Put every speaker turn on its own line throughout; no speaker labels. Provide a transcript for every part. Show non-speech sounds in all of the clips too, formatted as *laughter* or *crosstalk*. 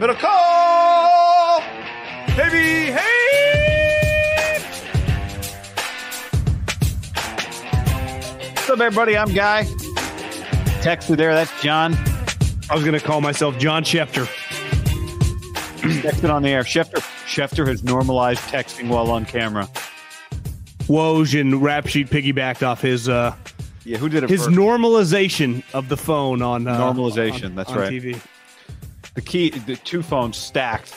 Middle call, baby. Hey, what's up, everybody? I'm Guy. Texter there. That's John.
I was going to call myself John Schefter.
Texting on the air. Schefter, Schefter has normalized texting while on camera.
Woj and Rap Sheet piggybacked off his uh,
Yeah, who did it?
his
first?
normalization of the phone on uh,
Normalization,
on-
that's
on
right.
TV.
The key, the two phones stacked.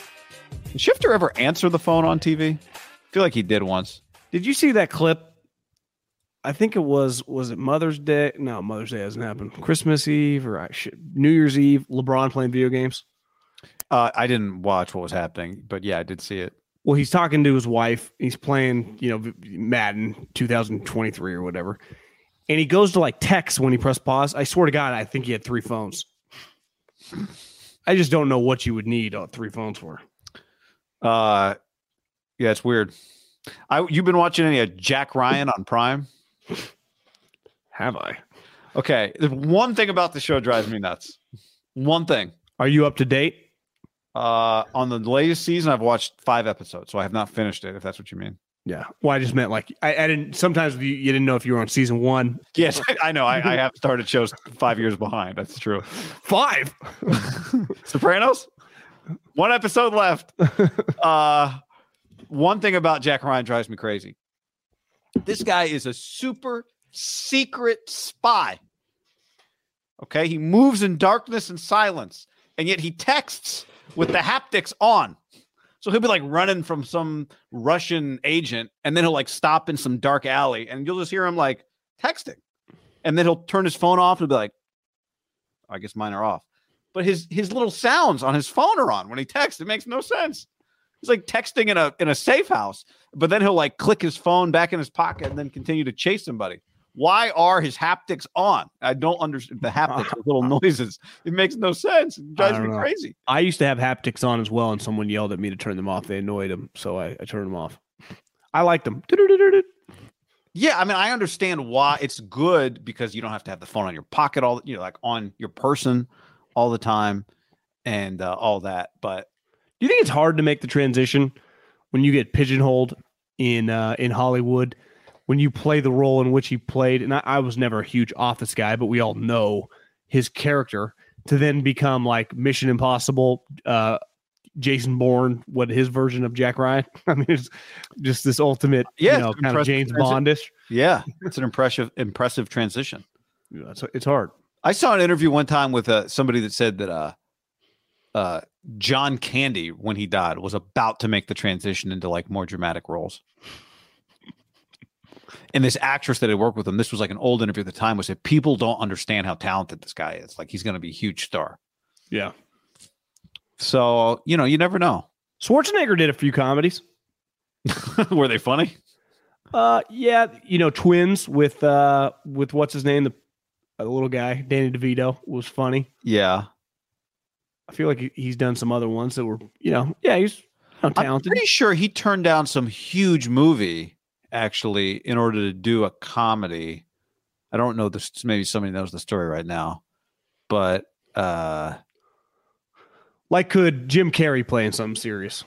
Did Schefter ever answer the phone on TV? I feel like he did once.
Did you see that clip? I think it was was it Mother's Day? No, Mother's Day hasn't happened. Christmas Eve or I should, New Year's Eve. LeBron playing video games.
Uh, I didn't watch what was happening, but yeah, I did see it.
Well, he's talking to his wife. He's playing, you know, Madden 2023 or whatever. And he goes to like text when he pressed pause. I swear to God, I think he had three phones. I just don't know what you would need uh, three phones for.
Uh, yeah, it's weird. I you've been watching any of Jack Ryan on Prime?
Have I?
Okay, there's one thing about the show drives me nuts. One thing.
Are you up to date?
Uh, on the latest season, I've watched five episodes, so I have not finished it. If that's what you mean.
Yeah. Well, I just meant like I, I didn't. Sometimes you, you didn't know if you were on season one, *laughs*
Yes, I know. I, I have started shows five years behind. That's true.
five. *laughs*
Sopranos. One episode left. *laughs* Uh, one thing about Jack Ryan drives me crazy. This guy is a super secret spy. Okay, he moves in darkness and silence, and yet he texts with the haptics on. So he'll be like running from some Russian agent, and then he'll like stop in some dark alley, and you'll just hear him like texting, and then he'll turn his phone off and be like, "I guess mine are off." But his his little sounds on his phone are on when he texts. It makes no sense. He's like texting in a in a safe house, but then he'll like click his phone back in his pocket and then continue to chase somebody. Why are his haptics on? I don't understand the *laughs* haptics, the little noises. It makes no sense. It drives me
know.
crazy.
I used to have haptics on as well, and someone yelled at me to turn them off. They annoyed him, so I, I turned them off. I like them.
Yeah, I mean, I understand why it's good because you don't have to have the phone on your pocket all you know, like on your person all the time, and uh, all that. But
Do you think it's hard to make the transition when you get pigeonholed in uh, in Hollywood when you play the role in which he played? And I, I was never a huge Office guy, but we all know his character to then become like Mission Impossible, uh, Jason Bourne, what his version of Jack Ryan. *laughs* I mean, it's just this ultimate,
Yeah,
you know, kind of James Bondish.
yeah, it's an impressive impressive transition.
Yeah, it's, it's hard.
I saw an interview one time with uh, somebody that said that uh, uh, John Candy, when he died, was about to make the transition into like more dramatic roles. And this actress that had worked with him, this was like an old interview at the time, was that people don't understand how talented this guy is. Like he's going to be a huge star.
Yeah.
So you know, you never know.
Schwarzenegger did a few comedies. *laughs*
Were they funny?
Uh, yeah, you know, twins with uh, with what's his name, the a little guy, Danny DeVito, was funny.
Yeah.
I feel like he's done some other ones that were, you know, yeah, he's know,
I'm
talented.
pretty sure he turned down some huge movie actually in order to do a comedy. I don't know this maybe somebody knows the story right now. But uh
Like, could Jim Carrey play in something serious?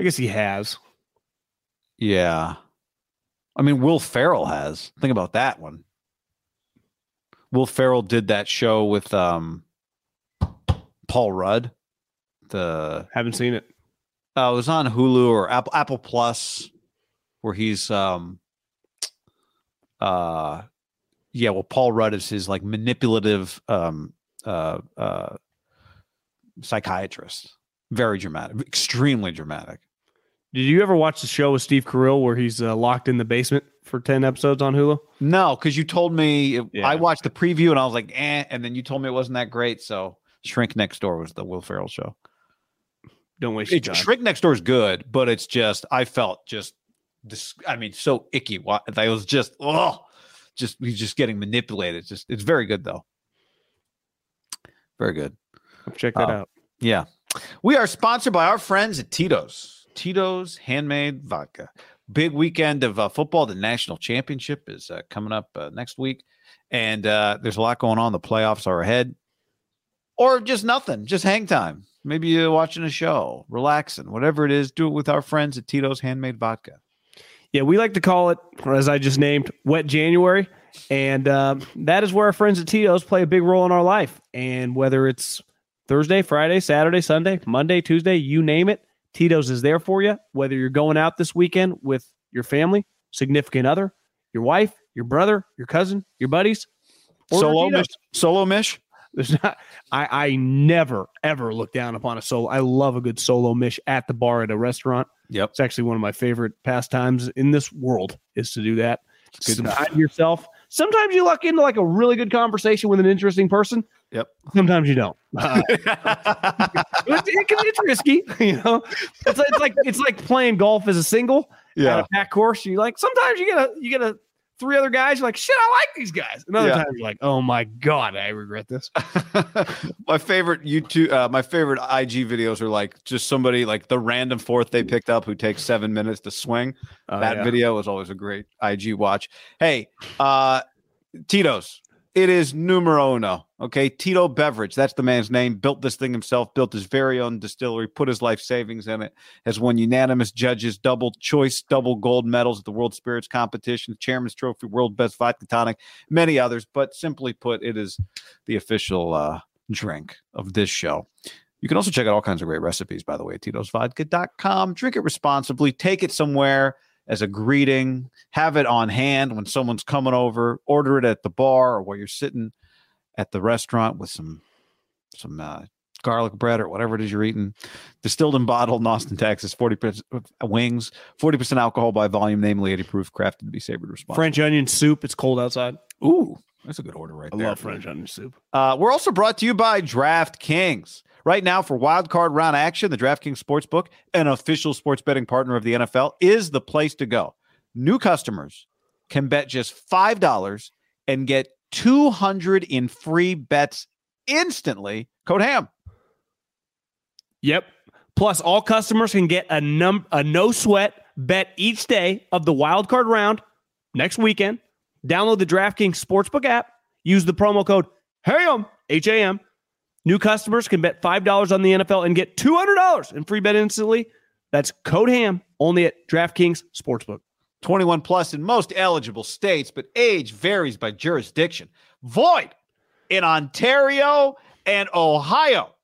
I guess he has.
yeah. I mean Will Ferrell has. Think about that one. Will Ferrell did that show with um Paul Rudd. The
Haven't seen it.
Uh, it was on Hulu or Apple Apple Plus, where he's um, uh, yeah. Well, Paul Rudd is his like manipulative um, uh, uh, psychiatrist. Very dramatic, extremely dramatic.
Did you ever watch the show with Steve Carell where he's uh, locked in the basement for 10 episodes on Hulu?
No, because you told me
Yeah.
I watched the preview and I was like, eh, and then you told me it wasn't that great. So Shrink Next Door was the Will Ferrell show.
Don't waste your
It,
time.
Shrink Next Door is good, but it's just I felt just this. I mean, so icky. I was just oh, just he's just getting manipulated. It's just it's very good though. Very good.
Check that
Oh.
out.
Yeah, we are sponsored by our friends at Tito's. Tito's handmade vodka. Big weekend of uh, football. The national championship is uh, coming up uh, next week, and uh, there's a lot going on. The playoffs are ahead, or just nothing, just hang time. Maybe you're watching a show, relaxing, whatever it is. Do it with our friends at Tito's Handmade Vodka.
Yeah, we like to call it, or as I just named, Wet January. And um, that is where our friends at Tito's play a big role in our life. And whether it's Thursday, Friday, Saturday, Sunday, Monday, Tuesday, you name it, Tito's is there for you. Whether you're going out this weekend with your family, significant other, your wife, your brother, your cousin, your buddies,
Solo mish, solo mish.
There's not. I I never ever look down upon a solo. I love a good solo mish at the bar at a restaurant.
Yep.
It's actually one of my favorite pastimes in this world is to do that.
good
time yourself. Sometimes you luck into like a really good conversation with an interesting person.
Yep.
Sometimes you don't. *laughs* *laughs* Uh, it's, it can, it's risky, *laughs* you know. It's, it's like it's like playing golf as a single at a pack course. You like sometimes you get a you get a three other guys. You're like shit. I like these guys. Another
Yeah.
time you're like, oh my god, I regret this. *laughs*
my favorite YouTube, uh, my favorite IG videos are like just somebody like the random fourth they picked up who takes seven minutes to swing.
Oh,
that
yeah.
video is always a great IG watch. Hey, uh, Tito's, it is numero uno. Okay, Tito Beveridge, that's the man's name. Built this thing himself, built his very own distillery, put his life savings in it, has won unanimous judges, double choice, double gold medals at the World Spirits Competition, Chairman's Trophy, World Best Vodka Tonic, many others. But simply put, it is the official uh, drink of this show. You can also check out all kinds of great recipes, by the way, at Tito'sVodka.com. Drink it responsibly, take it somewhere as a greeting, have it on hand when someone's coming over, order it at the bar or while you're sitting at the restaurant with some some uh, garlic bread or whatever it is you're eating. Distilled and bottled in Austin, Texas, 40% wings, 40% alcohol by volume, namely 80 proof, crafted to be savored responsibly.
French onion soup. It's cold outside.
Ooh, that's a good order right
I
there.
I love French onion soup.
Uh, we're also brought to you by DraftKings. Right now, for wild card round action, the DraftKings Sportsbook, an official sports betting partner of the NFL, is the place to go. New customers can bet just $5 and get 200 in free bets instantly. Code HAM.
Yep. Plus, all customers can get a num a no sweat bet each day of the wild card round next weekend. Download the DraftKings Sportsbook app. Use the promo code HAM H A M. New customers can bet five dollars on the NFL and get two hundred dollars in free bet instantly. That's code HAM only at DraftKings Sportsbook.
21 plus in most eligible states, but age varies by jurisdiction. Void in Ontario and Ohio.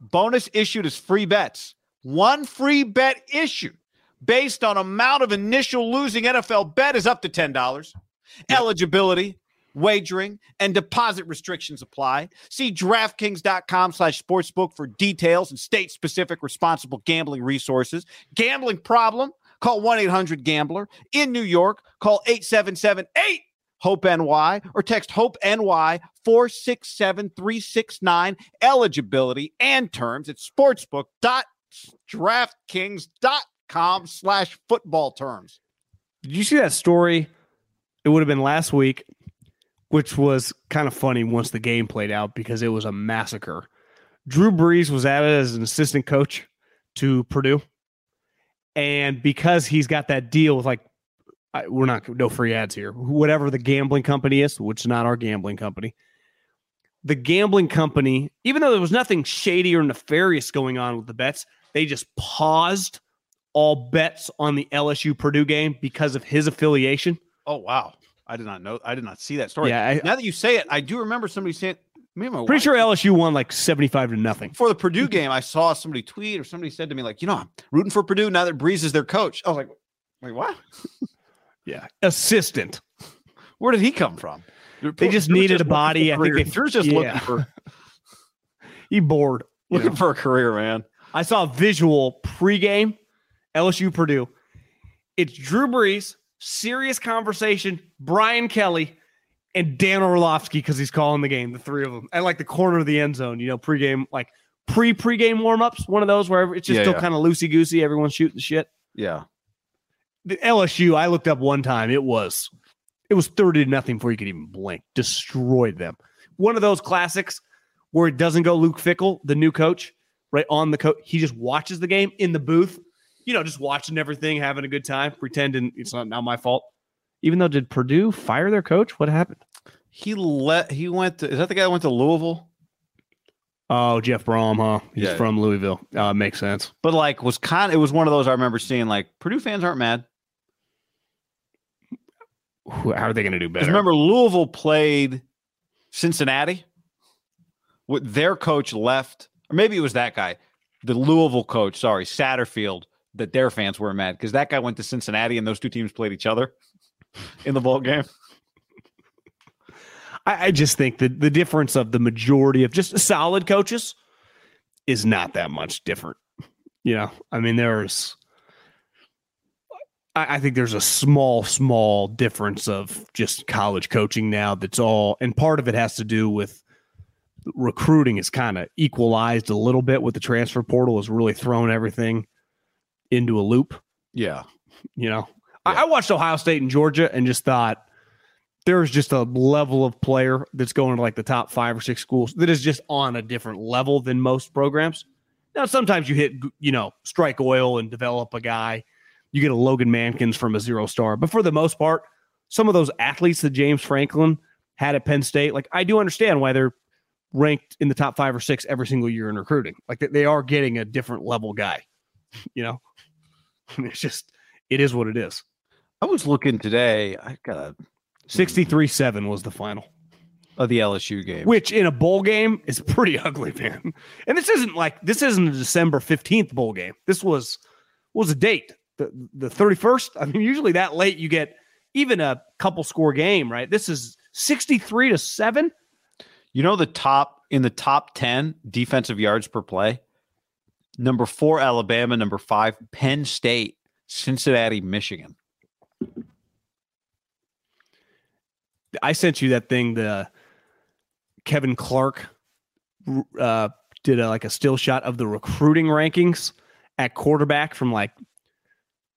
Bonus issued as free bets. One free bet issued based on amount of initial losing NFL bet is up to $10. Eligibility, wagering, and deposit restrictions apply. See DraftKings.com slash sportsbook for details and state-specific responsible gambling resources. Gambling problem? Call 1-800-GAMBLER. In New York, call 877-8 Hope NY or text Hope NY 467-369. Eligibility and terms at sportsbook.draftkings.com slash football terms.
Did you see that story? It would have been last week which was kind of funny once the game played out because it was a massacre. Drew Brees was added as an assistant coach to Purdue. And because he's got that deal with like, I, we're not, no free ads here, whatever the gambling company is, which is not our gambling company. The gambling company, even though there was nothing shady or nefarious going on with the bets, they just paused all bets on the LSU Purdue game because of his affiliation.
Oh wow, I did not know. I did not see that story.
Yeah, I-
now that you say it, I do remember somebody saying. Me and my
Pretty
wife-
sure LSU won like 75 to nothing.
For the Purdue game, I saw somebody tweet or somebody said to me like, you know, I'm rooting for Purdue now that Brees is their coach. I was like, wait, what? *laughs*
Yeah. Assistant.
Where did he come from?
They just needed a body. I think they-
Drew's just
yeah.
looking for *laughs*
He bored. *laughs*
looking
know.
for a career, man.
I saw a visual pregame LSU Purdue. It's Drew Brees, serious conversation, Brian Kelly, and Dan Orlovsky because he's calling the game, the three of them, at like the corner of the end zone, you know, pregame, like pre pregame warm ups, one of those where it's just
Yeah,
still
yeah.
kind of loosey goosey, everyone's shooting shit.
Yeah.
The LSU, I looked up one time, it was it was 30 to nothing before you could even blink, destroyed them. One of those classics where it doesn't go Luke Fickell, the new coach, right on the coach. He just watches the game in the booth, you know, just watching everything, having a good time, pretending it's not now my fault. Even though did Purdue fire their coach? What happened?
He let he went to is that the guy that went to Louisville?
Oh, Jeff Brohm, huh? He's
Yeah.
from Louisville. Uh, makes sense.
But like was kind it was one of those I remember seeing like Purdue fans aren't mad.
How are they going to do better?
remember Louisville played Cincinnati? With their coach left, or maybe it was that guy, the Louisville coach, sorry, Satterfield, that their fans were mad because that guy went to Cincinnati and those two teams played each other in the ball game.
I, I just think that the difference of the majority of just solid coaches is not that much different. You know, I mean, there's, I, I think there's a small, small difference of just college coaching now that's all, and part of it has to do with recruiting is kind of equalized a little bit with the transfer portal has really thrown everything into a loop.
Yeah.
You know, I, I watched Ohio State and Georgia and just thought there's just a level of player that's going to like the top five or six schools that is just on a different level than most programs. Now, sometimes you hit, you know, strike oil and develop a guy. You get a Logan Mankins from a zero star. But for the most part, some of those athletes that James Franklin had at Penn State, like I do understand why they're ranked in the top five or six every single year in recruiting. Like they are getting a different level guy, *laughs* you know? *laughs* It's just, it is what it is.
I was looking today. I got a
63 7 was the final,
of the LSU game.
which in a bowl game is pretty *laughs* ugly, man. And this isn't like, this isn't a December 15th bowl game. This was, was a date? The, the 31st? I mean, usually that late you get even a couple score game, right? This is 63 to 7.
You know the top in the top 10 defensive yards per play? Number 4 Alabama, number 5 Penn State, Cincinnati, Michigan.
I sent you that thing. The Kevin Clark uh, did a, like a still shot of the recruiting rankings at quarterback from like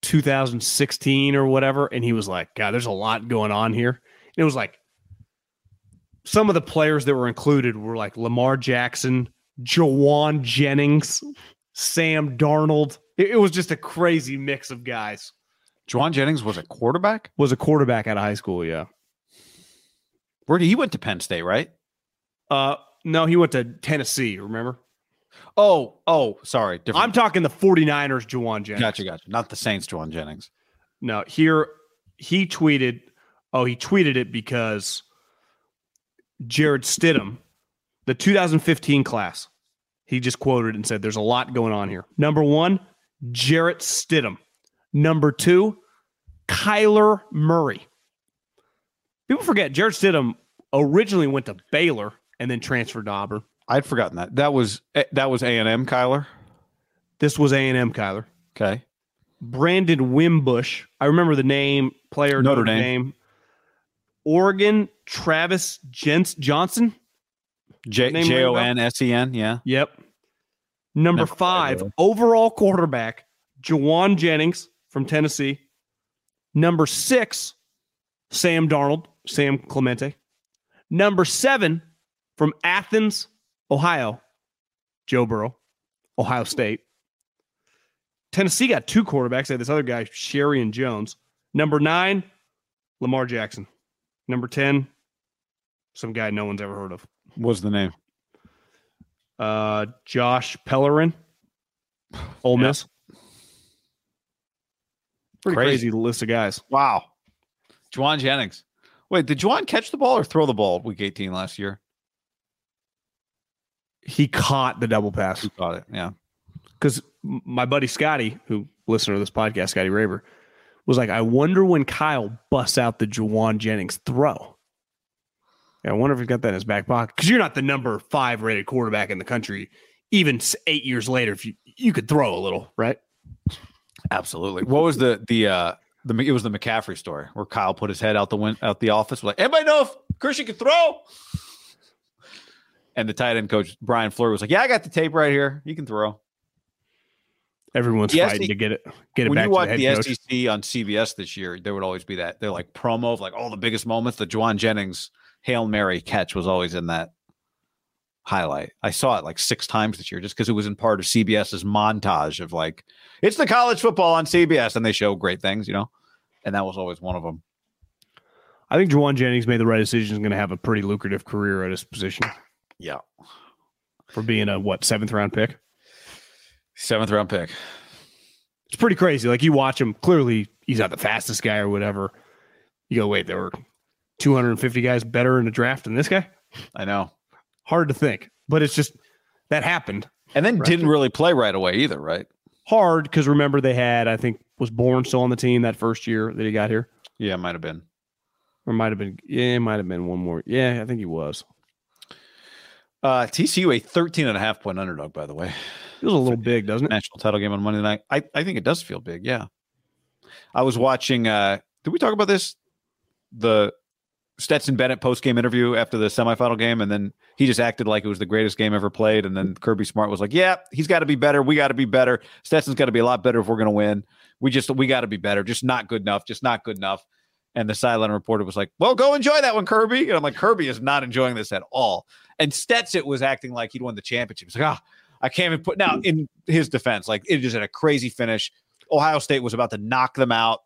2016 or whatever, and he was like, "God, there's a lot going on here." And it was like some of the players that were included were like Lamar Jackson, Jauan Jennings, Sam Darnold. It, it was just a crazy mix of guys.
Jauan Jennings was a quarterback?
Was a quarterback out of high school, yeah.
Where did he went to Penn State, right?
Uh, no, he went to Tennessee. Remember?
Oh, oh, sorry. Different.
I'm talking the 49ers, Jauan Jennings.
gotcha, gotcha. Not the Saints, Juwan Jennings.
No, here he tweeted. Oh, he tweeted it because Jarrett Stidham, the 2015 class, he just quoted and said, "There's a lot going on here." Number one, Jarrett Stidham. Number two, Kyler Murray. People forget Jarrett Stidham originally went to Baylor and then transferred to Auburn.
I'd forgotten that. That was eh, that was A&M Kyler.
This was A and M Kyler.
Okay.
Brandon Wimbush. I remember the name, player,
Notre
Notre,
Dame.
Dame. Oregon, Travis Jens- Johnson.
J
Name a
O? N S E N, yeah.
Yep. Number five,
with.
overall quarterback, Jauan Jennings from Tennessee. Number six, Sam Darnold, San Clemente. Number seven from Athens, Ohio, Joe Burrow, Ohio State. Tennessee got two quarterbacks. They had this other guy, Sheriron Jones. Number nine, Lamar Jackson. Number 10, some guy no one's ever heard of.
What's the name?
Uh, Josh Pellerin, Ole Miss. Pretty
Crazy.
crazy. list of guys.
Wow. Jauan Jennings. Wait, did Jauan catch the ball or throw the ball week 18 last year?
He caught the double pass
Who caught it? Yeah.
because my buddy Scotty, who listener to this podcast, Scotty Raver, was like, I wonder when Kyle busts out the Jauan Jennings throw. Yeah, I wonder if he's got that in his back pocket because you're not the number five rated quarterback in the country. Even eight years later, if you you could throw a little, right?
Absolutely. What was the the uh the it was the McCaffrey story where Kyle put his head out the win out the office like, anybody know if Christian can throw? And the tight end coach Brian Fleury was like, Yeah, I got the tape right here. He can throw.
Everyone's
The
fighting
SEC
to get it get it
when
back
you
to
watch
the
the. SEC on CBS this year, there would always be that. They're like promo of like all the biggest moments. The Jauan Jennings Hail Mary catch was always in that highlight. I saw it like six times this year just because it was in part of CBS's montage of like, it's the college football on CBS and they show great things, you know? And that was always one of them.
I think Jauan Jennings made the right decision. He's going to have a pretty lucrative career at his position
Yeah.
for being a what seventh round pick.
Seventh round pick.
It's pretty crazy. Like you watch him, clearly he's not the fastest guy or whatever. You go, wait, there were 250 guys better in the draft than this guy.
I know.
Hard to think, but it's just that happened.
And then
Right.
didn't really play right away either, right?
Hard because remember they had, I think, was Bourne still on the team that first year that he got here,
Yeah, it might have been.
or might have been, yeah, it might have been one more. Yeah, I think he was.
Uh, TCU a 13 and a half point underdog, by the way.
Was a little big, doesn't it?
national title game on Monday night. I, I think it does feel big. Yeah. I was watching uh did we talk about this? The Stetson Bennett post game interview after the semifinal game, and then he just acted like it was the greatest game ever played. And then Kirby Smart was like, Yeah, he's got to be better. We got to be better. Stetson's got to be a lot better if we're gonna win. We just we got to be better. Just not good enough. Just not good enough. And the sideline reporter was like, Well, go enjoy that one, Kirby. And I'm like, Kirby is not enjoying this at all. And Stetson was acting like he'd won the championship. He's like, ah, I can't even put now in his defense, like it just had a crazy finish. Ohio State was about to knock them out.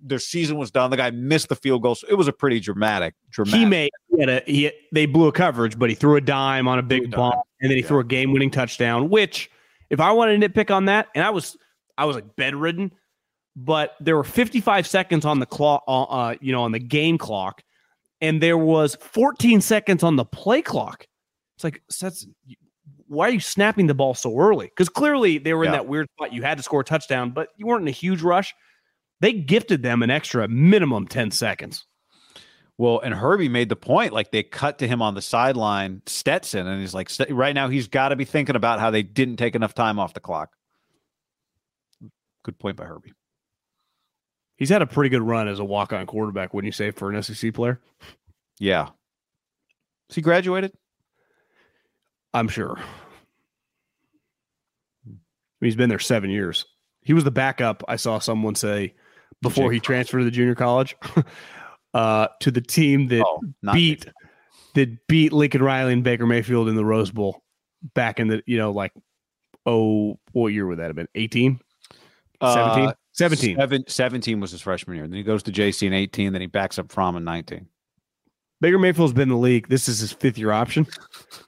Their season was done. The guy missed the field goal. So it was a pretty dramatic, dramatic.
He made he had a he they blew a coverage, but he threw a dime on a
a
big bomb, and then he
Yeah.
threw a game winning touchdown. Which, if I wanted to nitpick on that, and I was I was like bedridden, but there were 55 seconds on the clock, uh, uh, you know, on the game clock, and there was 14 seconds on the play clock. It's like that's why are you snapping the ball so early? Because clearly they were in
Yeah.
that weird spot. You had to score a touchdown, but you weren't in a huge rush. They gifted them an extra minimum 10 seconds.
well, and Herbie made the point. Like they cut to him on the sideline, Stetson, and he's like, "St- right now he's got to be thinking about how they didn't take enough time off the clock. Good point by Herbie.
He's had a pretty good run as a walk on quarterback, wouldn't you say, for an SEC player?
Yeah. Has he graduated?
I'm sure. I mean, he's been there seven years. He was the backup, I saw someone say before he transferred to the junior college *laughs* uh, to the team that
oh,
beat that beat Lincoln Riley and Baker Mayfield in the Rose Bowl back in the, you know, like, oh, what year would that have been? 18?
Uh,
17? 17.
Seven, 17 was his freshman year. Then he goes to JC in 18. Then he backs up from in 19.
Baker Mayfield's been in the league. This is his fifth year option.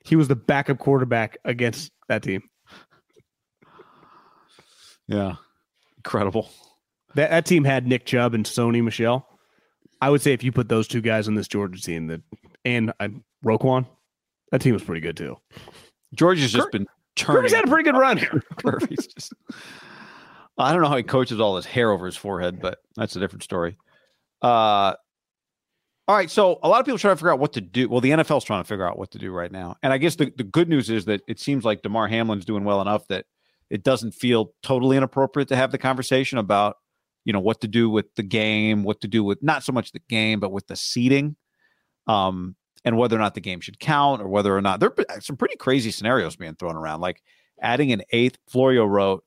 He was the backup quarterback against that team.
Yeah. Incredible.
That, that team had Nick Chubb and Sony Michel. I would say if you put those two guys on this Georgia team, that and uh, Roquan, that team was pretty good too.
Georgia's just
Kir-
been turning.
Kirby's had a pretty good run *laughs* here.
Kirby's just. I don't know how he coaches all his hair over his forehead, but that's a different story. Uh, all right. So a lot of people try to figure out what to do. Well, the NFL's trying to figure out what to do right now. And I guess the, the good news is that it seems like Damar Hamlin's doing well enough that it doesn't feel totally inappropriate to have the conversation about, you know, what to do with the game, what to do with not so much the game, but with the seating. Um, and whether or not the game should count or whether or not there are some pretty crazy scenarios being thrown around, like adding an eighth, Florio wrote,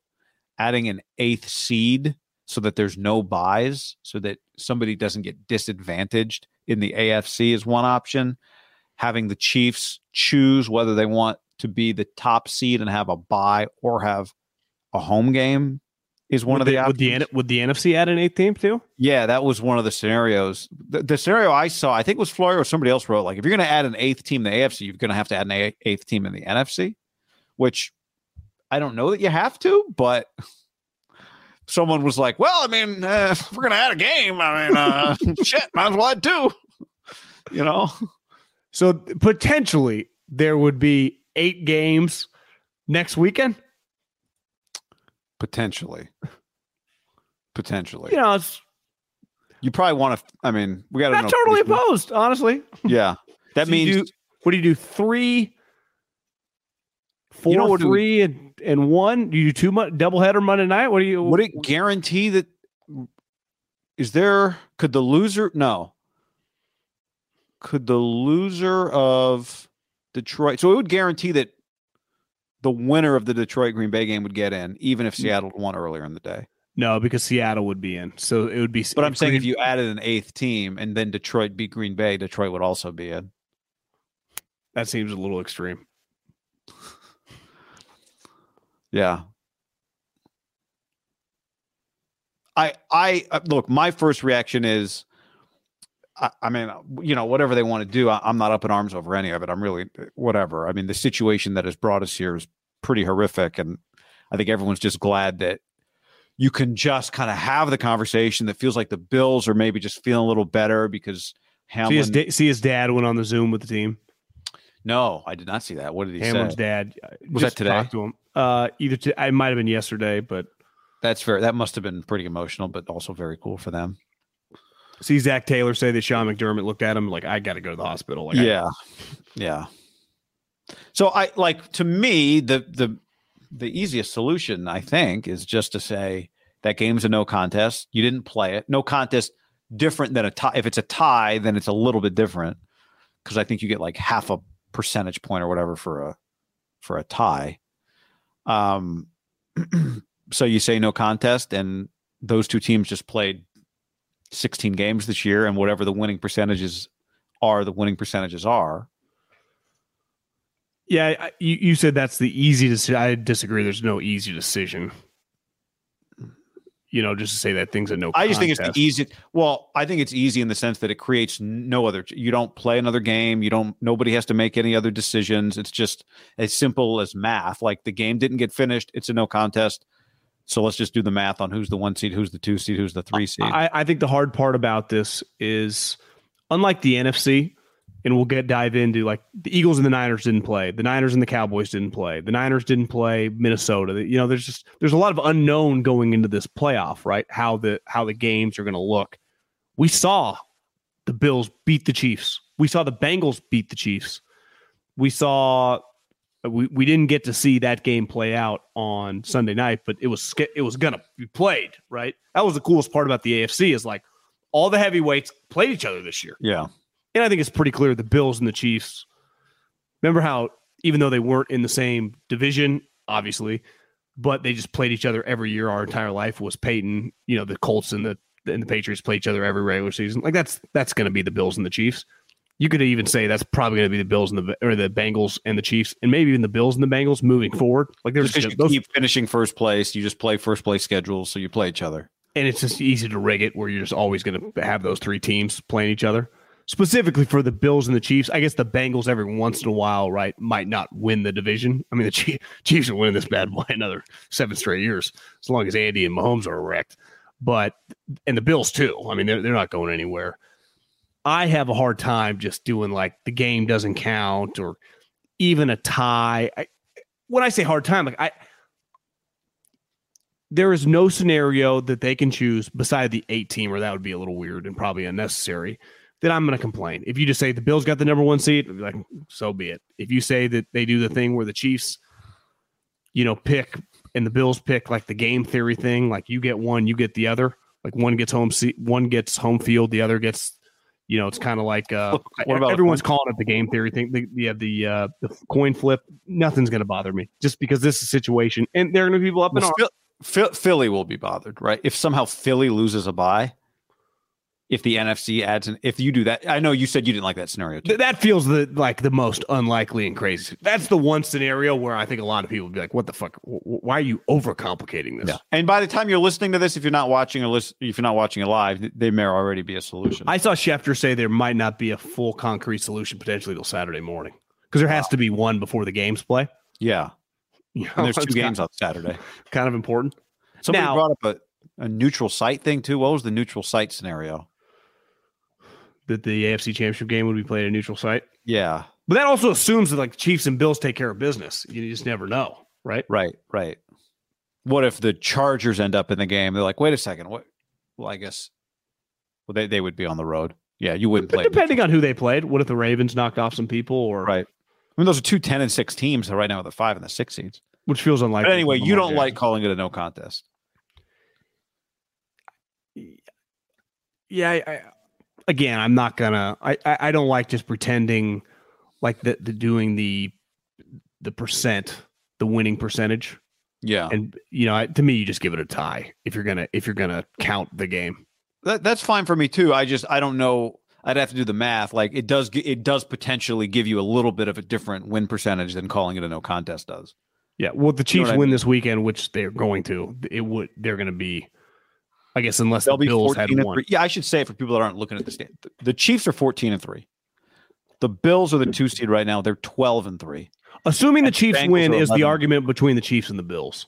adding an eighth seed so that there's no buys, so that somebody doesn't get disadvantaged in the AFC is one option. having the Chiefs choose whether they want to be the top seed and have a buy or have a home game is one
would
of the,
the, would the. Would the NFC add an eighth team too?
Yeah, that was one of the scenarios. The, the scenario I saw, I think was Florio or somebody else wrote, like if you're going to add an eighth team in the AFC, you're going to have to add an eighth team in the NFC, which I don't know that you have to, but *laughs* someone was like, well, I mean, uh, if we're going to add a game, I mean, uh, *laughs* *laughs* shit, might as well add two, you know?
So potentially there would be eight games next weekend.
Potentially. Potentially.
You know, it's
You probably want to, I mean, we got to
not
know.
totally opposed, honestly.
Yeah. That *laughs*
So you
means
do- what do you do? Three, four,
know what do
and, and one. Do you do two mon- doubleheader Monday night? What do you?
would it guarantee that is there could the loser no could the loser of detroit so it would guarantee that the winner of the detroit green bay game would get in even
Mm.
if seattle won earlier in the day
No, because Seattle would be in. So it would be.
but i'm saying if you added an eighth team and then detroit beat green bay detroit would also be in
that seems a little extreme.
Yeah. I I uh, look. My first reaction is, I, I mean, you know, whatever they want to do, I, I'm not up in arms over any of it. I'm really whatever. I mean, the situation that has brought us here is pretty horrific, and I think everyone's just glad that you can just kind of have the conversation that feels like the Bills are maybe just feeling a little better because
See his,
Hamlin.
da- see his dad went on the Zoom with the team.
no, I did not see that. What did he
Hamlin's
say?
dad. uh,
Was that today?
talked To him. Uh, either to, it might have been yesterday, but
That's fair. That must have been pretty emotional, but also very cool for them.
See Zac Taylor say that Sean McDermott looked at him like, "I got to go to the hospital." Like,
yeah. Yeah. So i like to me the the the easiest solution i think is just to say that game's a no contest. You didn't play it. No contest different than a tie. If it's a tie then it's a little bit different because i think you get like half a percentage point or whatever for a for a tie. Um *clears throat* so you say no contest and those two teams just played 16 games this year and whatever the winning percentages are the winning percentages are
yeah. You, you said that's the easy decision. I disagree. There's no easy decision. You know, just to say that things are no.
I just think it's the easy. Well, I think it's easy in the sense that it creates no other. You don't play another game. You don't. Nobody has to make any other decisions. It's just as simple as math. Like the game didn't get finished. It's a no contest. So let's just do the math on who's the one seed, who's the two seed, who's the three seed.
I, I think the hard part about this is, unlike the NFC, and we'll get dive into like the Eagles and the Niners didn't play, the Niners and the Cowboys didn't play, the Niners didn't play Minnesota. You know, there's just there's a lot of unknown going into this playoff, right? How the how the games are going to look. We saw the Bills beat the Chiefs. We saw the Bengals beat the Chiefs. We saw we, we didn't get to see that game play out on Sunday night, but it was it was gonna be played, right? That was the coolest part about the AFC is like all the heavyweights played each other this year.
yeah,
And I think it's pretty clear the Bills and the Chiefs. Remember how even though they weren't in the same division, obviously, but they just played each other every year our entire life was Peyton, you know, the Colts and the and the Patriots play each other every regular season. Like that's that's going to be the Bills and the Chiefs. You could even say that's probably going to be the Bills and the or the Bengals and the Chiefs, and maybe even the Bills and the Bengals moving forward. Like there's
just
just, those,
keep finishing first place, you just play first place schedules, so you play each other.
and it's just easy to rig it where you're just always going to have those three teams playing each other. Specifically for the Bills and the Chiefs, I guess the Bengals every once in a while, right, might not win the division. I mean, the Chiefs, *laughs* Chiefs are winning this bad boy another seven straight years, as long as Andy and Mahomes are erect. But and the Bills too. I mean, they're they're not going anywhere. I have a hard time just doing like the game doesn't count or even a tie. I, when I say hard time, like I there is no scenario that they can choose beside the eight team, or that would be a little weird and probably unnecessary. That I'm going to complain. If you just say the Bills got the number one I'd be like so be it. If you say that they do the thing where the Chiefs, you know, pick and the Bills pick like the game theory thing, like you get one, you get the other. Like one gets home seat, one gets home field, the other gets, you know, it's kind of like uh, *laughs*
What about
everyone's calling it the game theory thing. The, yeah, the uh, the coin flip. Nothing's going to bother me just because this is a situation, and there are going to be people up in
Well. Phil- Phil- Philly will be bothered, right? If somehow Philly loses a bye, if the NFC adds an if you do that. I know you said you didn't like that scenario.
Th- that feels the like the most unlikely and crazy. That's the one scenario where I think a lot of people would be like, "What the fuck? W- why are you overcomplicating this?"
Yeah. And by the time you're listening to this, if you're not watching or listen, if you're not watching it live, there may already be a solution.
I saw Schefter say there might not be a full concrete solution potentially till Saturday morning because there has to be one before the games play.
yeah. *laughs*
You know,
And there's two games on Saturday.
kind of important.
Somebody
Now-
brought up a, a neutral site thing too. What was the neutral site scenario?
That the AFC Championship game would be played at a neutral site.
Yeah.
But that also assumes that like Chiefs and Bills take care of business. You just never know, right?
Right. Right. What if the Chargers end up in the game? They're like, wait a second. What? Well, I guess. Well, they, they would be on the road. Yeah, you wouldn't play.
depending on who they played, what if the Ravens knocked off some people or
Right. I mean, those are two 10 and 6 teams right now with the five and the six seeds.
which feels unlikely.
But anyway, you don't like calling it a no contest.
Yeah, I, again, I'm not gonna. I, I don't like just pretending like the, the doing the the percent, the winning percentage,
Yeah.
and you know, I- to me, you just give it a tie if you're gonna if you're gonna count the game.
That, that's fine for me too. I just I don't know. I'd have to do the math. Like it does. It does potentially give you a little bit of a different win percentage than calling it a no contest does.
Yeah, well, the
You know
Chiefs
I
win
mean?
this weekend, which they're going to. It would they're going to be, I guess, unless
They'll
the
be
Bills had
fourteen and
won.
three. Yeah, I should say it for people that aren't looking at the stand. The, the Chiefs are fourteen and three. The Bills are the two seed right now. They're twelve and three.
Assuming the
And the
Chiefs
Bengals
win is the argument between the Chiefs and the Bills,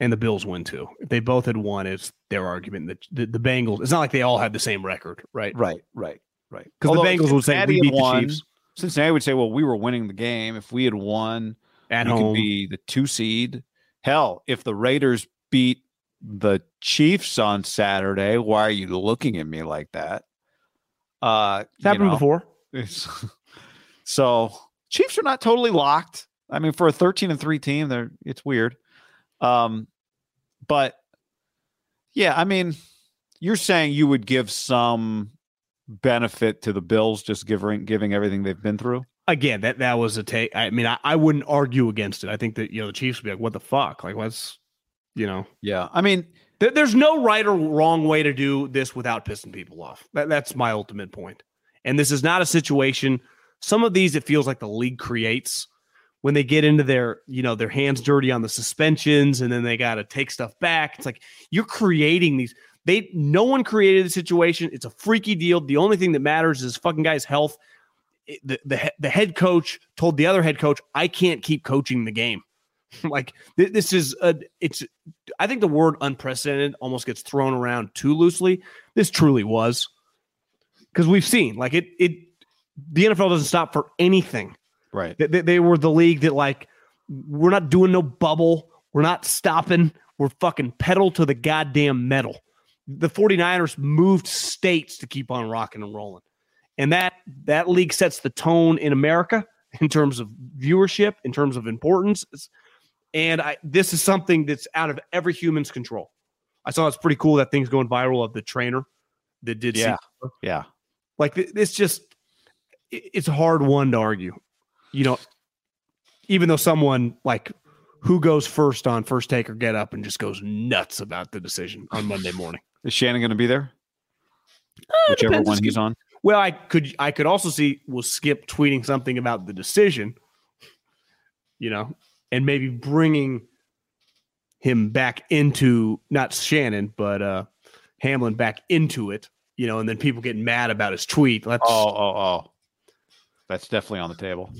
and the Bills win too. If they both had won, it's their argument. that the, the Bengals. It's not like they all had the same record, right?
Right. Right. Right.
Because the Bengals would say we
had
beat the Chiefs
Cincinnati would say, "Well, we were winning the game. If we had won,
at
we could
home.
be the two seed. Hell, if the Raiders beat the Chiefs on Saturday, why are you looking at me like that? Uh,
It's happened
know,
before. *laughs*
so Chiefs are not totally locked. I mean, for a 13 and 3 team, they're it's weird. Um, but yeah, I mean, you're saying you would give some benefit to the Bills just giving giving everything they've been through.
Again, that that was a take. I mean, I, I wouldn't argue against it. I think that you know the Chiefs would be like, "What the fuck? Like, let's." You know,
Yeah. I mean,
There- There's no right or wrong way to do this without pissing people off. That, that's my ultimate point. And this is not a situation. Some of these it feels like the league creates when they get into their, you know, their hands dirty on the suspensions, and then they got to take stuff back. It's like you're creating these. They no one created the situation. It's a freaky deal. The only thing that matters is fucking guy's health. The the the head coach told the other head coach, "I can't keep coaching the game." *laughs* like th- this is a it's I think the word unprecedented almost gets thrown around too loosely. This truly was because we've seen like it. It the NFL doesn't stop for anything.
right.
They, they, they were the league that like we're not doing no bubble. We're not stopping. We're fucking pedal to the goddamn metal. The 49ers moved states to keep on rocking and rolling. And that that league sets the tone in America in terms of viewership, in terms of importance. And I this is something that's out of every human's control. I saw it's pretty cool that thing's going viral of the trainer that did
Yeah.
see
Yeah.
like it's just it's a hard one to argue you know even though someone like who goes first on first take or get up and just goes nuts about the decision on monday morning
Is Shannon going to be there?
Uh,
Whichever one he's on.
well i could i could also see will skip tweeting something about the decision you know and maybe bringing him back into not shannon but uh hamlin back into it you know and then people getting mad about his tweet let's
Oh, oh, oh. That's definitely on the table.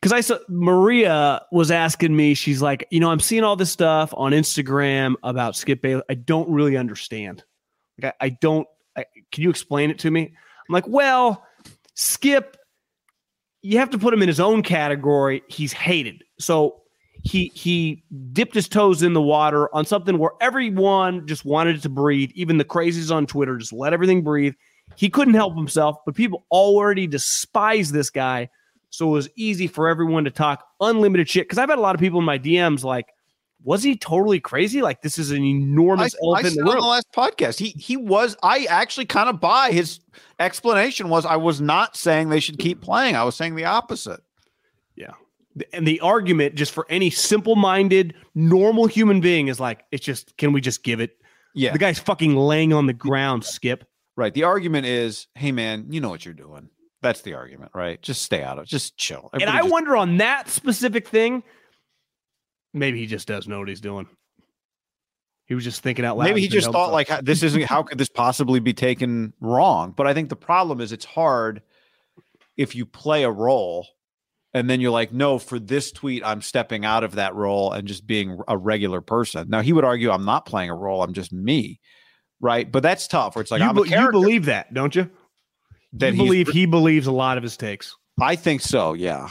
because I saw Maria was asking me, she's like, you know, I'm seeing all this stuff on Instagram about Skip Bayless. I don't really understand. Like, I, I don't. I, can you explain it to me? I'm like, well, Skip, you have to put him in his own category. He's hated, so he he dipped his toes in the water on something where everyone just wanted it to breathe. Even the crazies on Twitter just let everything breathe. He couldn't help himself, but people already despise this guy. So it was easy for everyone to talk unlimited shit. Because I've had a lot of people in my DMs like, was he totally crazy? Like this is an enormous
I
elephant
said
in the
on
room.
the last podcast, he he was. I actually kind of buy his explanation. Was I was not saying they should keep playing. I was saying the opposite.
And the argument just for any simple-minded, normal human being is like, it's just, can we just give it?
Yeah,
The guy's fucking laying on the ground, Skip.
Right. The argument is, hey man, you know what you're doing. That's the argument, right? Just stay out of it. Just chill.
and I
just-
wonder on that specific thing, maybe he just does know what he's doing. He was just thinking out loud.
maybe he just thought like this isn't how could this possibly be taken wrong? But I think the problem is it's hard if you play a role and then you're like, no, for this tweet, I'm stepping out of that role and just being a regular person. Now he would argue I'm not playing a role, I'm just me. Right. But that's tough where it's like
you,
I'm a
be- you believe that, don't you?
that
you believe he believes a lot of his takes.
I think so, yeah.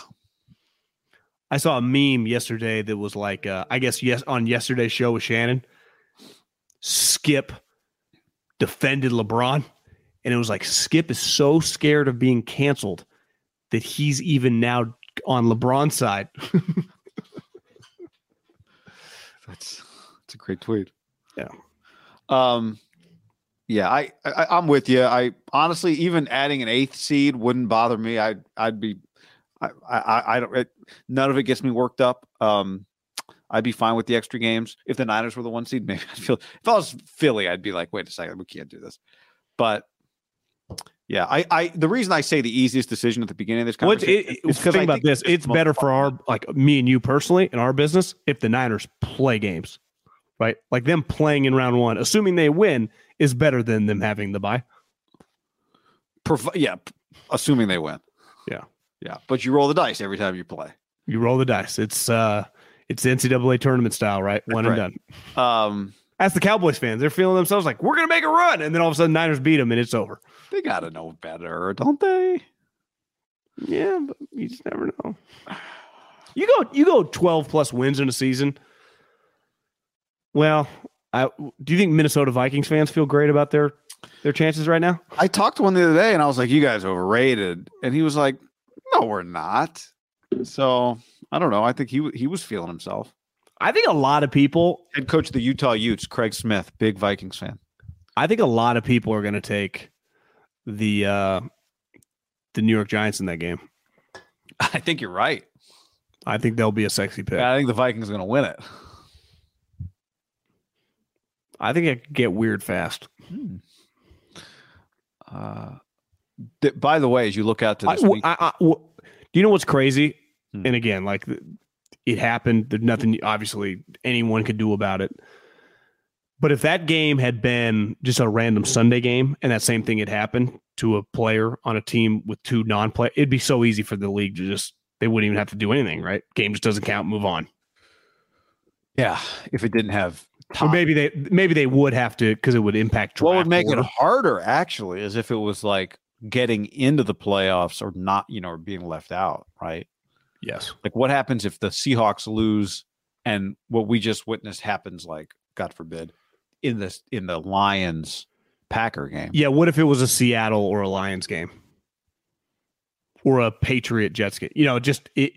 I saw a meme yesterday that was like, uh, I guess yes on yesterday's show with Shannon. Skip defended LeBron, and it was like Skip is so scared of being canceled that he's even now on LeBron's side. *laughs*
That's that's a great tweet.
Yeah.
Um yeah, I, I I'm with you. I honestly even adding an eighth seed wouldn't bother me. I'd I'd be I I, I don't it, none of it gets me worked up. Um I'd be fine with the extra games. If the Niners were the one seed, *laughs* maybe I'd feel if I was Philly, I'd be like, wait a second, we can't do this. But yeah, I, I the reason I say the easiest decision at the beginning of this conversation
it,
is because
think about this?
it's
It's
the most
better for our like me and you personally in our business if the Niners play games, right? Like them playing in round one, assuming they win, is better than them having the
buy. Yeah, assuming they win.
Yeah.
Yeah. But you roll the dice every time you play.
You roll the dice. It's uh, it's NCAA tournament style, right?
That's
One
right.
and done.
Um,
As the Cowboys fans, they're feeling themselves like we're gonna make a run, and then all of a sudden Niners beat them, and it's over.
They gotta know better, don't they?
Yeah, but you just never know. You go, you go twelve plus wins in a season. Well, I, do you think Minnesota Vikings fans feel great about their their chances right now?
I talked to one the other day and I was like, You guys overrated. And he was like, No, we're not. So I don't know. I think he he was feeling himself.
I think a lot of people.
Head coach of the Utah Utes, Craig Smith, big Vikings fan.
I think a lot of people are going to take the uh the New York Giants in that game. *laughs*
I think you're right.
I think they'll be a sexy pick.
I think the Vikings are gonna win it.
I think it could get weird fast.
Uh, th- by the way, as you look out to
I,
this
w-
week,
I- I- w- do you know what's crazy?
Hmm.
And again, like it happened. There's nothing obviously anyone could do about it. But if that game had been just a random Sunday game and that same thing had happened to a player on a team with two non-play, it'd be so easy for the league to just they wouldn't even have to do anything, right? Game just doesn't count, move on.
yeah, if it didn't have
Or maybe they maybe they would have to because it would impact.
What would make
order.
it harder actually is if it was like getting into the playoffs or not, you know, or being left out, right?
Yes.
Like what happens if the Seahawks lose and what we just witnessed happens like God forbid in this in the Lions Packer game.
Yeah, what if it was a Seattle or a Lions game? Or a Patriot Jets game? You know, just it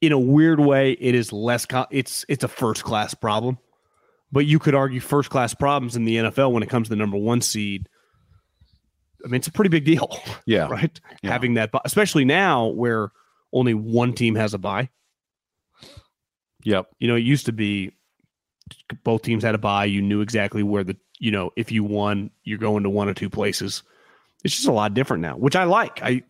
in a weird way, it is less co- it's it's a first class problem. But you could argue first class problems in the NFL when it comes to the number one seed. I mean, it's a pretty big deal, *laughs*
Yeah.
right?
Yeah.
Having that, especially now where only one team has a buy.
Yep.
You know, it used to be both teams had a bye. You knew exactly where the, you know, if you won, you're going to one or two places. It's just a lot different now, which I like. I,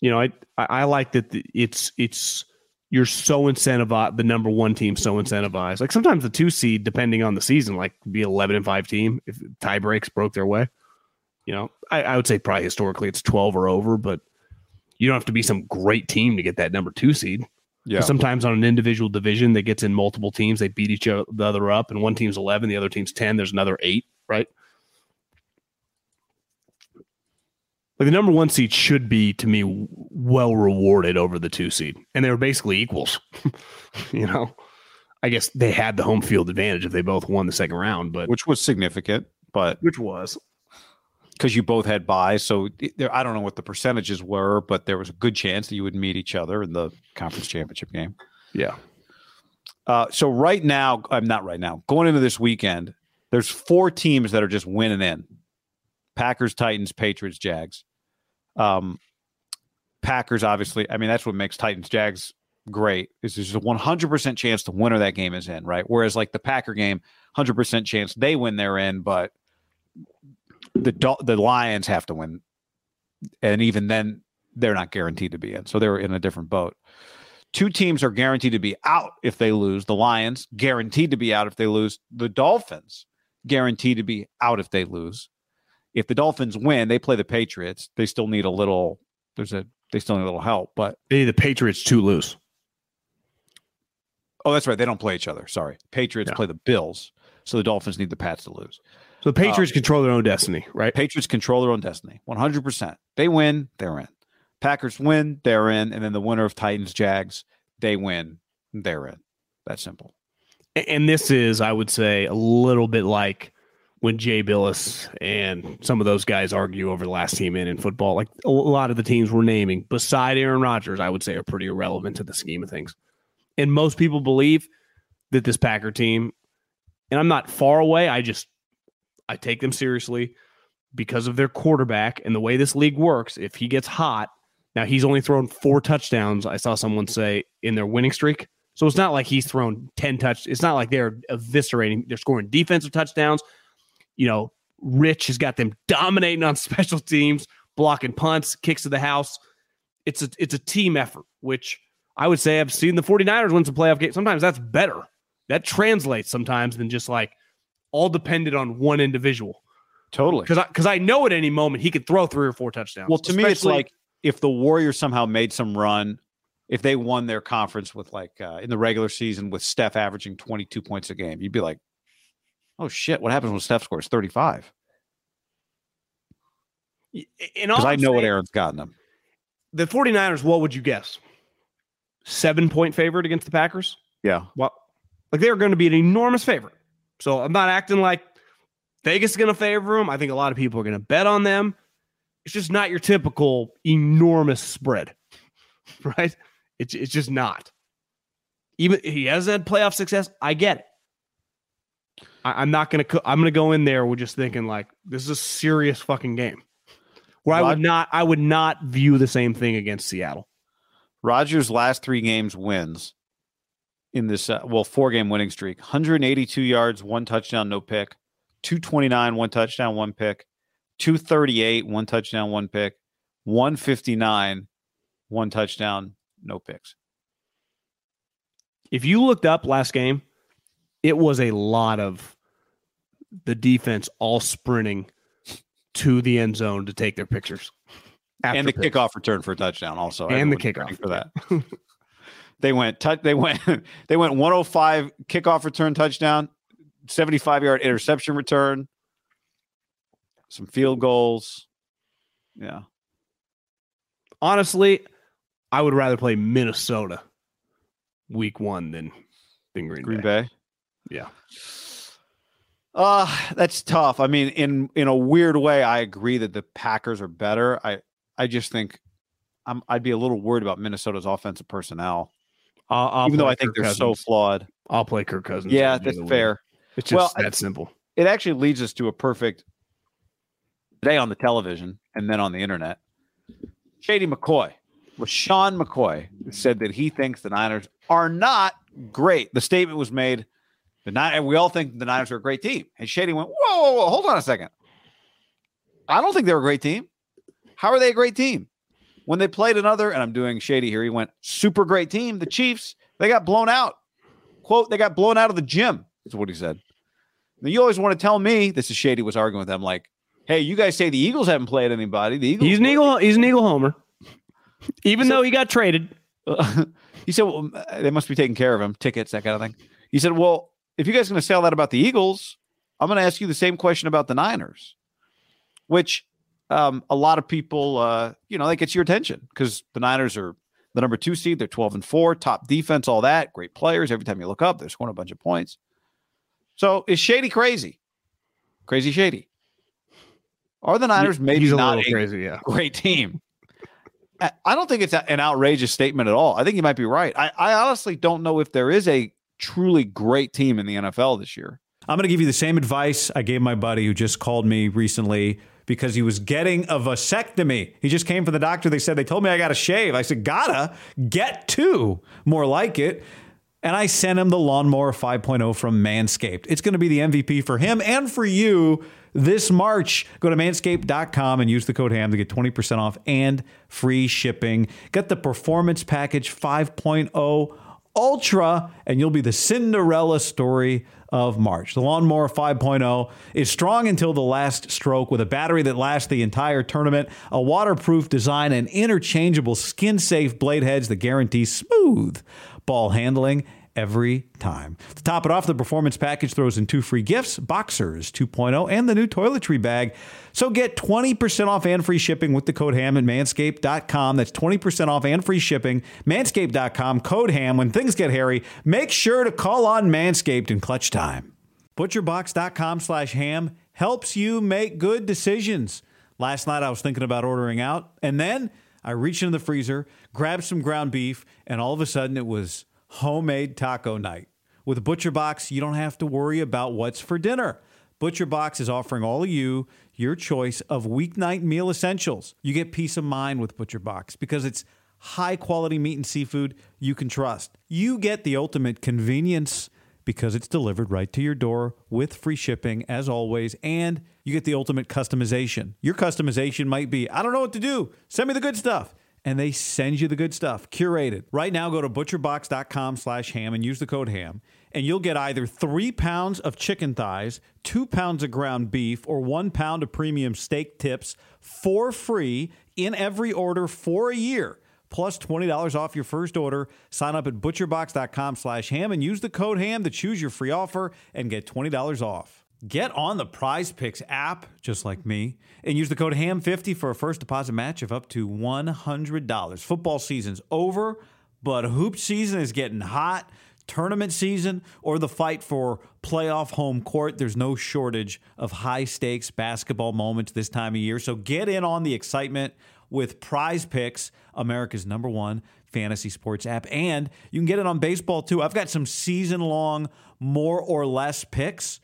you know, I I I like that it's it's you're so incentivized. The number one team so incentivized. Like sometimes the two seed, depending on the season, like be eleven and five team if tie breaks broke their way. You know, I, I would say probably historically it's twelve or over, but you don't have to be some great team to get that number two seed.
Yeah.
Sometimes on an individual division that gets in multiple teams, they beat each other up, and one team's eleven, the other team's ten. There's another eight, right? Like the number one seed should be to me well rewarded over the two seed, and they were basically equals. *laughs* you know, I guess they had the home field advantage if they both won the second round, but
Which was significant, but
which was
because you both had buys, so there, I don't know what the percentages were, but there was a good chance that you would meet each other in the conference championship game.
yeah,
Uh, so right now, I'm not right now. Going into this weekend, there's four teams that are just winning in: Packers, Titans, Patriots, Jags. Um, Packers, obviously. I mean, that's what makes Titans, Jags great. Is there's a 100% chance the winner of that game is in, right? Whereas like the Packer game, 100% chance they win, they're in, but the Dol- the Lions have to win, and even then they're not guaranteed to be in. So they're in a different boat. Two teams are guaranteed to be out if they lose. The Lions guaranteed to be out if they lose. The Dolphins guaranteed to be out if they lose. If the Dolphins win, they play the Patriots. They still need a little. There's a. They still need a little help, but
They need the Patriots to lose.
oh, that's right. They don't play each other. Sorry, Patriots
Yeah.
play the Bills, so the Dolphins need the Pats to lose.
So the Patriots um, control their own destiny, right?
Patriots control their own destiny 100%. They win, they're in. Packers win, they're in. And then the winner of Titans, Jags, they win, they're in. That simple.
And this is, I would say, a little bit like when Jay Bilas and some of those guys argue over the last team in in football. Like a lot of the teams we're naming, beside Aaron Rodgers, I would say are pretty irrelevant to the scheme of things. And most people believe that this Packer team, and I'm not far away, I just I take them seriously because of their quarterback and the way this league works. If he gets hot, now he's only thrown four touchdowns. I saw someone say in their winning streak. So it's not like he's thrown 10 touch. It's not like they're eviscerating. They're scoring defensive touchdowns. You know, Rich has got them dominating on *laughs* special teams, blocking punts, kicks to the house. It's a it's a team effort, which I would say I've seen the 49ers win some playoff games. Sometimes that's better. That translates sometimes than just like all depended on one individual.
Totally.
Because I because I know at any moment he could throw three or four touchdowns.
Well, to me, it's like if the Warriors somehow made some run, if they won their conference with like uh, in the regular season with Steph averaging 22 points a game, you'd be like, oh shit, what happens when Steph scores 35?
and
Because I
I'm
know what
saying-
Aaron's gotten them.
the 49ers, what would you guess? Seven point favorite against the Packers?
Yeah.
Well, like they're going to be an enormous favorite. So I'm not acting like Vegas is going to favor them. I think a lot of people are going to bet on them. It's just not your typical enormous spread, *laughs* right? It's it's just not. Even he has had playoff success. I get it. I, I'm not going to. I'm going to go in there with just thinking like this is a serious fucking game. Where I would not. I would not view the same thing against Seattle.
Rodgers' last three games wins in this uh, well four game winning streak. 182 yards one touchdown no pick. 229 one touchdown one pick. 238 one touchdown one pick. 159 one touchdown no picks.
If you looked up last game, it was a lot of the defense all sprinting to the end zone to take their pictures.
and the
picks.
kickoff return for a touchdown also.
And the kickoff,
for that *laughs* they went they went *laughs* they went 105 kickoff return touchdown 75 yard interception return some field goals yeah
Honestly, I would rather play Minnesota week one than than Green,
green
Bay.
bay
Yeah.
Uh that's tough. I mean, in in a weird way, I agree that the Packers are better. I I just think I'm I'd be a little worried about Minnesota's offensive personnel,
I'll, I'll
even though I think
Kirk
they're so flawed.
I'll play Kirk Cousins.
Yeah, that's
other way.
fair.
It's just
Well, I-
that simple.
It actually leads us to a perfect today on the television and then on the internet. Shady McCoy, LeSean McCoy, said that he thinks the Niners are not great. The statement was made. The Niners, we all think the Niners are a great team. And Shady went, whoa, whoa, whoa, hold on a second. I don't think they're a great team. How are they a great team? When they played another, and I'm doing Shady here, he went, super great team. The Chiefs, they got blown out. Quote, they got blown out of the gym, is what he said. Now, you always want to tell me, this is Shady was arguing with them, like, hey, you guys say the Eagles haven't played anybody. The Eagles
He's an Eagle. He's an Eagle homer. *laughs* Even
So-
though he got traded, *laughs*
he said, well, uh, they must be taking care of him, tickets, that kind of thing. He said, well, if you guys are going to say all that about the Eagles, I'm going to ask you the same question about the Niners, which um, a lot of people, uh, you know, that gets your attention because the Niners are the number two seed. They're 12 and four, top defense, all that, great players. Every time you look up, they're scoring a bunch of points. So is Shady crazy? Crazy Shady. Are the Niners maybe
he's a
not
little
a
crazy. Yeah.
great team. I- I don't think it's an outrageous statement at all. I think you might be right. I, I honestly don't know if there is a truly great team in the NFL this year.
I'm going to give you the same advice I gave my buddy who just called me recently because he was getting a vasectomy. He just came from the doctor. They said, they told me I got to shave. I said, gotta get two, more like it. And I sent him the Lawnmower 5.0 from Manscaped. It's going to be the MVP for him and for you
this March. Go to manscaped.com and use the code HAM to get 20% off and free shipping. Get the Performance Package 5.0 Ultra, and you'll be the Cinderella story of March. The Lawnmower 5.0 is strong until the last stroke with a battery that lasts the entire tournament, a waterproof design, and interchangeable skin safe blade heads that guarantee smooth ball handling every time. To top it off, the performance package throws in two free gifts Boxers 2.0 and the new toiletry bag. So get 20% off and free shipping with the code HAM at manscaped.com. That's 20% off and free shipping. Manscaped.com, code HAM. When things get hairy, make sure to call on Manscaped in clutch time. Butcherbox.com slash ham helps you make good decisions. Last night I was thinking about ordering out, and then I reached into the freezer, grabbed some ground beef, and all of a sudden it was homemade taco night. With ButcherBox, you don't have to worry about what's for dinner. ButcherBox is offering all of you your choice of weeknight meal essentials. You get peace of mind with ButcherBox because it's high quality meat and seafood you can trust. You get the ultimate convenience because it's delivered right to your door with free shipping as always and you get the ultimate customization. Your customization might be, I don't know what to do. Send me the good stuff and they send you the good stuff. Curated right now go to butcherbox.com slash ham and use the code ham and you'll get either three pounds of chicken thighs two pounds of ground beef or one pound of premium steak tips for free in every order for a year plus $20 off your first order. Sign up at butcherbox.com slash ham and use the code ham to choose your free offer and get $20 off Get on the Prize Picks app, just like me, and use the code HAM50 for a first deposit match of up to $100. Football season's over, but hoop season is getting hot. Tournament season or the fight for playoff home court, there's no shortage of high stakes basketball moments this time of year. So get in on the excitement with Prize Picks, America's number one fantasy sports app. And you can get it on baseball too. I've got some season long, more or less picks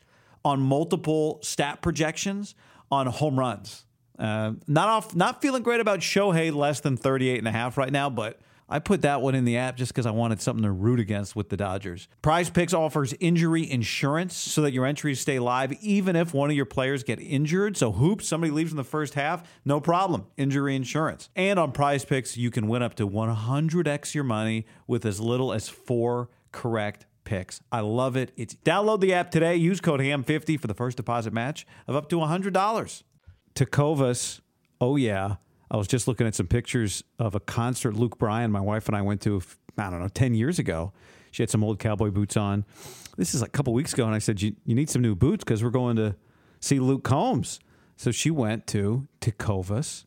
on multiple stat projections on home runs. Uh, not off, not feeling great about Shohei less than 38 and a half right now, but I put that one in the app just because I wanted something to root against with the Dodgers. Prize Picks offers injury insurance so that your entries stay live even if one of your players get injured. So hoops, somebody leaves in the first half, no problem. Injury insurance. And on Prize Picks, you can win up to 100x your money with as little as four correct picks. I love it. It's download the app today. Use code HAM50 for the first deposit match of up to $100. Tecovas, oh yeah. I was just looking at some pictures of a concert Luke Bryan, my wife and I went to, I don't know, 10 years ago. She had some old cowboy boots on. This is like a couple weeks ago, and I said, You, you need some new boots because we're going to see Luke Combs. So she went to Tecovas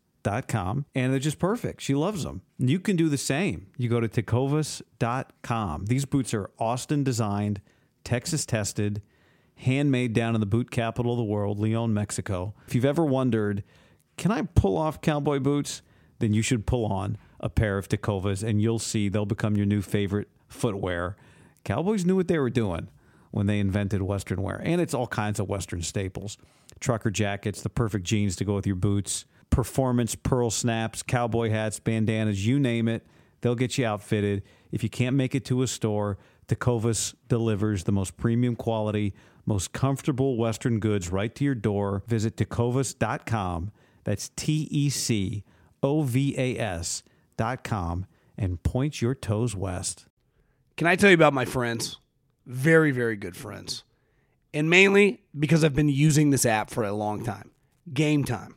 com and they're just perfect. She loves them. You can do the same. You go to tecovas.com. These boots are Austin designed, Texas tested, handmade down in the boot capital of the world, Leon, Mexico. If you've ever wondered, can I pull off cowboy boots? Then you should pull on a pair of Tecovas and you'll see they'll become your new favorite footwear. Cowboys knew what they were doing when they invented Western wear, and it's all kinds of Western staples trucker jackets, the perfect jeans to go with your boots performance pearl snaps, cowboy hats, bandanas, you name it. They'll get you outfitted. If you can't make it to a store, Tecovas delivers the most premium quality, most comfortable Western goods right to your door. Visit tecovas.com. That's T E C O V A S.com and point your toes west.
Can I tell you about my friends? Very, very good friends. And mainly because I've been using this app for a long time. Game time.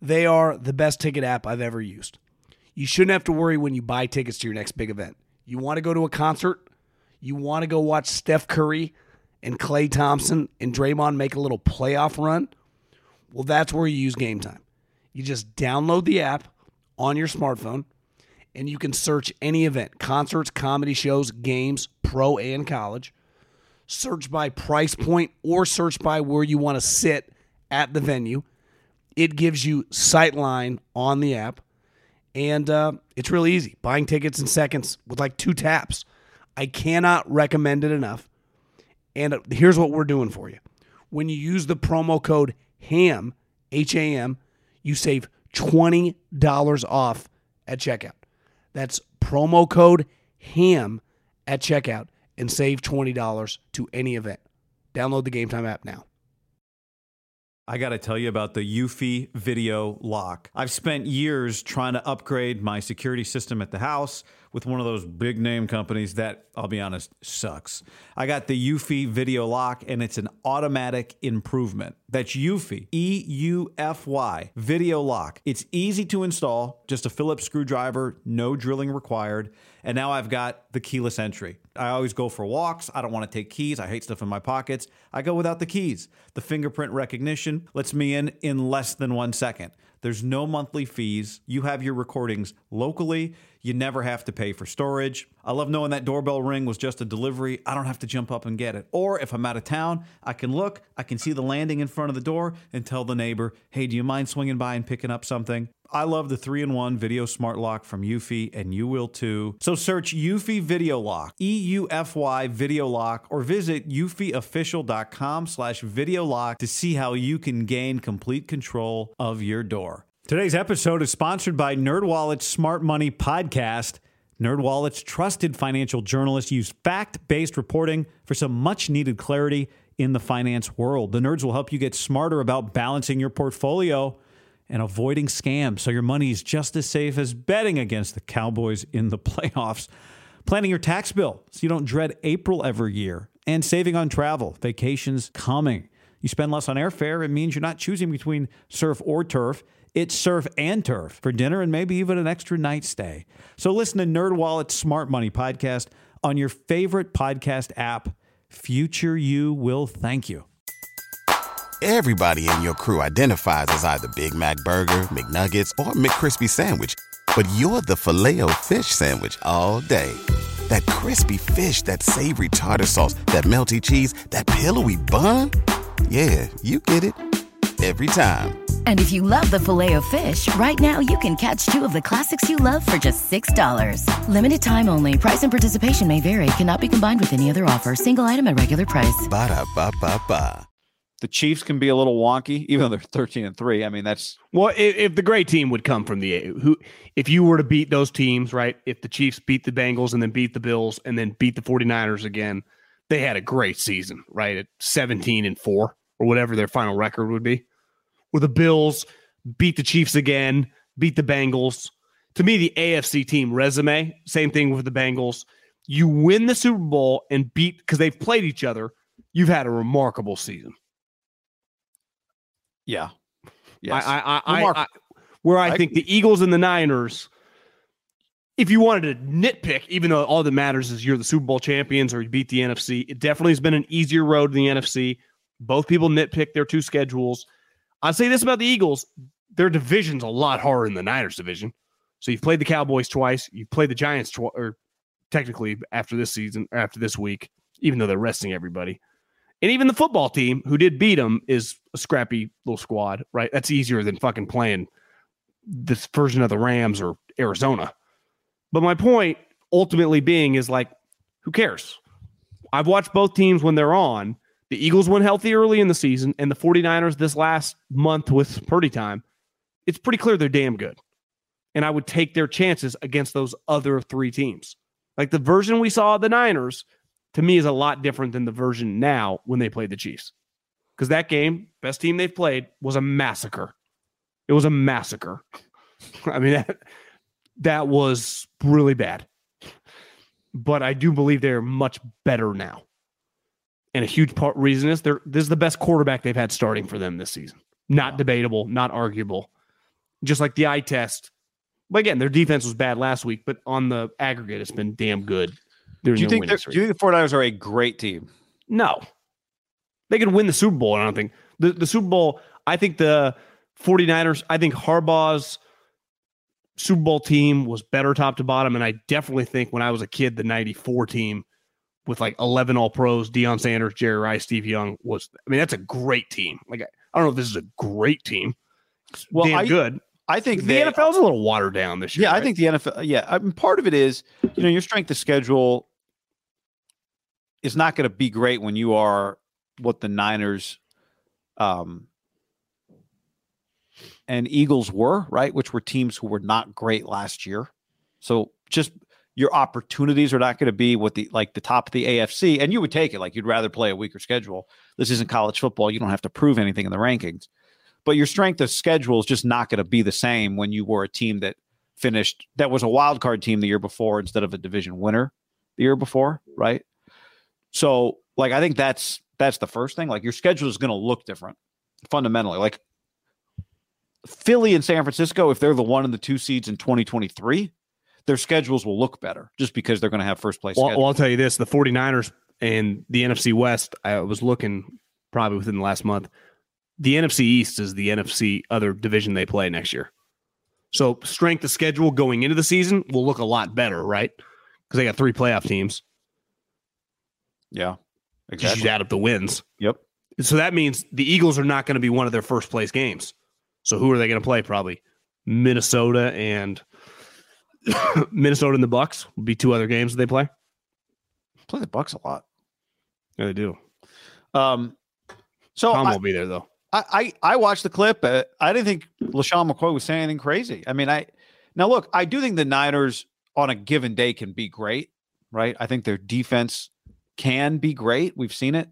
They are the best ticket app I've ever used. You shouldn't have to worry when you buy tickets to your next big event. You want to go to a concert, you want to go watch Steph Curry and Klay Thompson and Draymond make a little playoff run. Well, that's where you use Game Time. You just download the app on your smartphone and you can search any event concerts, comedy shows, games, pro and college. Search by price point or search by where you want to sit at the venue. It gives you Sightline on the app, and uh, it's really easy. Buying tickets in seconds with like two taps. I cannot recommend it enough. And uh, here's what we're doing for you. When you use the promo code HAM, H A M, you save $20 off at checkout. That's promo code HAM at checkout and save $20 to any event. Download the Game Time app now.
I got to tell you about the Eufy Video Lock. I've spent years trying to upgrade my security system at the house with one of those big name companies that, I'll be honest, sucks. I got the Eufy Video Lock, and it's an automatic improvement. That's Eufy, E U F Y, Video Lock. It's easy to install, just a Phillips screwdriver, no drilling required. And now I've got the keyless entry. I always go for walks. I don't want to take keys. I hate stuff in my pockets. I go without the keys. The fingerprint recognition lets me in in less than one second. There's no monthly fees. You have your recordings locally. You never have to pay for storage. I love knowing that doorbell ring was just a delivery. I don't have to jump up and get it. Or if I'm out of town, I can look, I can see the landing in front of the door and tell the neighbor, hey, do you mind swinging by and picking up something? I love the 3 in 1 video smart lock from Eufy, and you will too. So search Eufy Video Lock, E U F Y Video Lock, or visit eufyofficial.com slash video lock to see how you can gain complete control of your door. Today's episode is sponsored by NerdWallet's Smart Money Podcast. NerdWallet's trusted financial journalists use fact-based reporting for some much-needed clarity in the finance world. The nerds will help you get smarter about balancing your portfolio and avoiding scams so your money is just as safe as betting against the Cowboys in the *laughs* playoffs. Planning your tax bill so you don't dread April every year, and saving on travel, vacations coming. You spend less on airfare, it means you're not choosing between surf or turf. It's surf and turf for dinner and maybe even an extra night stay. So listen to NerdWallet's Smart Money podcast on your favorite podcast app. Future you will thank you.
Everybody in your crew identifies as either Big Mac Burger, McNuggets, or McCrispy Sandwich. But you're the filet fish Sandwich all day. That crispy fish, that savory tartar sauce, that melty cheese, that pillowy bun. Yeah, you get it. Every time.
And if you love the filet of fish, right now you can catch two of the classics you love for just $6. Limited time only. Price and participation may vary. Cannot be combined with any other offer. Single item at regular price.
Ba da ba ba ba.
The Chiefs can be a little wonky, even though they're 13 and 3. I mean, that's
Well, if, if the great team would come from the who, if you were to beat those teams, right? If the Chiefs beat the Bengals and then beat the Bills and then beat the 49ers again, they had a great season, right? At 17 and 4 or whatever their final record would be. With the Bills beat the Chiefs again, beat the Bengals. To me, the AFC team resume, same thing with the Bengals. You win the Super Bowl and beat because they've played each other. You've had a remarkable season.
yeah. Yes.
I, I, I, I, I- where I
I-
think the Eagles and the Niners, if you wanted to nitpick, even though all that matters is you're the Super Bowl champions or you beat the NFC, it definitely has been an easier road in the NFC. Both people nitpick their two schedules. I'd say this about the Eagles: their division's a lot harder than the Niners division. So you've played the Cowboys twice, you've played the Giants twice, or technically after this season, after this week, even though they're resting everybody. And even the football team who did beat them is a scrappy little squad, right? That's easier than fucking playing this version of the Rams or Arizona. But my point ultimately being is like, who cares? I've watched both teams when they're on. The Eagles went healthy early in the season, and the 49ers this last month with Purdy time. It's pretty clear they're damn good. And I would take their chances against those other three teams. Like the version we saw of the Niners, to me, is a lot different than the version now when they played the Chiefs. Because that game, best team they've played, was a massacre. It was a massacre. *laughs* I mean, that, that was really bad. But I do believe they're much better now. And a huge part reason is they're this is the best quarterback they've had starting for them this season. Not debatable, not arguable. Just like the eye test. But again, their defense was bad last week, but on the aggregate, it's been damn good. They're
do you
their
think
winning
they're-
streak.
do you think the 49ers are a great team?
No. They could win the Super Bowl. I don't think. The, the Super Bowl, I think the 49ers, I think Harbaugh's Super Bowl team was better top to bottom. And I definitely think when I was a kid, the 94 team with like 11 All Pros, Deion Sanders, Jerry Rice, Steve Young was, I mean, that's a great team. Like, I, I don't know if this is a great team. It's
Well,
damn
I-
good.
I think
The
they,
NFL's a little watered down this year.
Yeah, I think the NFL. Yeah, I mean, part of it is you know your strength of schedule is not going to be great when you are what the Niners, um, and Eagles were right, which were teams who were not great last year. So just your opportunities are not going to be what the like the top of the AFC, and you would take it like you'd rather play a weaker schedule. This isn't college football; you don't have to prove anything in the rankings.
but your strength of schedule is just not going to be the same when you were a team that finished that was a wild card team the year before instead of a division winner the year before, right? So, like, I think that's that's the first thing. Like, your schedule is going to look different fundamentally. Like, Philly and San Francisco, if they're the one and the two seeds in 2023, their schedules will look better just because they're going to have first place.
Well, well, I'll tell you this: the 49ers and the NFC West. I was looking probably within the last month. The NFC East is the NFC other division they play next year. So strength of schedule going into the season will look a lot better, right? Because they got three playoff teams.
Yeah,
Just you add up the wins.
Yep.
So that means the Eagles are not going to be one of their first place games. So who are they going to play? Probably Minnesota and *coughs* Minnesota and the Bucks will be two other games that they play.
Play the Bucks a lot.
Yeah, they do.
Um, so
Tom
I,
won't be there though.
I, I I watched the clip. Uh, I didn't think LeSean McCoy was saying anything crazy. I mean, I now look. I do think the Niners on a given day can be great, right? I think their defense can be great. We've seen it,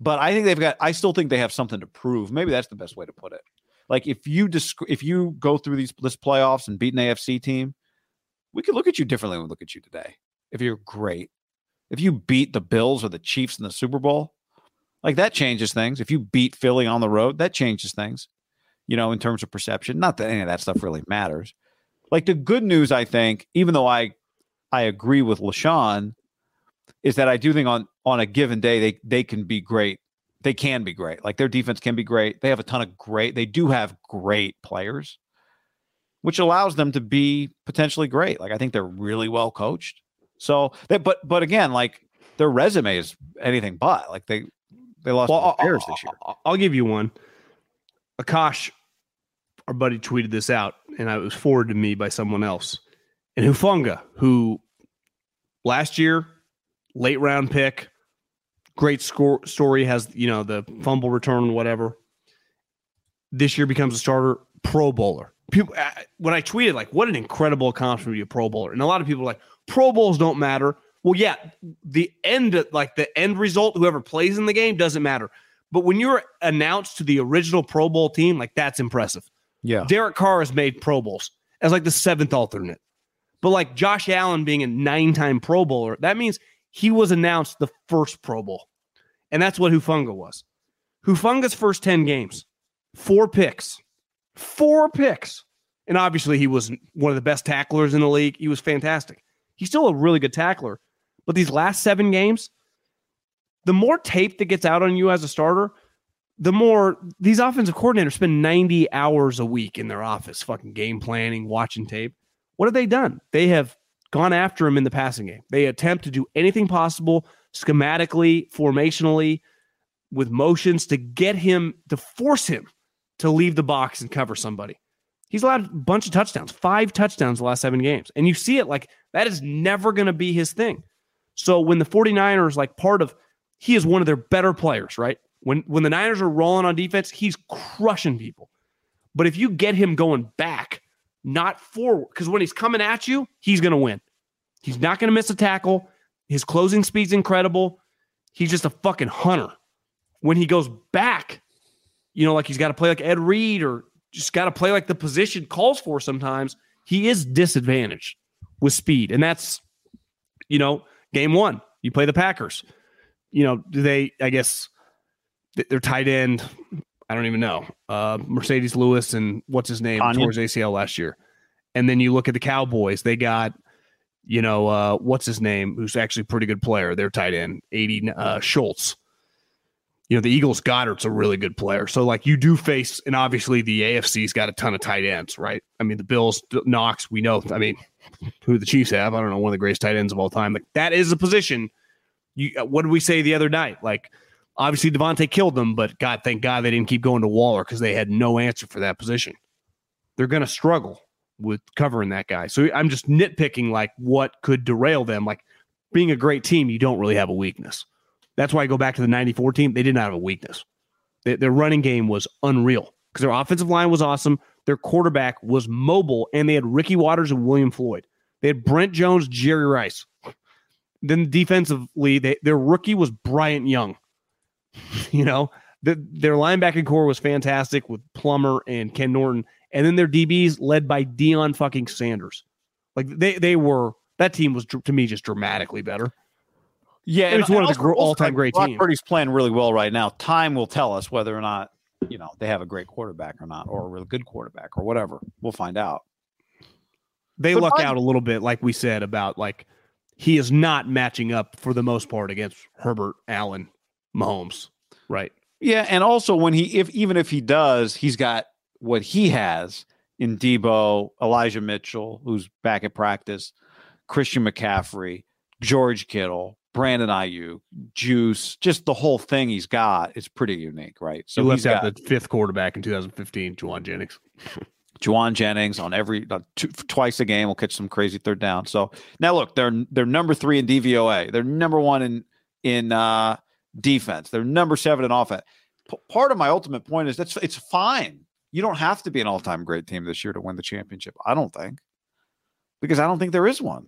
but I think they've got. I still think they have something to prove. Maybe that's the best way to put it. Like if you disc- if you go through these this playoffs and beat an AFC team, we could look at you differently than we look at you today. If you're great, if you beat the Bills or the Chiefs in the Super Bowl, like that changes things. If you beat Philly on the road, that changes things, you know, in terms of perception. Not that any of that stuff really matters. Like the good news, I think, even though I I agree with LeSean, is that I do think on on a given day they they can be great. They can be great. Like their defense can be great. They have a ton of great. They do have great players, which allows them to be potentially great. Like I think they're really well coached. So, they, but but again, like their resume is anything but. Like they they lost
Well,
Bears this year.
I'll- I'll give you one. Akash, our buddy, tweeted this out, and it was forwarded to me by someone else. And Hufanga, who last year, late round pick, great score story, has you know the fumble return, whatever. This year becomes a starter, Pro Bowler. People, uh, when I tweeted like, "What an incredible accomplishment to be a Pro Bowler," and a lot of people are like, "Pro Bowls don't matter." Well, yeah, the end, like the end result, whoever plays in the game doesn't matter. But when you're announced to the original Pro Bowl team, like that's impressive.
Yeah.
Derek Carr has made Pro Bowls as like the seventh alternate. But like Josh Allen being a nine time Pro Bowler, that means he was announced the first Pro Bowl. And that's what Hufanga was. Hufanga's first 10 games, four picks, four picks. And obviously, he was one of the best tacklers in the league. He was fantastic. He's still a really good tackler. But these last seven games, the more tape that gets out on you as a starter, the more these offensive coordinators spend 90 hours a week in their office, fucking game planning, watching tape. What have they done? They have gone after him in the passing game. They attempt to do anything possible schematically, formationally, with motions to get him, to force him to leave the box and cover somebody. He's allowed a bunch of touchdowns, five touchdowns the last seven games. And you see it like that is never going to be his thing. So when the 49ers, like part of, he is one of their better players, right? When when the Niners are rolling on defense, he's crushing people. But if you get him going back, not forward, because when he's coming at you, he's going to win. He's not going to miss a tackle. His closing speed's incredible. He's just a fucking hunter. When he goes back, you know, like he's got to play like Ed Reed or just got to play like the position calls for sometimes, he is disadvantaged with speed. And that's, you know, game one, you play the Packers. You know, do they, I guess, th- their tight end, I don't even know, uh, Marcedes Lewis and what's his name,
Anya.
towards ACL last year. And then you look at the Cowboys, they got, you know, uh, what's his name, who's actually a pretty good player, their tight end, 80 uh, Schultz. You know, the Eagles Goedert's a really good player. So, like, you do face, and obviously the AFC's got a ton of tight ends, right? I mean, the Bills, Knox, we know, I mean, who the Chiefs have. I don't know, one of the greatest tight ends of all time. Like, that is a position. You, uh, what did we say the other night? Like, obviously Davante killed them, but God, thank God they didn't keep going to Waller because they had no answer for that position. They're going to struggle with covering that guy. So I'm just nitpicking like what could derail them. Like being a great team, you don't really have a weakness. That's why I go back to the 94 team. They did not have a weakness. Their, their running game was unreal because their offensive line was awesome. Their quarterback was mobile, and they had Ricky Watters and William Floyd. They had Brent Jones, Jerry Rice. Then defensively, they, their rookie was Bryant Young. *laughs* you know, The, their linebacking corps was fantastic with Plummer and Ken Norton, and then their DBs led by Deion fucking Sanders. Like they they were that team was to me just dramatically better.
Yeah,
It was one of the all-time great
Brock
teams.
Purdy's playing really well right now. Time will tell us whether or not you know they have a great quarterback or not, or a really good quarterback or whatever. We'll find out.
They
But
luck
mine-
out a little bit, like we said about like he is not matching up for the most part against Herbert, Allen, Mahomes, right?
Yeah, and also when he if even if he does, he's got what he has in Deebo, Elijah Mitchell, who's back at practice, Christian McCaffrey, George Kittle, Brandon Aiyuk, Juice, just the whole thing he's got is pretty unique, right?
So
So
he
he's got
the fifth quarterback in 2015, Jauan Jennings.
Jauan Jennings on every uh, two, twice a game will catch some crazy third down. So now look, they're they're number three in DVOA. They're number one in in uh, defense. They're number seven in offense. P- part of my ultimate point is that's it's fine. You don't have to be an all time great team this year to win the championship. I don't think because I don't think there is one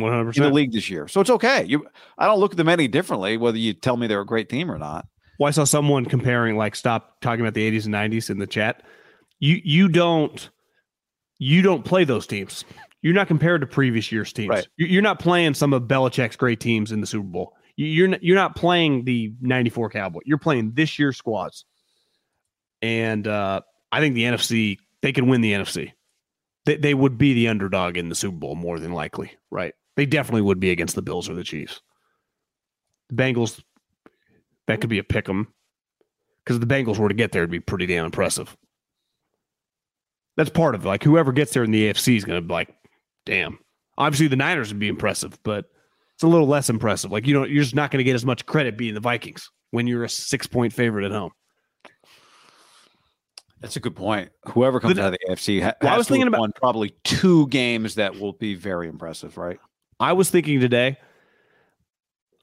100.
in the league this year. So it's okay. You I don't look at them any differently whether you tell me they're a great team or not.
Well, I saw someone comparing, like, stop talking about the 80s and 90s in the chat. You you don't you don't play those teams. You're not compared to previous year's teams.
Right.
You- You're not playing some of Belichick's great teams in the Super Bowl. You- You're not, you're not playing the '94 Cowboy. You're playing this year's squads. And uh, I think the NFC they can win the NFC. They they would be the underdog in the Super Bowl more than likely, right? They definitely would be against the Bills or the Chiefs. The Bengals that could be a pick 'em because if the Bengals were to get there, it'd be pretty damn impressive. That's part of it. Like whoever gets there in the AFC is going to be like, damn. Obviously, the Niners would be impressive, but it's a little less impressive. Like you know, you're just not going to get as much credit being the Vikings when you're a six point favorite at home.
That's a good point. Whoever comes
The-
out of the AFC ha-
Well, I was thinking about-
probably two games that will be very impressive, right?
I was thinking today,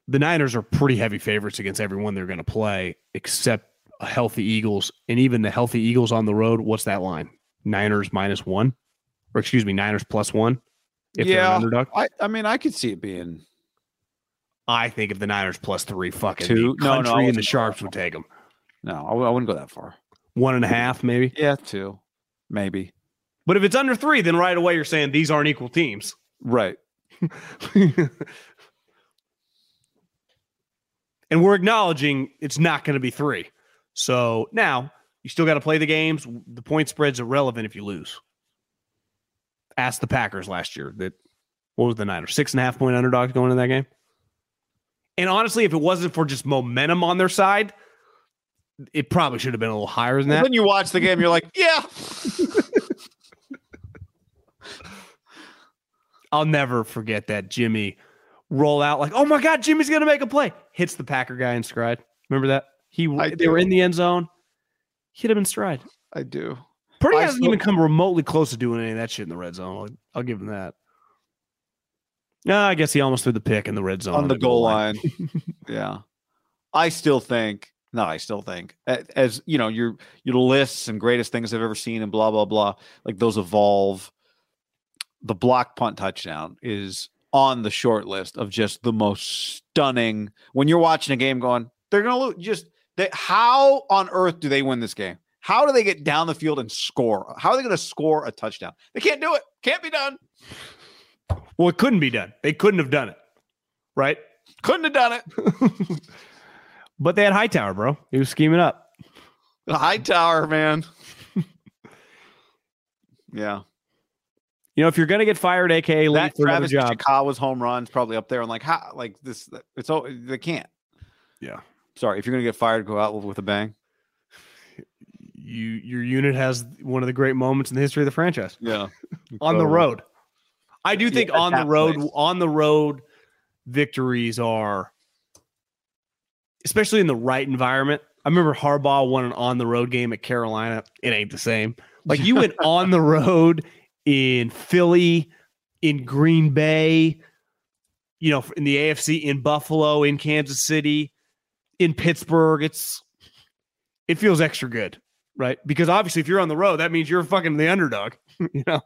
the Niners are pretty heavy favorites against everyone they're going to play, except a healthy Eagles, and even the healthy Eagles on the road. What's that line? Niners minus one, or excuse me, Niners plus one. If they're an
Yeah.
underdog,
I, I mean, I could see it being
I think if the Niners plus three, fucking
Two? No, no,
and the sharps would take them.
no. I, w- I wouldn't go that far.
One and a half, maybe.
Yeah, two, maybe.
But if it's under three, then right away you're saying these aren't equal teams.
Right.
And we're acknowledging it's not going to be three. So now you still got to play the games. The point spread's irrelevant if you lose. Ask the Packers last year that what was the Niners six and a half point underdogs going in that game. And honestly, if it wasn't for just momentum on their side, it probably should have been a little higher than that.
Then you watch the game, you're like, yeah. *laughs*
I'll never forget that Jimmy roll out like, oh my God, Jimmy's gonna make a play. Hits the Packer guy in stride. Remember that? He
I
they were in the end zone. Hit him in stride.
I do.
Purdy
I
hasn't
still-
even come remotely close to doing any of that shit in the red zone. I'll, I'll give him that. No, I guess he almost threw the pick in the red zone
On the goal line. *laughs* yeah. I still think, no, I still think, as you know, your your lists and greatest things I've ever seen and blah blah blah, like those evolve. The block punt touchdown is on the short list of just the most stunning. When you're watching a game, going, they're gonna lose. Just they, how on earth do they win this game? How do they get down the field and score? How are they going to score a touchdown? They can't do it. Can't be done.
Well, it couldn't be done. They couldn't have done it. Right?
Couldn't have done it. *laughs*
But they had Hightower, bro. He was scheming up.
The Hightower, man. *laughs* yeah.
You know, if you're gonna get fired, aka leave
that
for another
Travis
job.
Chikawa's home runs probably up there. And like how like this it's all they can't.
Yeah.
Sorry, if you're gonna get fired, go out with a bang.
You your unit has one of the great moments in the history of the franchise.
Yeah. *laughs*
on the road. I do think
Yeah,
on the road,
place.
on the road, victories are, especially in the right environment. I remember Harbaugh won an on the road game at Carolina. It ain't the same. Like you went *laughs* on the road in Philly, in Green Bay, you know, in the AFC, in Buffalo, in Kansas City, in Pittsburgh. It's it feels extra good, right? Because obviously, if you're on the road, that means you're fucking the underdog. *laughs* you know,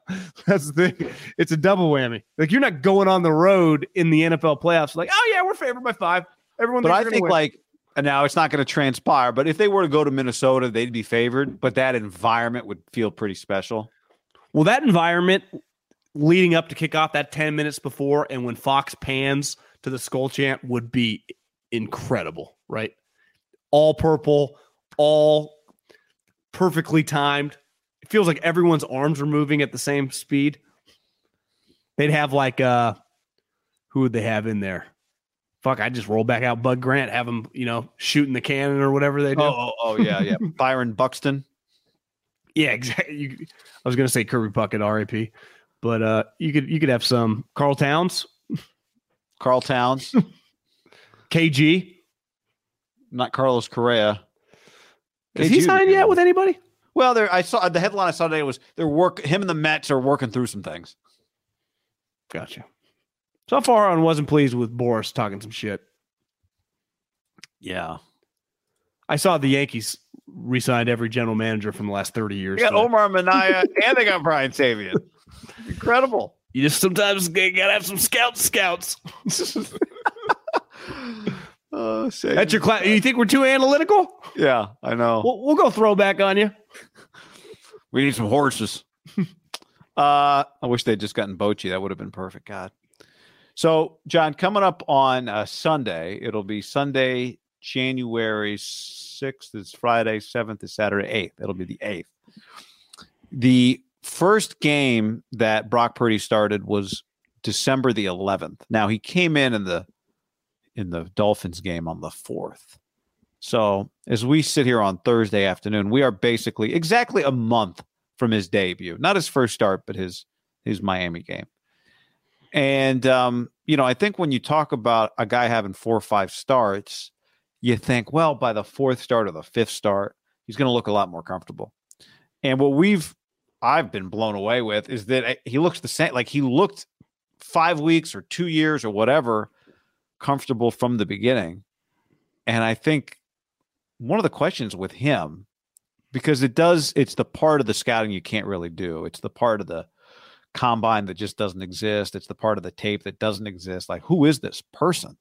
that's the thing. It's a double whammy. Like you're not going on the road in the NFL playoffs. Like, oh yeah, we're favored by five. Everyone,
But I think
win.
like And now it's not going to transpire, but if they were to go to Minnesota, they'd be favored. But that environment would feel pretty special.
Well, that environment leading up to kickoff, that 10 minutes before, and when Fox pans to the Skol chant would be incredible, right? All purple, all perfectly timed. It feels like everyone's arms are moving at the same speed. They'd have like uh who would they have in there? Fuck, I just roll back out Bud Grant, have him, you know, shooting the cannon or whatever they do.
Oh, oh, oh yeah, yeah. *laughs* Byron Buxton.
Yeah, *laughs* exactly. You, I was gonna say Kirby Puckett, RAP, but uh you could you could have some Karl Towns, *laughs*
Karl Towns, *laughs*
KG.
not Carlos Correa.
Is he signed yet with anybody?
Well, there I saw the headline I saw today was they're work him and the Mets are working through some things.
Gotcha. So far I wasn't pleased with Boras talking some shit.
Yeah.
I saw the Yankees re-signed every general manager from the last 30 years.
They got
so
Omar Minaya and they got Brian Sabean. Incredible.
you just sometimes g- gotta have some scout scouts. *laughs*
Oh,
That's your class. You think we're too analytical?
Yeah, I know.
We'll, we'll go throwback on you.
We need some horses. *laughs* uh, I wish they'd just gotten Bochy. That would have been perfect. God. So, John, coming up on uh, Sunday, it'll be Sunday, January 6th is Friday, 7th is Saturday, 8th. It'll be the 8th. The first game that Brock Purdy started was December the 11th. Now, he came in in the in the Dolphins game on the 4th. So, as we sit here on Thursday afternoon, we are basically exactly a month from his debut. Not his first start, but his his Miami game. And um, you know, I think when you talk about a guy having four or five starts, you think, well, by the fourth start or the fifth start, he's going to look a lot more comfortable. And what we've I've been blown away with is that uh, he looks the same like he looked 5 weeks or 2 years or whatever comfortable from the beginning. And I think one of the questions with him because it does it's the part of the scouting you can't really do it's the part of the combine that just doesn't exist it's the part of the tape that doesn't exist like who is this person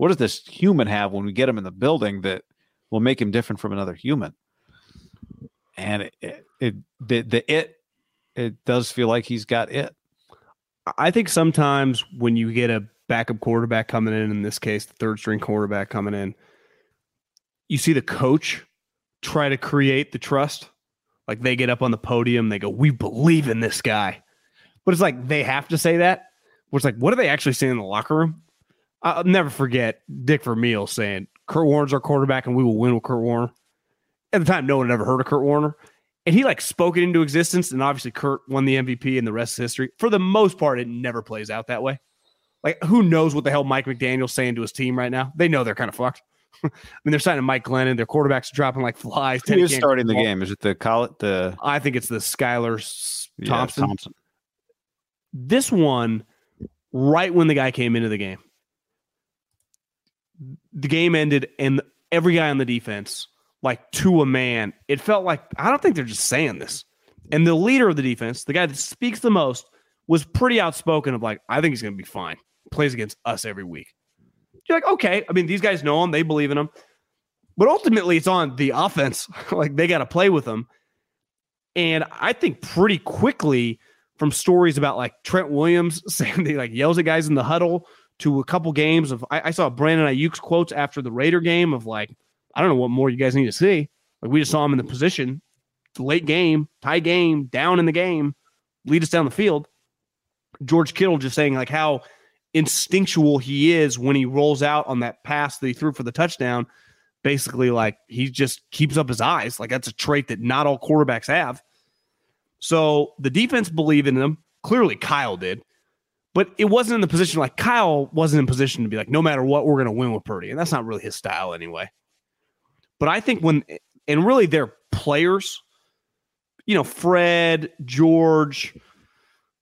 what does this human have when we get him in the building that will make him different from another human and it, it, it the, the it it does feel like he's got it
I think sometimes when you get a backup quarterback coming in, in this case, the third string quarterback coming in, you see the coach try to create the trust. Like they get up on the podium, they go, We believe in this guy. But it's like they have to say that. Where it's like, what are they actually saying in the locker room? I'll never forget Dick Vermeil saying, Kurt Warner's our quarterback and we will win with Kurt Warner. At the time, no one had ever heard of Kurt Warner. And he like spoke it into existence. And obviously, Kurt won the MVP and the rest is history. For the most part, it never plays out that way. Like, who knows what the hell Mike McDaniel's saying to his team right now? They know they're kind of fucked. *laughs* I mean, they're signing Mike Glennon. Their quarterbacks are dropping like flies.
who is starting the
ball.
game is it the college the
I think it's the Skylar S-
yeah,
Thompson.
Thompson
This one, right when the guy came into the game, the game ended, and every guy on the defense, like to a man, it felt like I don't think they're just saying this. And the leader of the defense, the guy that speaks the most, was pretty outspoken of like, I think he's going to be fine. Plays against us every week. You're like, okay. I mean, these guys know him, they believe in him. But ultimately, it's on the offense. *laughs* like they got to play with him. And I think pretty quickly from stories about like Trent Williams *laughs* saying he like yells at guys in the huddle to a couple games of I, I saw Brandon Aiyuk's quotes after the Raider game of like, I don't know what more you guys need to see. Like we just saw him in the position, late game, tie game, down in the game, lead us down the field. George Kittle just saying like how instinctual he is when he rolls out on that pass that he threw for the touchdown. Basically, like he just keeps up his eyes. Like that's a trait that not all quarterbacks have. So the defense believed in him. Clearly, Kyle did, but it wasn't in the position like Kyle wasn't in position to be like, no matter what, we're going to win with Purdy, and that's not really his style anyway. But I think when and really their players, you know, Fred, George,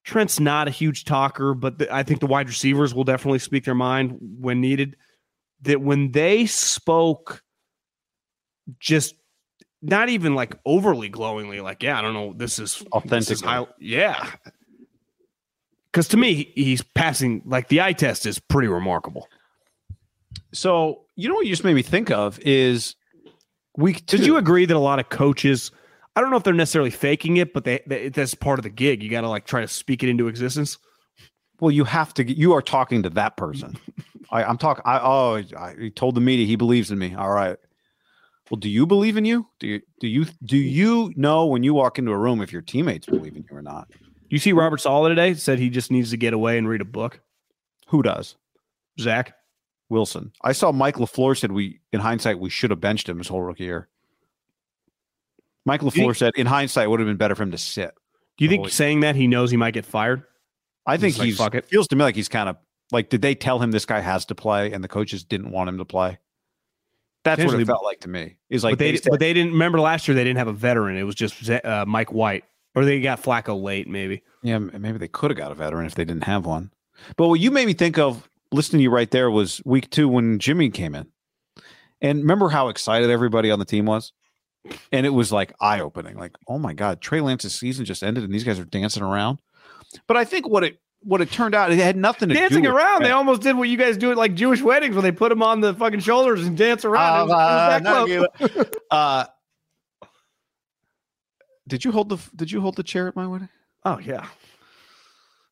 Trent's not a huge talker, but the, I think the wide receivers will definitely speak their mind when needed. That when they spoke, just not even like overly glowingly, like, yeah, I don't know, this is this is
Authentically.
high- yeah. Because to me, he's passing like the eye test is pretty remarkable.
So you know what you just made me think of is week two.
Did you agree that a lot of coaches? I don't know if they're necessarily faking it, but they, they that's part of the gig. You got to like try to speak it into existence.
Well, you have to. You are talking to that person. *laughs* I, I'm talking. I oh, I, he told the media he believes in me. All right. Well, do you believe in you? Do you do you do you know when you walk into a room if your teammates believe in you or not?
You see, Robert Saleh today said he just needs to get away and read a book.
Who does?
Zach,
Wilson. I saw Mike LaFleur said we, in hindsight, we should have benched him his whole rookie year. Mike LaFleur said, in hindsight, it would have been better for him to sit.
do you think
Holy-
saying that he knows he might get fired?
I think
He's
he's
"Fuck it."
feels to me like he's kind of like, did they tell him this guy has to play and the coaches didn't want him to play? That's what it felt like to me. Is like
but they,
said-
but they didn't remember last year. They didn't have a veteran. It was just uh, Mike White, or they got Flacco late, maybe.
Yeah, maybe they could have got a veteran if they didn't have one. But what you made me think of listening to you right there was week two when Jimmy came in. And remember how excited everybody on the team was? And it was like eye opening. Like, oh my God, Trey Lance's season just ended and these guys are dancing around. But I think what it what it turned out, it had nothing to
Dancing
do with
around, they almost did what you guys do at like Jewish weddings, where they put them on the fucking shoulders and dance around. It was- it was that close. *laughs*
uh, did you hold the did you hold the chair at my wedding?
oh yeah,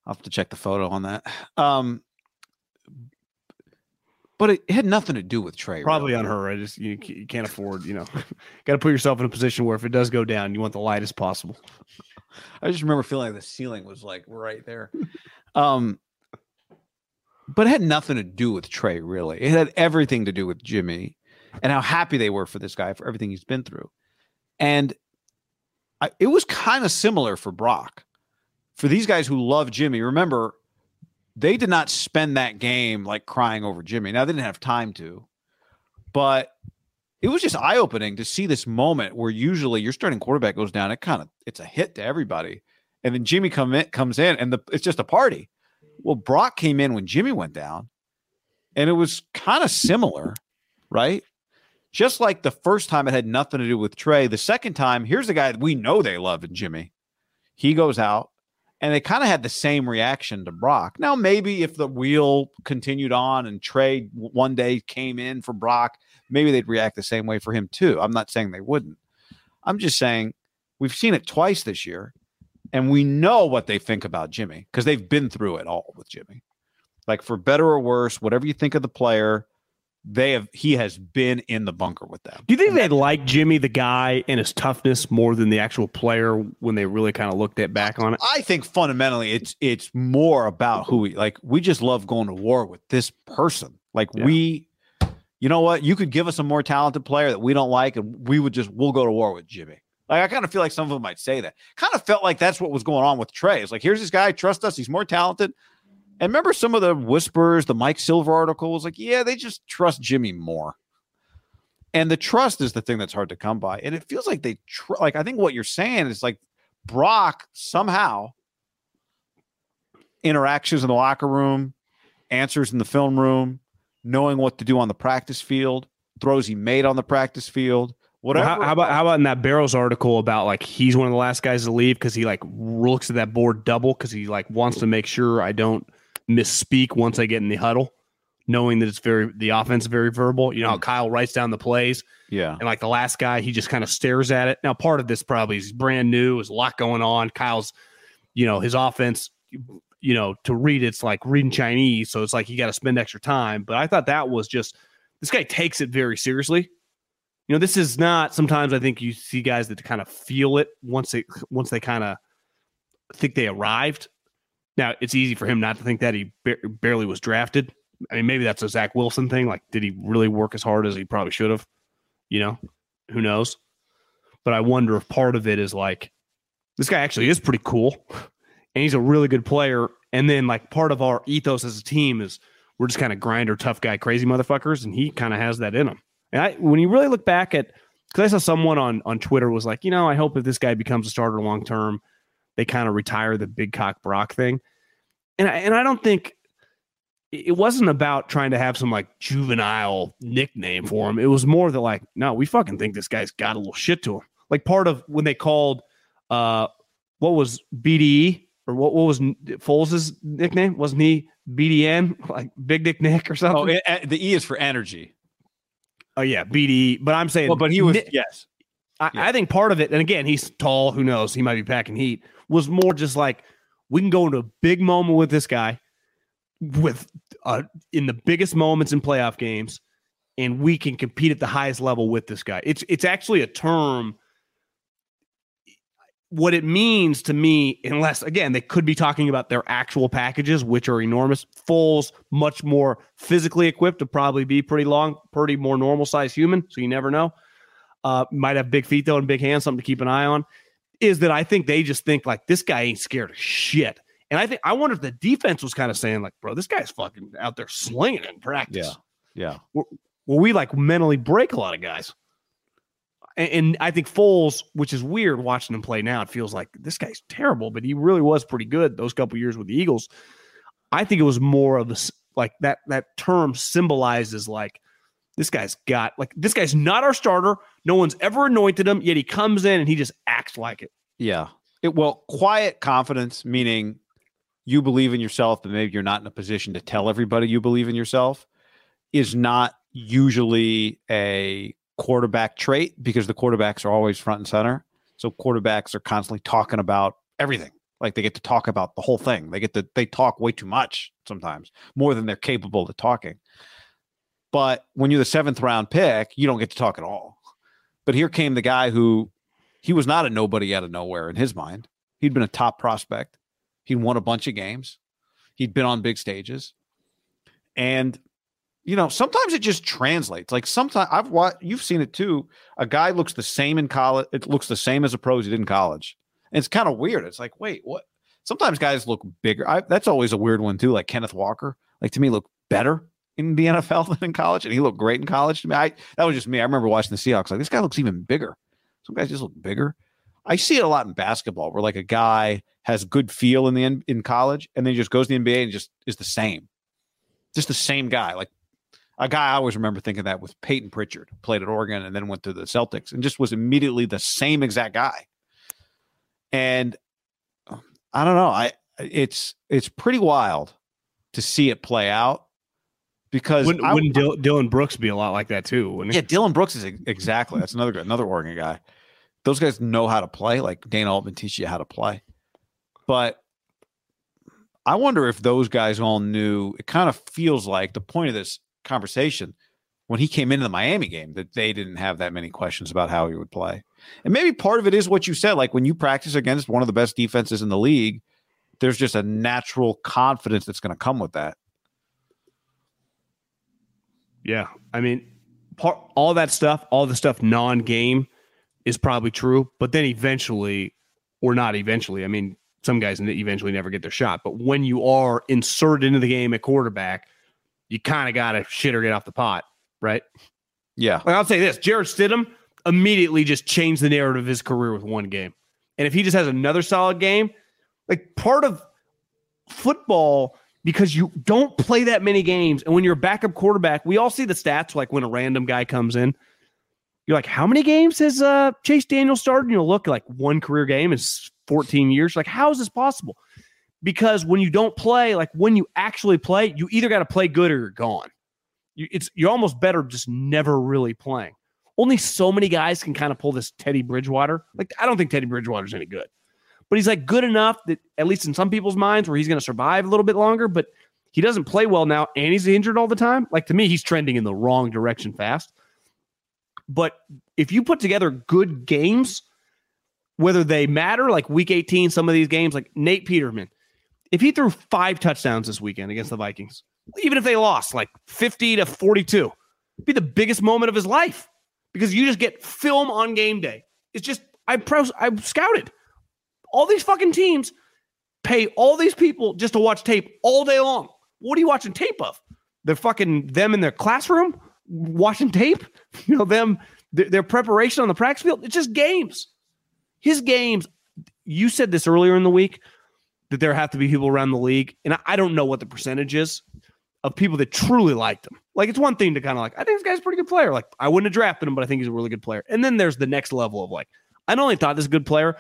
I'll have to check the photo on that. Um, but it, it had nothing to do with Trey.
probably
really.
on her. I just you, you can't afford, you know, *laughs* got to put yourself in a position where if it does go down, you want the lightest possible. *laughs*
I just remember feeling like the ceiling was like right there. *laughs* Um, but it had nothing to do with Trey, really. It had everything to do with Jimmy and how happy they were for this guy for everything he's been through. And I, it was kind of similar for Brock. For these guys who love Jimmy, remember, they did not spend that game like crying over Jimmy. Now, they didn't have time to, but it was just eye opening to see this moment where usually your starting quarterback goes down. It kind of it's a hit to everybody, and then Jimmy come in, comes in, and the, it's just a party. Well, Brock came in when Jimmy went down, and it was kind of similar, right? Just like the first time, it had nothing to do with Trey. The second time, here's the guy that we know they love in Jimmy. He goes out, and they kind of had the same reaction to Brock. Now, maybe if the wheel continued on and Trey one day came in for Brock, maybe they'd react the same way for him too. I'm not saying they wouldn't. I'm just saying we've seen it twice this year, and we know what they think about Jimmy because they've been through it all with Jimmy. Like for better or worse, whatever you think of the player, they have he has been in the bunker with them.
Do you think they like Jimmy, the guy, and his toughness more than the actual player when they really kind of looked at back on it?
I think fundamentally it's it's more about who we like. We just love going to war with this person. Like
Yeah.
we, you know what? You could give us a more talented player that we don't like, and we would just we'll go to war with Jimmy. Like I kind of feel like some of them might say that. Kind of felt like that's what was going on with Trey. It's like here's this guy, trust us, he's more talented. And remember some of the whispers, the Mike Silver articles, like, yeah, they just trust Jimmy more. And the trust is the thing that's hard to come by. And it feels like they tr- like I think what you're saying is like Brock somehow interactions in the locker room, answers in the film room, knowing what to do on the practice field, throws he made on the practice field,
Well, how, how about how about in that Barrows article about like he's one of the last guys to leave because he like looks at that board double because he like wants to make sure I don't misspeak once I get in the huddle, knowing that it's very the offense very verbal. You know how mm. Kyle writes down the plays
yeah.
and like the last guy he just kind of stares at it. Now part of this probably is brand new, there's a lot going on. Kyle's, you know, his offense, you know, to read it's like reading Chinese, so it's like you got to spend extra time. But I thought that was just this guy takes it very seriously you know this is not sometimes i think you see guys that kind of feel it once they once they kind of think they arrived now it's easy for him not to think that. He ba- barely was drafted. I mean maybe that's a zach wilson thing. Like did he really work as hard as he probably should have? You know who knows? But i wonder if part of it is like this guy actually is pretty cool and he's a really good player. And then like part of our ethos as a team is we're just kind of grinder tough guy crazy motherfuckers and he kind of has that in him. And I, when you really look back at, because I saw someone on on Twitter was like, you know, I hope if this guy becomes a starter long term, they kind of retire the big cock Brock thing. And I, and I don't think it wasn't about trying to have some like juvenile nickname for him. It was more that like, no, we fucking think this guy's got a little shit to him. Like part of when they called, uh, what was BDE or what, what was Foles' nickname? Wasn't he BDN, *laughs* like Big Dick Nick or something?
Oh, it, uh, the E is for energy.
Oh, yeah, BDE. But I'm saying,
Well, but he was
Nick-
yes.
I,
Yeah.
I think part of it, and again, he's tall. Who knows? He might be packing heat. Was more just like we can go into a big moment with this guy, with uh, in the biggest moments in playoff games, and we can compete at the highest level with this guy. It's it's actually a term. What it means to me, unless again they could be talking about their actual packages, which are enormous. Foles much more physically equipped to probably be pretty long, pretty more normal size human. So you never know uh, might have big feet though and big hands, something to keep an eye on. Is that I think they just think like this guy ain't scared of shit. And I think I wonder if the defense was kind of saying like, bro, this guy's fucking out there slinging in practice.
Yeah. yeah.
Well, we like mentally break a lot of guys. And, and I think Foles, which is weird watching him play now, it feels like this guy's terrible, but he really was pretty good those couple years with the Eagles. I think it was more of this like that that term symbolizes like this guy's got like this guy's not our starter. No one's ever anointed him, yet he comes in and he just acts like it.
Yeah. It well, quiet confidence, meaning you believe in yourself, but maybe you're not in a position to tell everybody you believe in yourself, is not usually a quarterback trait because the quarterbacks are always front and center. So quarterbacks are constantly talking about everything. Like they get to talk about the whole thing. They get to they talk way too much sometimes, more than they're capable of talking. But when you're the seventh round pick, you don't get to talk at all. But here came the guy who he was not a nobody out of nowhere in his mind. He'd been a top prospect. He'd won a bunch of games. He'd been on big stages. And you know, sometimes it just translates. Like sometimes I've watched you've seen it too. A guy looks the same in college, it looks the same as a pro as he did in college. And it's kind of weird. It's like, wait, what? Sometimes guys look bigger. I, that's always a weird one too. Like Kenneth Walker, like to me, look better in the NFL than in college, and he looked great in college. To me, I that was just me. I remember watching the Seahawks. Like this guy looks even bigger. Some guys just look bigger. I see it a lot in basketball, where like a guy has good feel in the in college, and then he just goes to the NBA and just is the same, just the same guy. Like a guy I always remember thinking that with Payton Pritchard, played at Oregon and then went to the Celtics, and just was immediately the same exact guy. And I don't know. I it's it's pretty wild to see it play out because
Wouldn't,
I-
wouldn't Dil- Dillon Brooks be a lot like that too?
Yeah, Dillon Brooks is exactly that's another another Oregon guy. Those guys know how to play. Like Dana Altman teach you how to play, but I wonder if those guys all knew. It kind of feels like the point of this conversation when he came into the Miami game that they didn't have that many questions about how he would play, and maybe part of it is what you said. Like when you practice against one of the best defenses in the league, there's just a natural confidence that's going to come with that.
Yeah, I mean, part all that stuff, all the stuff non-game is probably true, but then eventually, or not eventually. I mean, some guys eventually never get their shot, but when you are inserted into the game at quarterback, you kind of got to shit or get off the pot, right?
Yeah,
Like I'll say this: Jarrett Stidham immediately just changed the narrative of his career with one game, and if he just has another solid game, like part of football because you don't play that many games, and when you're a backup quarterback, we all see the stats. Like when a random guy comes in, you're like, "How many games has uh, Chase Daniel started?" And you'll look like one career game is 14 years. Like, how is this possible? Because when you don't play, like when you actually play, you either got to play good or you're gone you, it's you're almost better just never really playing. Only so many guys can kind of pull this Teddy Bridgewater. Like I don't think Teddy Bridgewater's any good, but he's like good enough that at least in some people's minds where he's going to survive a little bit longer. But he doesn't play well now, and he's injured all the time. Like to me, he's trending in the wrong direction fast. But if you put together good games, whether they matter, like Week 18, some of these games, like Nate Peterman, if he threw five touchdowns this weekend against the Vikings, even if they lost like 50 to 42, it'd be the biggest moment of his life because you just get film on game day. It's just, I pro, I scouted all these fucking teams pay all these people just to watch tape all day long. What are you watching tape of? They're fucking them in their classroom watching tape, *laughs* you know, them, their, preparation on the practice field. It's just games. His games, you said this earlier in the week that there have to be people around the league, and I, I don't know what the percentage is of people that truly liked him. Like it's one thing to kind of like, I think this guy's a pretty good player. Like I wouldn't have drafted him, but I think he's a really good player. And then there's the next level of like, I not only thought this is a good player,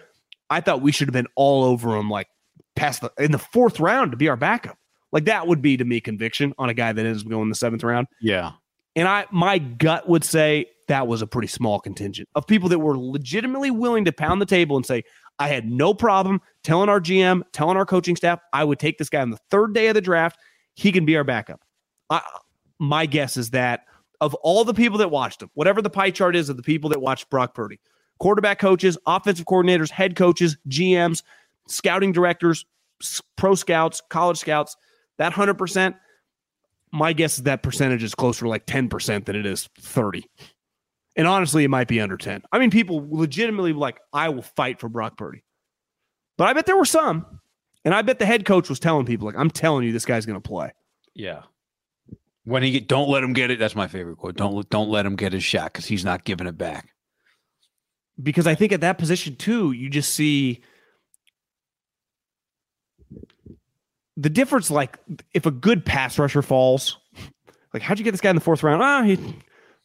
I thought we should have been all over him like past the in the fourth round to be our backup. Like that would be to me conviction on a guy that is going the seventh round.
Yeah.
And I my gut would say that was a pretty small contingent of people that were legitimately willing to pound the table and say, I had no problem telling our GM, telling our coaching staff, I would take this guy on the third day of the draft. He can be our backup. I, my guess is that of all the people that watched him, whatever the pie chart is of the people that watched Brock Purdy, quarterback coaches, offensive coordinators, head coaches, GMs, scouting directors, pro scouts, college scouts, that 100%, my guess is that percentage is closer to like 10% than it is 30. And honestly, it might be under 10. I mean, people legitimately like, I will fight for Brock Purdy. But I bet there were some. And I bet the head coach was telling people, like, I'm telling you, this guy's going to play.
Yeah. When he get, don't let him get it. That's my favorite quote. Don't don't let him get his shot because he's not giving it back.
Because I think at that position too, you just see the difference. Like if a good pass rusher falls, like how'd you get this guy in the fourth round? Ah, he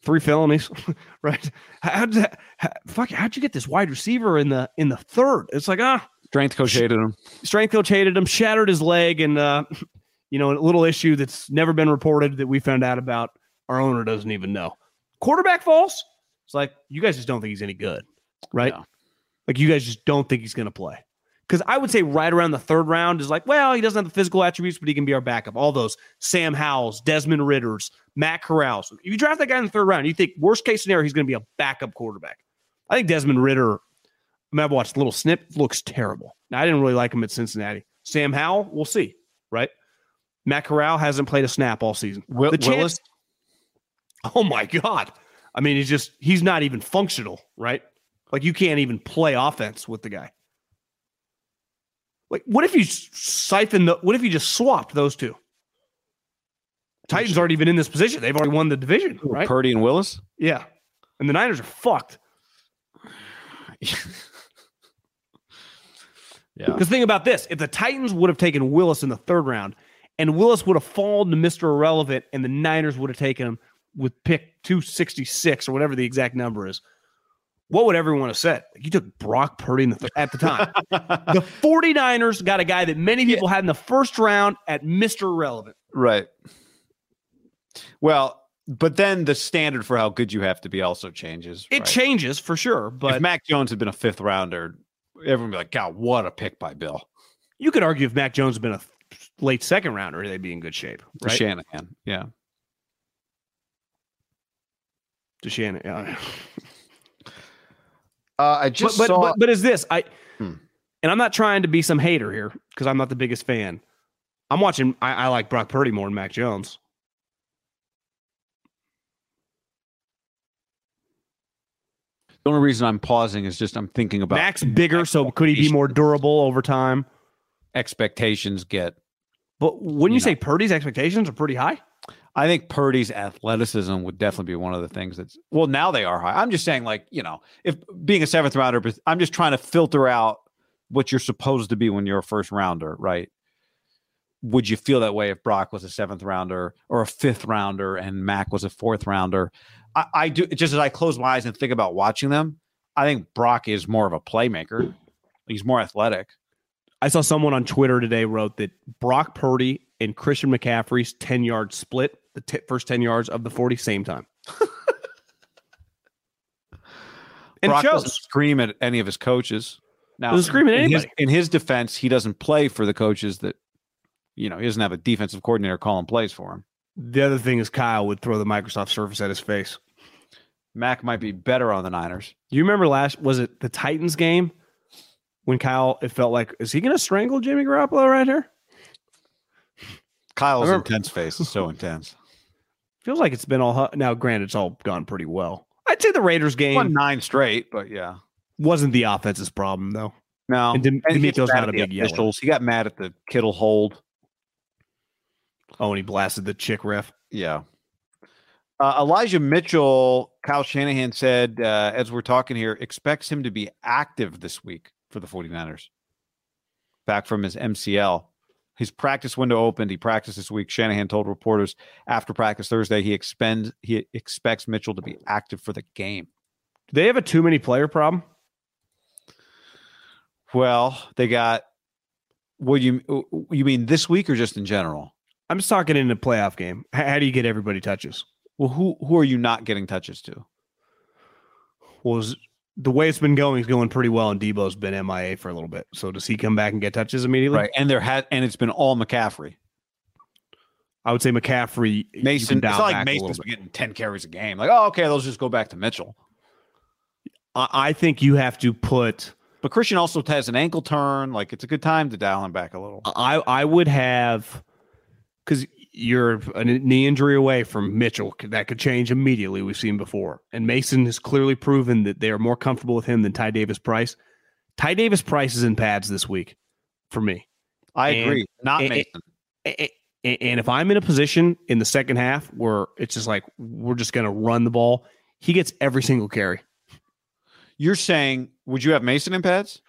three felonies, *laughs* right? How did that? How, fuck, how'd you get this wide receiver in the in the third? It's like ah,
strength coach hated him.
Strength coach hated him, shattered his leg, and uh, *laughs* you know, a little issue that's never been reported that we found out about. Our owner doesn't even know. Quarterback falls. It's like you guys just don't think he's any good, right?
No.
Like you guys just don't think he's going to play. Because I would say right around the third round is like, well, he doesn't have the physical attributes, but he can be our backup. All those Sam Howells, Desmond Ridders, Matt Corrals. If you draft that guy in the third round, you think worst case scenario he's going to be a backup quarterback. I think Desmond Ridder. I mean, I've watched a little snip. Looks terrible. Now I didn't really like him at Cincinnati. Sam Howell, we'll see, right? Matt Corral hasn't played a snap all season.
Will,
the chance,
Willis,
Oh my god! I mean, he's just he's not even functional, right? Like you can't even play offense with the guy. Like, what if you siphon the? What if you just swapped those two? Titans aren't even in this position. They've already won the division, right?
Purdy and Willis.
Yeah, and the Niners are fucked. *sighs*
Yeah.
Because think about this: if the Titans would have taken Willis in the third round, and Willis would have fallen to Mister Irrelevant, and the Niners would have taken him with pick two sixty six or whatever the exact number is, what would everyone have said? You took Brock Purdy in the th- at the time. the *laughs* 49ers got a guy that many people had in the first round at Mister Irrelevant.
Right. Well, but then the standard for how good you have to be also changes.
It
right?
changes for sure, but
if Mac Jones had been a fifth rounder, everyone would be like, God, what a pick by Bill.
you could argue if Mac Jones had been a late second rounder, they'd be in good shape. Right?
Shanahan. Yeah.
To Shannon. *laughs* Yeah.
Uh, I
But,
just
but,
saw.
but but is this I
Hmm.
and I'm not trying to be some hater here because I'm not the biggest fan. I'm watching I, I like Brock Purdy more than Mac Jones.
the only reason I'm pausing is just I'm thinking about
Mac's bigger, so could he be more durable over time?
expectations get.
But wouldn't you,
You
say. Purdy's expectations are pretty high?
I think Purdy's athleticism would definitely be one of the things that's well now they are high. I'm just saying like you know if being a seventh rounder, I'm just trying to filter out what you're supposed to be when you're a first rounder, right? Would you feel that way if Brock was a seventh rounder or a fifth rounder and Mac was a fourth rounder? I, I do just as I close my eyes and think about watching them. I think Brock is more of a playmaker. He's more athletic.
I saw someone on Twitter today wrote that Brock Purdy and Christian McCaffrey's 10 yard split, the t- first 10 yards of the 40, same time. *laughs* and
Brock
it
doesn't scream at any of his coaches. Now,
Doesn't scream at
in his,
anybody.
in his defense, he doesn't play for the coaches that, you know, he doesn't have a defensive coordinator calling plays for him.
The other thing is Kyle would throw the Microsoft Surface at his face.
Mac might be better on the Niners.
You remember last, was it the Titans game when Kyle, it felt like, is he going to strangle Jimmy Garoppolo right here?
Kyle's
remember-
intense face is so *laughs* intense.
Feels like it's been all, now granted, it's all gone pretty well. I'd say the Raiders game
Won nine straight, but yeah.
wasn't the offense's problem, though.
No,
And Dem-
he gets
D'Amico's not a big
officials. He got mad at the Kittle hold.
Oh, and he blasted the chick ref.
Yeah. Uh, Elijah Mitchell, Kyle Shanahan said, uh, as we're talking here, expects him to be active this week for the 49ers. Back from his MCL. His practice window opened. He practiced this week. Shanahan told reporters after practice Thursday he expends he expects Mitchell to be active for the game.
Do they have a too many player problem?
Well, they got What you you mean this week or just in general?
I'm just talking in a playoff game. How, do you get everybody touches?
Well, who who are you not getting touches to?
Well, the way it's been going is going pretty well, and Deebo's been MIA for a little bit. So does he come back and get touches immediately?
Right, and there had and it's been all McCaffrey.
I would say McCaffrey.
Mason. It's not like Mason's getting ten carries a game. Like, oh, okay, let's just go back to Mitchell.
I, I think you have to put.
But Christian also has an ankle turn. Like, it's a good time to dial him back a little.
I I would have because you're a knee injury away from Mitchell. That could change immediately. We've seen before, and Mason has clearly proven that they are more comfortable with him than Ty Davis Price. Ty Davis Price is in pads this week for me.
I
and-
agree. Not
and-
Mason.
A- a- And if I'm in a position in the second half where it's just like we're just going to run the ball, he gets every single carry.
You're saying, would you have Mason in pads,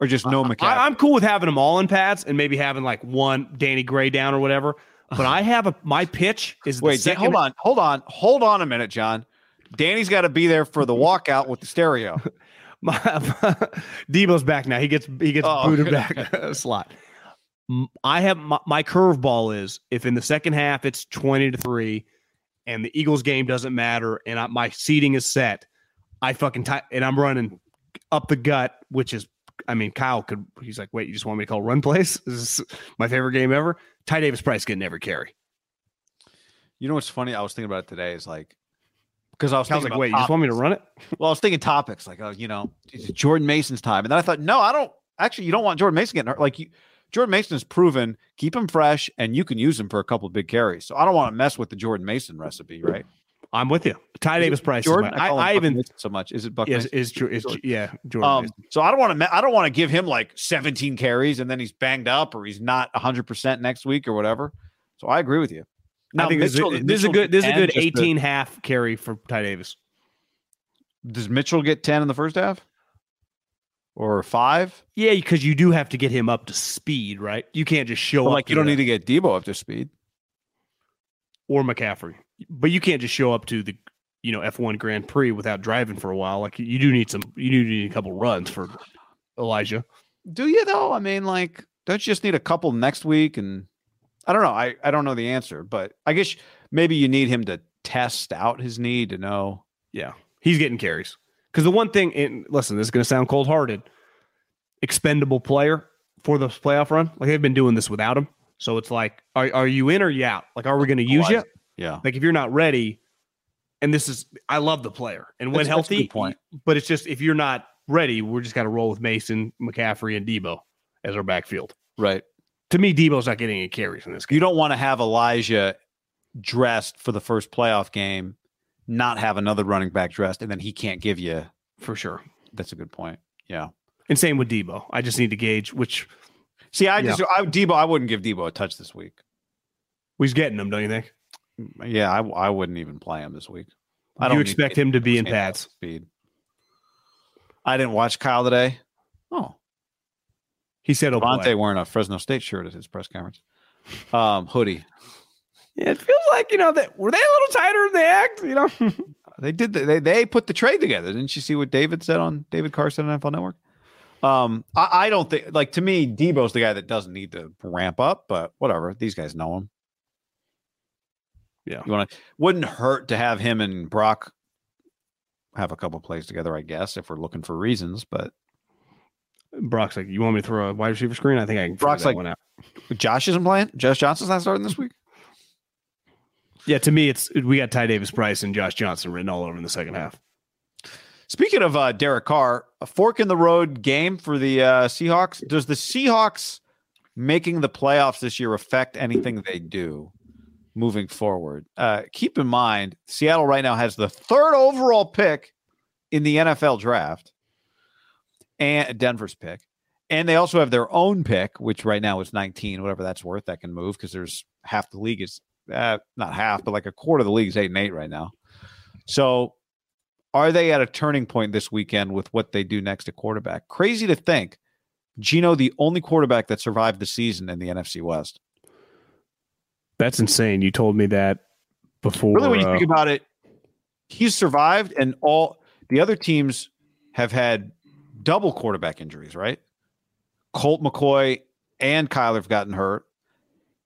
or just no McCaffrey?
I, am cool with having them all in pads and maybe having like one Danny Gray down or whatever. But I have a my pitch is
Wait,
second,
hold on, hold on, hold on a minute, John. Danny's got to be there for the *laughs* walkout with the stereo. *laughs*
My, *laughs* Deebo's back now. He gets he gets
Oh,
booted back slot. I have my, my curveball is if in the second half it's twenty to three, and the Eagles game doesn't matter, and I, my seating is set, I fucking ti and I'm running up the gut, which is I mean Kyle could he's like, wait, you just want me to call run plays? *laughs* This is my favorite game ever. Ty Davis Price getting every carry.
You know what's funny? I was thinking about it today. Is like because I was
was
thinking
like, wait, you just want me to run it? *laughs*
Well, I was thinking topics like, oh, you know, Jordan Mason's time, and then I thought, no, I don't. Actually, you don't want Jordan Mason getting hurt. Like you, Jordan Mason has proven keep him fresh, and you can use him for a couple of big carries. So I don't want to mess with the Jordan Mason recipe, right?
I'm with you. Ty Davis Price.
Jordan,
I,
him
I even
so much. Is it Buck?
is
Mason?
is, Jor- is yeah Jordan.
Um, so I don't want to. I don't want to give him like 17 carries and then he's banged up or he's not 100 percent next week or whatever. So I agree with you.
I think this,
Mitchell-
is, this is a good this is a good
just to-
18 half carry for Ty Davis.
does Mitchell get 10 in the first half or five?
Yeah, because you do have to get him up to speed, right? You can't just show
But
up
like you don't
the-
need to get Deebo up to speed.
or McCaffrey, but you can't just show up to the you know F1 Grand Prix without driving for a while. Like you do need some, you do need a couple runs for Elijah.
Do you though? I mean, like, don't you just need a couple next week? And I don't know. I, I don't know the answer, but I guess maybe you need him to test out his knee to know.
Yeah, he's getting carries because the one thing, and listen, this is going to sound cold hearted, expendable player for the playoff run. Like they've been doing this without him, so it's like, are are you in or you out? Like, are we going to use you?
Yeah.
Like if you're not ready, and this is I love the player and when
That's- that's a
healthy,
good point.
but it's just if you're not ready, we're just to roll with Mason, McCaffrey, and Deebo as our backfield.
Right.
To me, Deebo's not getting any carries in this game.
You don't want to have Elijah dressed for the first playoff game, not have another running back dressed, and then he can't give you.
for sure.
That's a good point. Yeah.
And same with Deebo. I just need to gauge which
See, I
Yeah.
just I, Deebo. I wouldn't give Deebo a touch this week.
he's getting them. Don't you think?
Yeah, I, I wouldn't even play him this week. I don't
you expect him to be in pads.
speed. I didn't watch Kyle today. Oh,
He said he'll Davante
wearing a Fresno State shirt at his press conference. Um, hoodie.
Yeah, it feels like you know that were they a little tighter in the act. You know, *laughs*
They did. The, they they put the trade together. Didn't you see what David said on David Carson on NFL Network? Um, I, I don't think like to me, Deebo's the guy that doesn't need to ramp up, but whatever. These guys know him.
Yeah.
you want to wouldn't hurt to have him and Brock have a couple plays together, I guess, if we're looking for reasons. But
Brock's like, you want me to throw a wide receiver screen? I think I can.
Brock's like-
one out.
Josh isn't playing. Josh Johnson's not starting this week.
Yeah, to me, it's we got Ty Davis Price and Josh Johnson written all over in the second half.
Speaking of uh, Derek Carr, a fork in the road game for the uh, Seahawks. Does the Seahawks making the playoffs this year affect anything they do moving forward? Uh, keep in mind, Seattle right now has the third overall pick in the NFL draft, and Denver's pick, and they also have their own pick, which right now is 19, whatever that's worth. That can move because there's half the league is uh, not half, but like a quarter of the league is eight and eight right now. So are they at a turning point this weekend with what they do next at quarterback? Crazy to think. Geno, the only quarterback that survived the season in the NFC West.
That's insane. You told me that before.
Really, when you
uh,
think about it, he's survived, and all the other teams have had double quarterback injuries, right? Colt McCoy and Kyler have gotten hurt.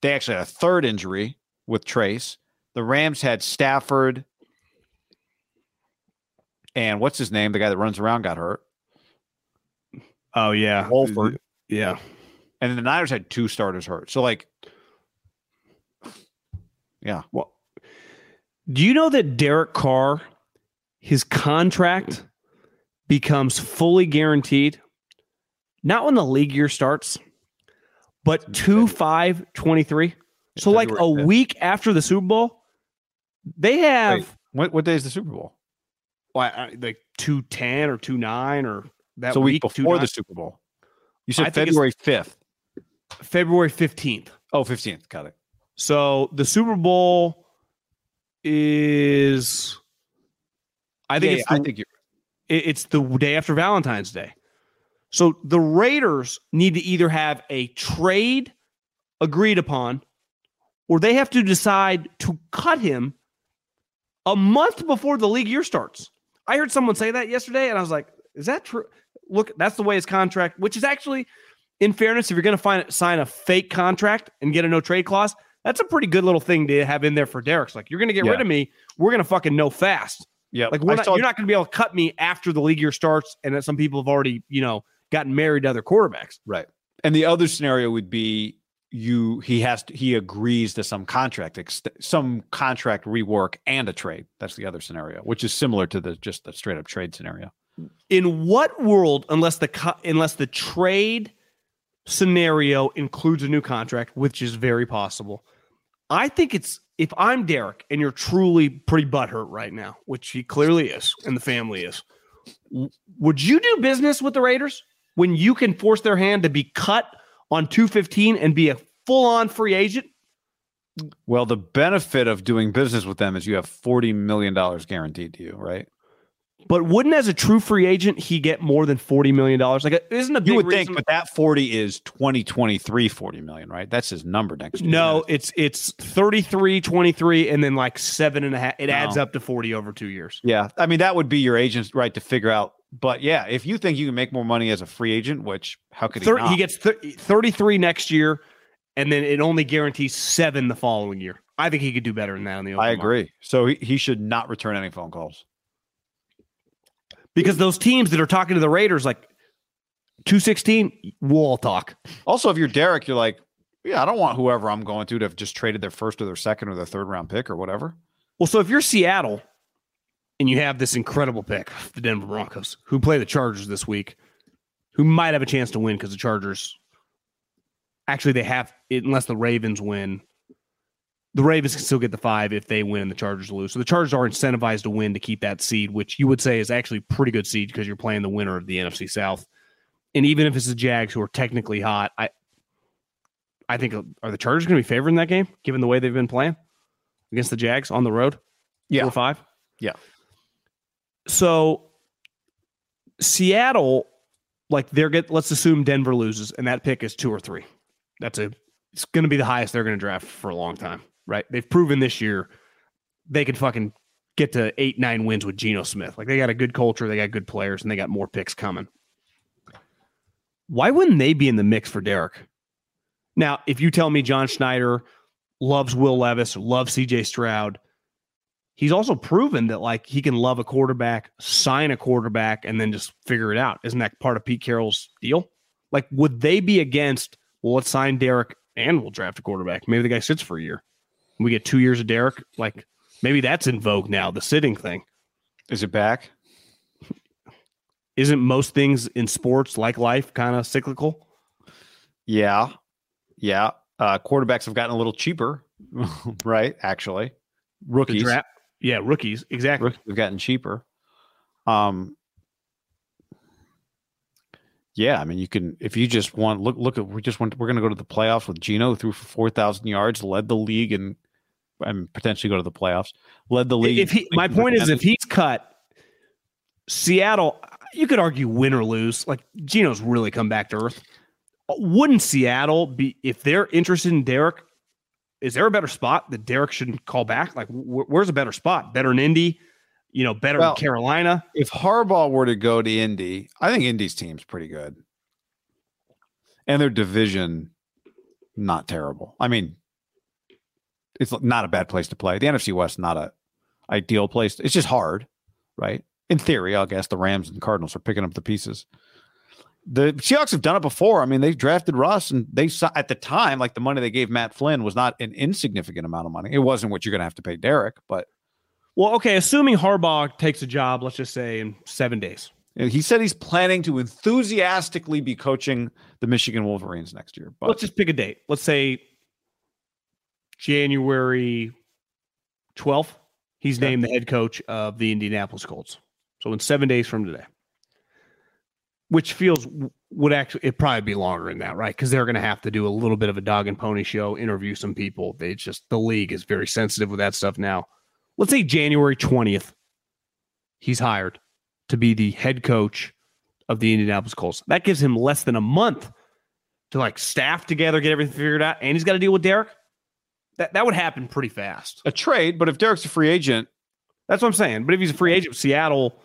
They actually had a third injury with Trace. The Rams had Stafford and what's his name? The guy that runs around got hurt.
Oh yeah,
Wolford.
Yeah,
And then the Niners had two starters hurt. So like, yeah,
Well, do you know that Derek Carr, his contract becomes fully guaranteed, not when the league year starts, but 2 5 23? So, like a week after the Super Bowl, they have
Wait, what what day is the Super Bowl?
uh, like 210 or 2 9 or that
a week
week,
before
2-9?
the Super Bowl. You said
it's-
February fifth.
February 15th.
Oh, 15th. Got it.
So the Super Bowl is, I think
Yeah,
it's the,
I think you're
it- it's the day after Valentine's Day. So the Raiders need to either have a trade agreed upon or they have to decide to cut him a month before the league year starts. I heard someone say that yesterday and I was like, is that true? Look, that's the way his contract, which is actually, in fairness, if you're going to sign a fake contract and get a no trade clause, that's a pretty good little thing to have in there for Derek's. Like, you're going to get
Yeah.
rid of me. We're going to fucking know fast.
yeah.
Like we're not,
saw-
you're not going to be able to cut me after the league year starts, and that some people have already, you know, gotten married to other quarterbacks.
right. And the other scenario would be you he has to, he agrees to some contract ext- some contract rework and a trade. That's the other scenario, which is similar to the just the straight up trade scenario.
In what world, unless the co- unless the trade scenario includes a new contract, which is very possible, I think it's if I'm Derek and you're truly pretty butthurt right now, which he clearly is, and the family is. Would you do business with the Raiders when you can force their hand to be cut on 215 and be a full on free agent?
Well, the benefit of doing business with them is you have forty million dollars guaranteed to you, right?
But wouldn't, as a true free agent, he get more than forty million dollars? Like, uh, isn't a big
You would think, but that 40 is 2023 40 million, right? That's his number next year.
no, it's it's 33, 23, and then like seven and a half. It adds up to forty over two years.
Yeah. I mean, that would be your agent's right to figure out. But yeah, if you think you can make more money as a free agent, which how could he
Thir-
not?
he gets thir- thirty-three next year, and then it only guarantees seven the following year. I think he could do better than that on the. Open
I
market.
agree. So he, he should not return any phone calls.
Because those teams that are talking to the Raiders, like two sixteen, we'll talk.
Also, if you're Derek, you're like, yeah, I don't want whoever I'm going to to have just traded their first or their second or their third round pick or whatever.
Well, so if you're Seattle and you have this incredible pick, the Denver Broncos, who play the Chargers this week, who might have a chance to win because the Chargers actually they have unless the Ravens win. The Ravens can still get the five if they win and the Chargers lose. So the Chargers are incentivized to win to keep that seed, which you would say is actually pretty good seed because you're playing the winner of the NFC South. And even if it's the Jags who are technically hot, I I think are the Chargers going to be favored in that game given the way they've been playing against the Jags on the road?
Yeah.
Four or five?
Yeah.
So Seattle, like they're get let's assume Denver loses and that pick is two or three. That's a it's gonna be the highest they're gonna draft for a long time. Right. They've proven this year they can fucking get to eight, nine wins with Geno Smith. Like they got a good culture, they got good players, and they got more picks coming. Why wouldn't they be in the mix for Derek? Now, if you tell me John Schneider loves Will Levis, loves CJ Stroud, he's also proven that like he can love a quarterback, sign a quarterback, and then just figure it out. Isn't that part of Pete Carroll's deal? Like, would they be against? Well, let's sign Derek and we'll draft a quarterback. Maybe the guy sits for a year. We get two years of Derek. Like, maybe that's in vogue now. The sitting thing
Is it back?
isn't most things in sports like life kind of cyclical.
Yeah. Yeah. Uh, quarterbacks have gotten a little cheaper, *laughs* right? Actually, rookies,
draft, yeah, rookies exactly.
rookies have gotten cheaper. Um, yeah, I mean, you can if you just want look look at we just want we're going to go to the playoffs with Geno threw for four thousand yards, led the league, and and potentially go to the playoffs. Led the league.
If he, my point is, if he's cut, Seattle, you could argue win or lose. Like Geno's really come back to earth. Wouldn't Seattle be if they're interested in Derek? Is there a better spot that Derek shouldn't call back? Like, wh- where's a better spot? Better in Indy? You know, better
Well-
in Carolina?
if Harbaugh were to go to Indy, I think Indy's team's pretty good. And their division not terrible. I mean, it's not a bad place to play. The NFC West not a ideal place. It's just hard, right? In theory, I guess the Rams and the Cardinals are picking up the pieces. The Seahawks have done it before. I mean, they drafted Russ, and they saw at the time, like the money they gave Matt Flynn was not an insignificant amount of money. It wasn't what you're going to have to pay Derek, but
Well, okay, assuming Harbaugh takes a job, let's just say in seven days.
he said he's planning to enthusiastically be coaching the Michigan Wolverines next year. But
let's just pick a date. Let's say January 12th. He's
Okay.
named the head coach of the Indianapolis Colts. So in seven days from today, which feels would actually it probably be longer than that, right? Because they're going to have to do a little bit of a dog and pony show, interview some people. They just the league is very sensitive with that stuff now. Let's say January 20th, he's hired to be the head coach of the Indianapolis Colts. That gives him less than a month to like staff together, get everything figured out, and he's got to deal with Derek. That that would happen pretty fast.
a trade. But if Derek's a free agent,
That's what I'm saying. But if he's a free agent, Seattle,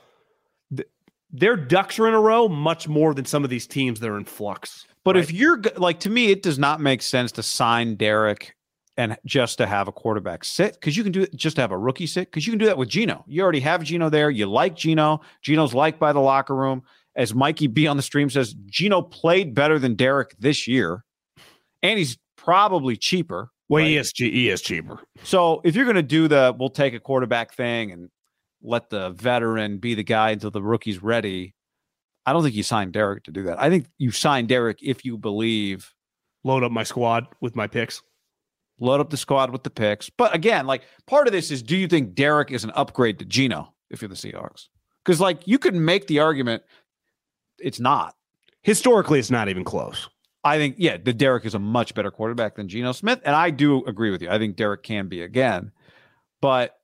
th- their ducks are in a row much more than some of these teams that are in flux.
But
right?
if you're like to me, it does not make sense to sign Derek and just to have a quarterback sit because you can do it just to have a rookie sit because you can do that with Geno. You already have Geno there. You like Geno. Geno's liked by the locker room. As Mikey B on the stream says, Geno played better than Derek this year, and he's probably cheaper.
Well,
right?
he is che- cheaper.
So if you're going to do the we'll take a quarterback thing and let the veteran be the guy until the rookie's ready, I don't think you signed Derek to do that. I think you signed Derek if you believe
Load up my squad with my picks.
load up the squad with the picks. But again, like part of this is do you think Derek is an upgrade to Geno if you're the Seahawks? Because like you could make the argument it's not.
Historically, it's not even close.
I think, yeah, the Derek is a much better quarterback than Geno Smith. And I do agree with you. I think Derek can be again. But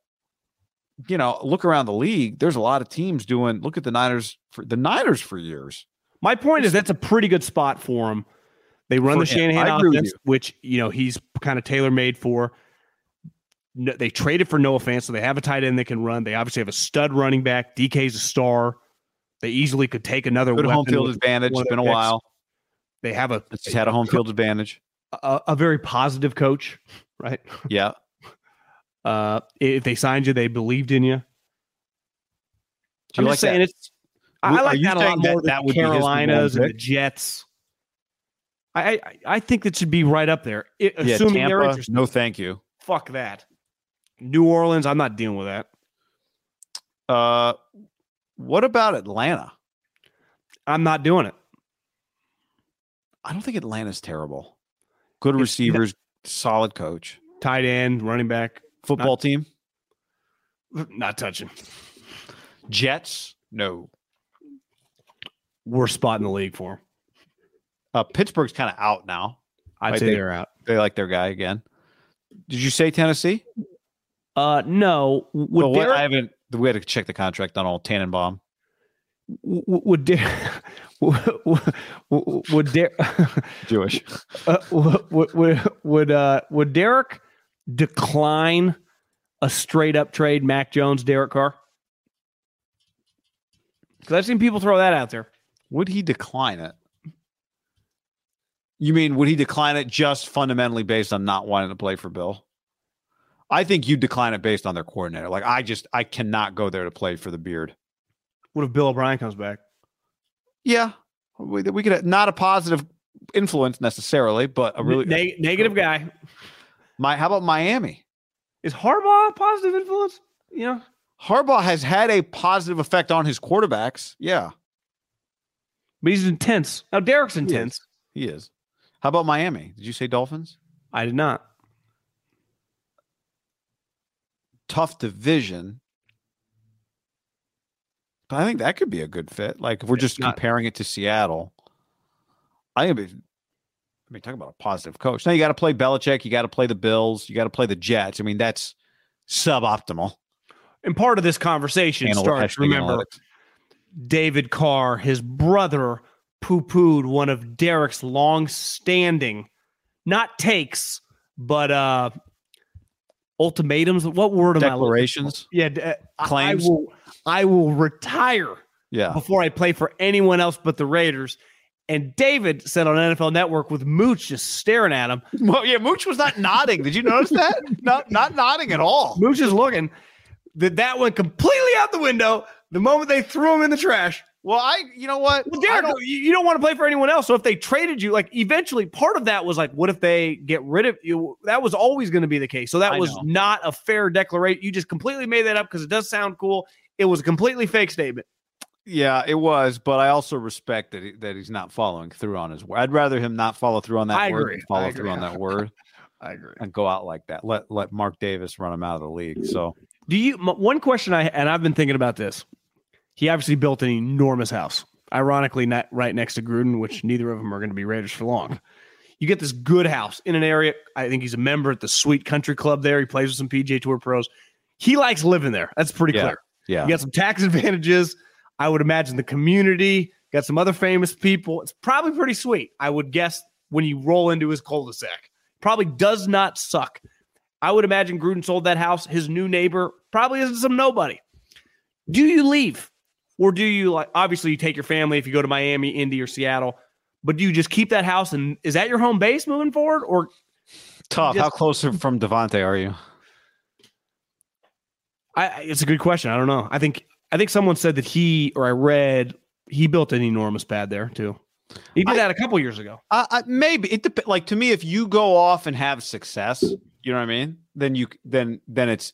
you know, look around the league. There's a lot of teams doing look at the Niners for the Niners for years.
My point is that's a pretty good spot for him. They run the. Shanahan offense,
you.
which you know he's kind of tailor made for. No, they traded for Noah Fant, so they have a tight end that can run. They obviously have a stud running back. DK's a star. They easily could take another
Good home field advantage. It's been a
picks.
while.
They have a
It's had a home field advantage.
a, a very positive coach, right?
Yeah. *laughs*
Uh, if they signed you, they believed in you.
Do
I'm
you
just
like
saying
that?
it's. I, I like that a lot
that
more than
that
the
would be his number one
Carolinas and the? Jets. I, I I think that should be right up there. I-
Yeah,
assuming they're interested.
no thank you.
Fuck that. New Orleans, I'm not dealing with that.
Uh what about Atlanta?
I'm not doing it.
I don't think Atlanta's terrible. Good receivers, solid coach.
Tight end, running back,
Football team?
not touching.
Jets? No.
Worst spot in the league for him.
Uh, Pittsburgh's kind of out now.
I'd
Like
say
they-
they, are out.
They like their guy again. Did you say Tennessee?
Uh, no. Would
Well,
Derek-
I haven't. We had to check the contract on old Tannenbaum.
would Derek *laughs* would, would Derek
Jewish. *laughs*
uh, would would would uh would Derek decline a straight up trade Mac Jones Derek Carr? Because I've seen people throw that out there.
Would he decline it? You mean would he decline it just fundamentally based on not wanting to play for Bill? I think you decline it based on their coordinator. Like I just I cannot go there to play for the beard.
What if Bill O'Brien comes back?
Yeah, we, we could not a positive influence necessarily, but a really
Neg- negative guy.
my. How about Miami?
Is Harbaugh a positive influence? You know,
Harbaugh has had a positive effect on his quarterbacks. Yeah,
but he's intense. Now Derek's
is.
intense.
he is. How about Miami? Did you say Dolphins?
I did not.
Tough division. But I think that could be a good fit. Like if we're just
not-
comparing it to Seattle, I think. it'd be- I mean, talk about a positive coach. Now you got to play Belichick. You got to play the Bills. You got to play the Jets. I mean, that's suboptimal.
And part of this conversation
Anal-
starts. Remember,
analytics.
David Carr, his brother, poo pooed one of Derek's long standing, not takes, but uh ultimatums. What word am I?
declarations.
Yeah, uh, I-
Claims?
I will, I will retire
Yeah.
before I play for anyone else but the Raiders. And David said on NFL Network with Mooch just staring at him. *laughs*
Well, yeah, Mooch was not nodding. Did you notice that? not not nodding at all.
Mooch is looking. That that went completely out the window the moment they threw him in the trash.
Well, I, you know what?
Well, Derek,
don't-
you, you don't want to play for anyone else. So if they traded you, like eventually, part of that was like, what if they get rid of you? That was always going to be the case. So that
I
was
know.
not a fair declaration. You just completely made that up because it does sound cool. It was a completely fake statement.
Yeah, it was, but I also respect that he, that he's not following through on his word. I'd rather him not follow through on that
I
word
agree.
than follow
I
through on that word *laughs*
I agree.
and go out like that. Let let Mark Davis run him out of the league. So
Do you? One question I and I've been thinking about this. He obviously built an enormous house, ironically, not right next to Gruden, which neither of them are going to be Raiders for long. You get this good house in an area. I think he's a member at the Sweet Country Club there. He plays with some PGA Tour pros. He likes living there. That's pretty
Yeah.
clear.
yeah,
You got some tax *laughs* advantages. I would imagine the community got some other famous people. It's probably pretty sweet. I would guess when you roll into his cul-de-sac, probably does not suck. I would imagine Gruden sold that house. His new neighbor probably isn't some nobody. Do you leave, or do you like? Obviously, you take your family if you go to Miami, Indy, or Seattle. But do you just keep that house and is that your home base moving forward, or
tough.
just-
How close from Davante are you?
I, it's a good question. I don't know. I think I think someone said that he or I read he built an enormous pad there too. He did
I-
that a couple years ago.
Uh, I, maybe it depends. Like to me, if you go off and have success, you know what I mean. Then you then then it's.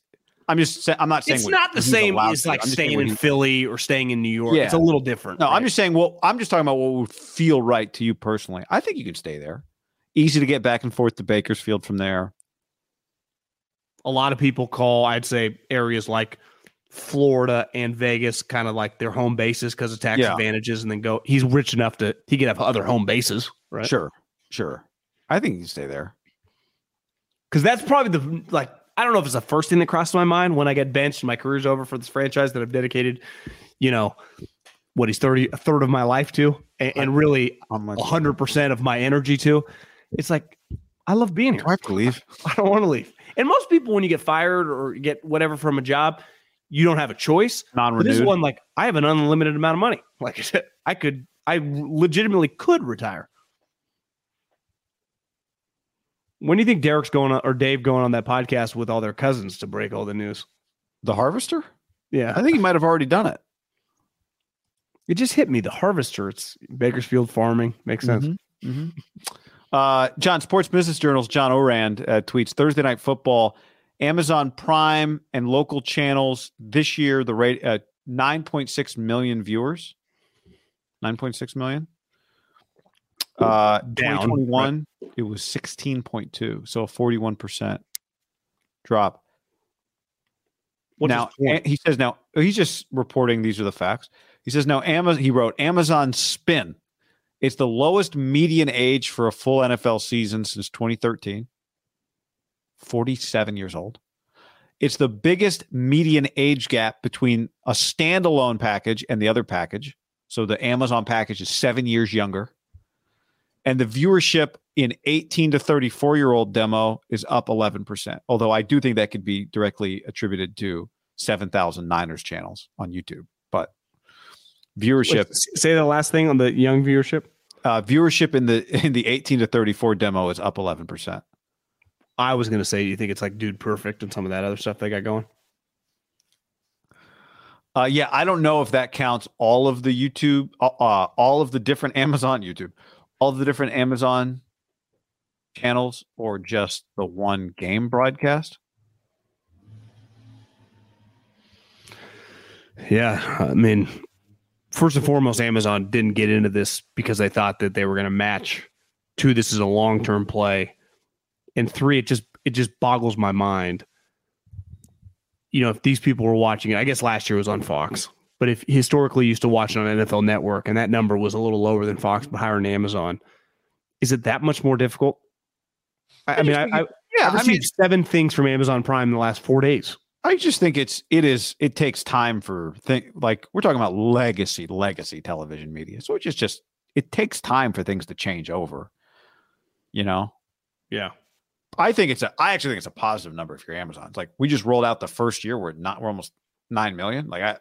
I'm just. Say, I'm not saying
It's
what
not the same as like
saying
staying in Philly or staying in New York.
Yeah.
It's a little different.
No, I'm just saying. Well, I'm just talking about what would feel right to you personally. I think you can stay there. Easy to get back and forth to Bakersfield from there.
a lot of people call I'd say areas like Florida and Vegas kind of like their home bases because of tax
Yeah.
advantages, and then go. He's rich enough to he could have other home bases, right?
Sure, sure. I think you can stay there.
because that's probably the like I don't know if it's the first thing that crossed my mind when I get benched and my career's over for this franchise that I've dedicated, you know, what he's thirty a third of my life to, and, and really
I'm like,
hundred percent of my energy to. It's like I love being here.
I have to leave? *laughs*
I don't want to leave. And most people, when you get fired or you get whatever from a job, you don't have a choice.
Non-renewed.
this one, like I have an unlimited amount of money. Like I said, I could, I legitimately could retire. When do you think Derek's going on or Dave going on that podcast with all their cousins to break all the news?
the harvester?
Yeah,
I think he might have already done it.
it just hit me. The harvester. It's Bakersfield farming makes sense.
Mhm. Uh, John, Sports Business Journal's John Ourand uh, tweets Thursday Night Football, Amazon Prime and local channels this year, the rate uh, 9.6 million viewers. 9.6 million. Uh,
Down,
2021, it was 16.2, so a 41% drop.
What's
now
his point?
a- he says now he's just reporting these are the facts. He says now Amazon he wrote Amazon spin. It's the lowest median age for a full NFL season since 2013. 47 years old. It's the biggest median age gap between a standalone package and the other package. So the Amazon package is 7 years younger. And the viewership in 18 to 34 year old demo is up 11%. Although I do think that could be directly attributed to 7,000 Niners channels on YouTube. But viewership,
Wait, say the last thing on the young viewership.
uh, viewership in the in the 18 to 34 demo is up 11%.
I was going to say, do you think it's like Dude Perfect and some of that other stuff they got going?
Uh, yeah, I don't know if that counts all of the YouTube, uh, uh, all of the different *laughs* Amazon YouTube, all the different Amazon channels, or just the one game broadcast.
Yeah, I mean, first and foremost, Amazon didn't get into this because they thought that they were going to match. Two, this is a long term play, and three, it just it just boggles my mind. You know, if these people were watching it, I guess last year was on Fox, but if historically used to watch it on NFL Network and that number was a little lower than Fox but higher than Amazon, is it that much more difficult? I, I mean, I, I,
Yeah,
I've
I mean,
received seven things from Amazon Prime in the last four days.
I just think it's it is it takes time for thing like we're talking about legacy legacy television media, so it just just it takes time for things to change over. You know,
Yeah.
I think it's a I actually think it's a positive number if you're Amazon. It's like we just rolled out the first year we're not we're almost nine million. Like I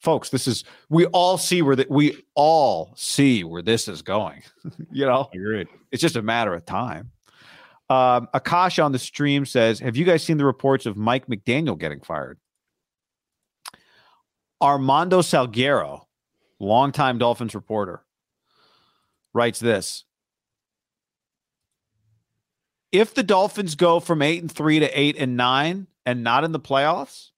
folks, this is we all see where that we all see where this is going. *laughs* you know,
Agreed.
it's just a matter of time. Um, Akash on the stream says, "Have you guys seen the reports of Mike McDaniel getting fired?" Armando Salguero, longtime Dolphins reporter, writes this: If the Dolphins go from eight and three to eight and nine and not in the playoffs,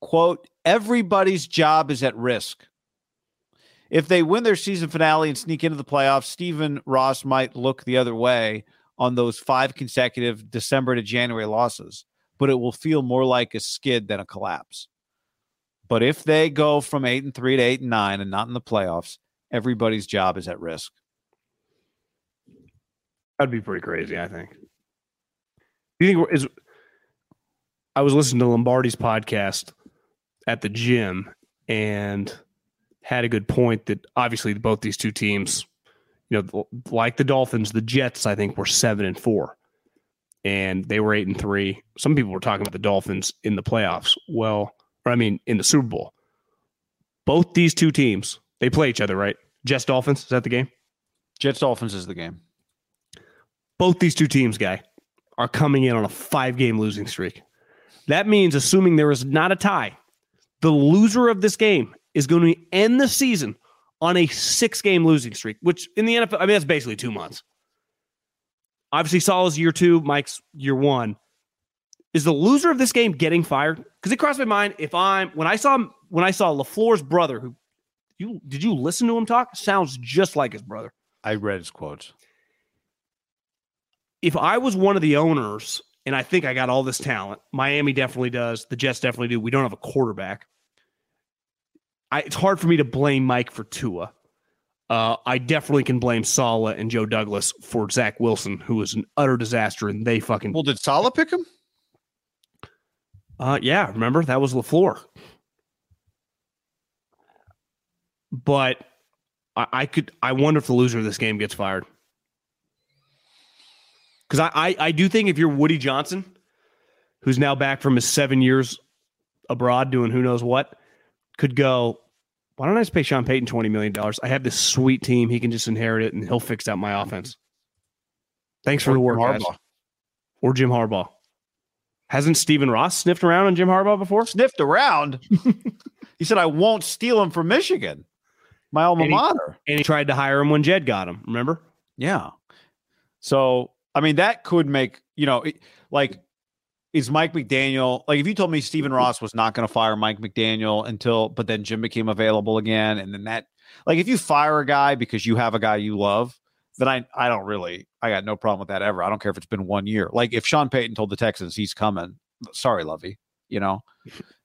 quote, everybody's job is at risk. If they win their season finale and sneak into the playoffs, Stephen Ross might look the other way on those five consecutive December to January losses, but it will feel more like a skid than a collapse. But if they go from eight and three to eight and nine and not in the playoffs, everybody's job is at risk.
That'd be pretty crazy. I think. Do you think is? I was listening to Lombardi's podcast at the gym and had a good point that obviously both these two teams, you know, like the Dolphins, the Jets, I think were seven and four, and they were eight and three. Some people were talking about the Dolphins in the playoffs. Well, or I mean, in the Super Bowl. Both these two teams, they play each other, right? Jets Dolphins, is that the game?
Jets Dolphins is the game.
both these two teams, guy, are coming in on a five game losing streak. That means, assuming there is not a tie, the loser of this game is going to end the season on a six game losing streak, which in the NFL, I mean, that's basically two months. Obviously, Saleh's year two, Mike's year one. Is the loser of this game getting fired? Because it crossed my mind if I'm when I saw when I saw LaFleur's brother, who you did you listen to him talk? Sounds just like his brother
I read his quotes.
if I was one of the owners, and I think I got all this talent, Miami definitely does. The Jets definitely do. We don't have a quarterback. I, it's hard for me to blame Mike for Tua. Uh, I definitely can blame Saleh and Joe Douglas for Zach Wilson, who was an utter disaster, and they fucking.
Well, did Saleh pick him?
Uh, yeah, remember that was LaFleur. But I, I could. I wonder if the loser of this game gets fired. Because I, I, I do think if you're Woody Johnson, who's now back from his seven years abroad doing who knows what, could go. Why don't I just pay Sean Payton twenty million dollars? I have this sweet team; he can just inherit it, and he'll fix out my offense. Thanks for
Or
the work,
Jim
guys. Or Jim Harbaugh. Hasn't Stephen Ross sniffed around on Jim Harbaugh before?
Sniffed around. *laughs* he said, "I won't steal him from Michigan, my alma
And he-
mater."
And he tried to hire him when Jed got him. Remember?
Yeah. So, I mean, that could make, you know, it- like, is Mike McDaniel, like, if you told me Stephen *laughs* Ross was not going to fire Mike McDaniel until, but then Jim became available again. And then that, like, if you fire a guy because you have a guy you love, then I, I don't really, I got no problem with that ever. I don't care if it's been one year. Like, if Sean Payton told the Texans he's coming, sorry, Lovie, you know,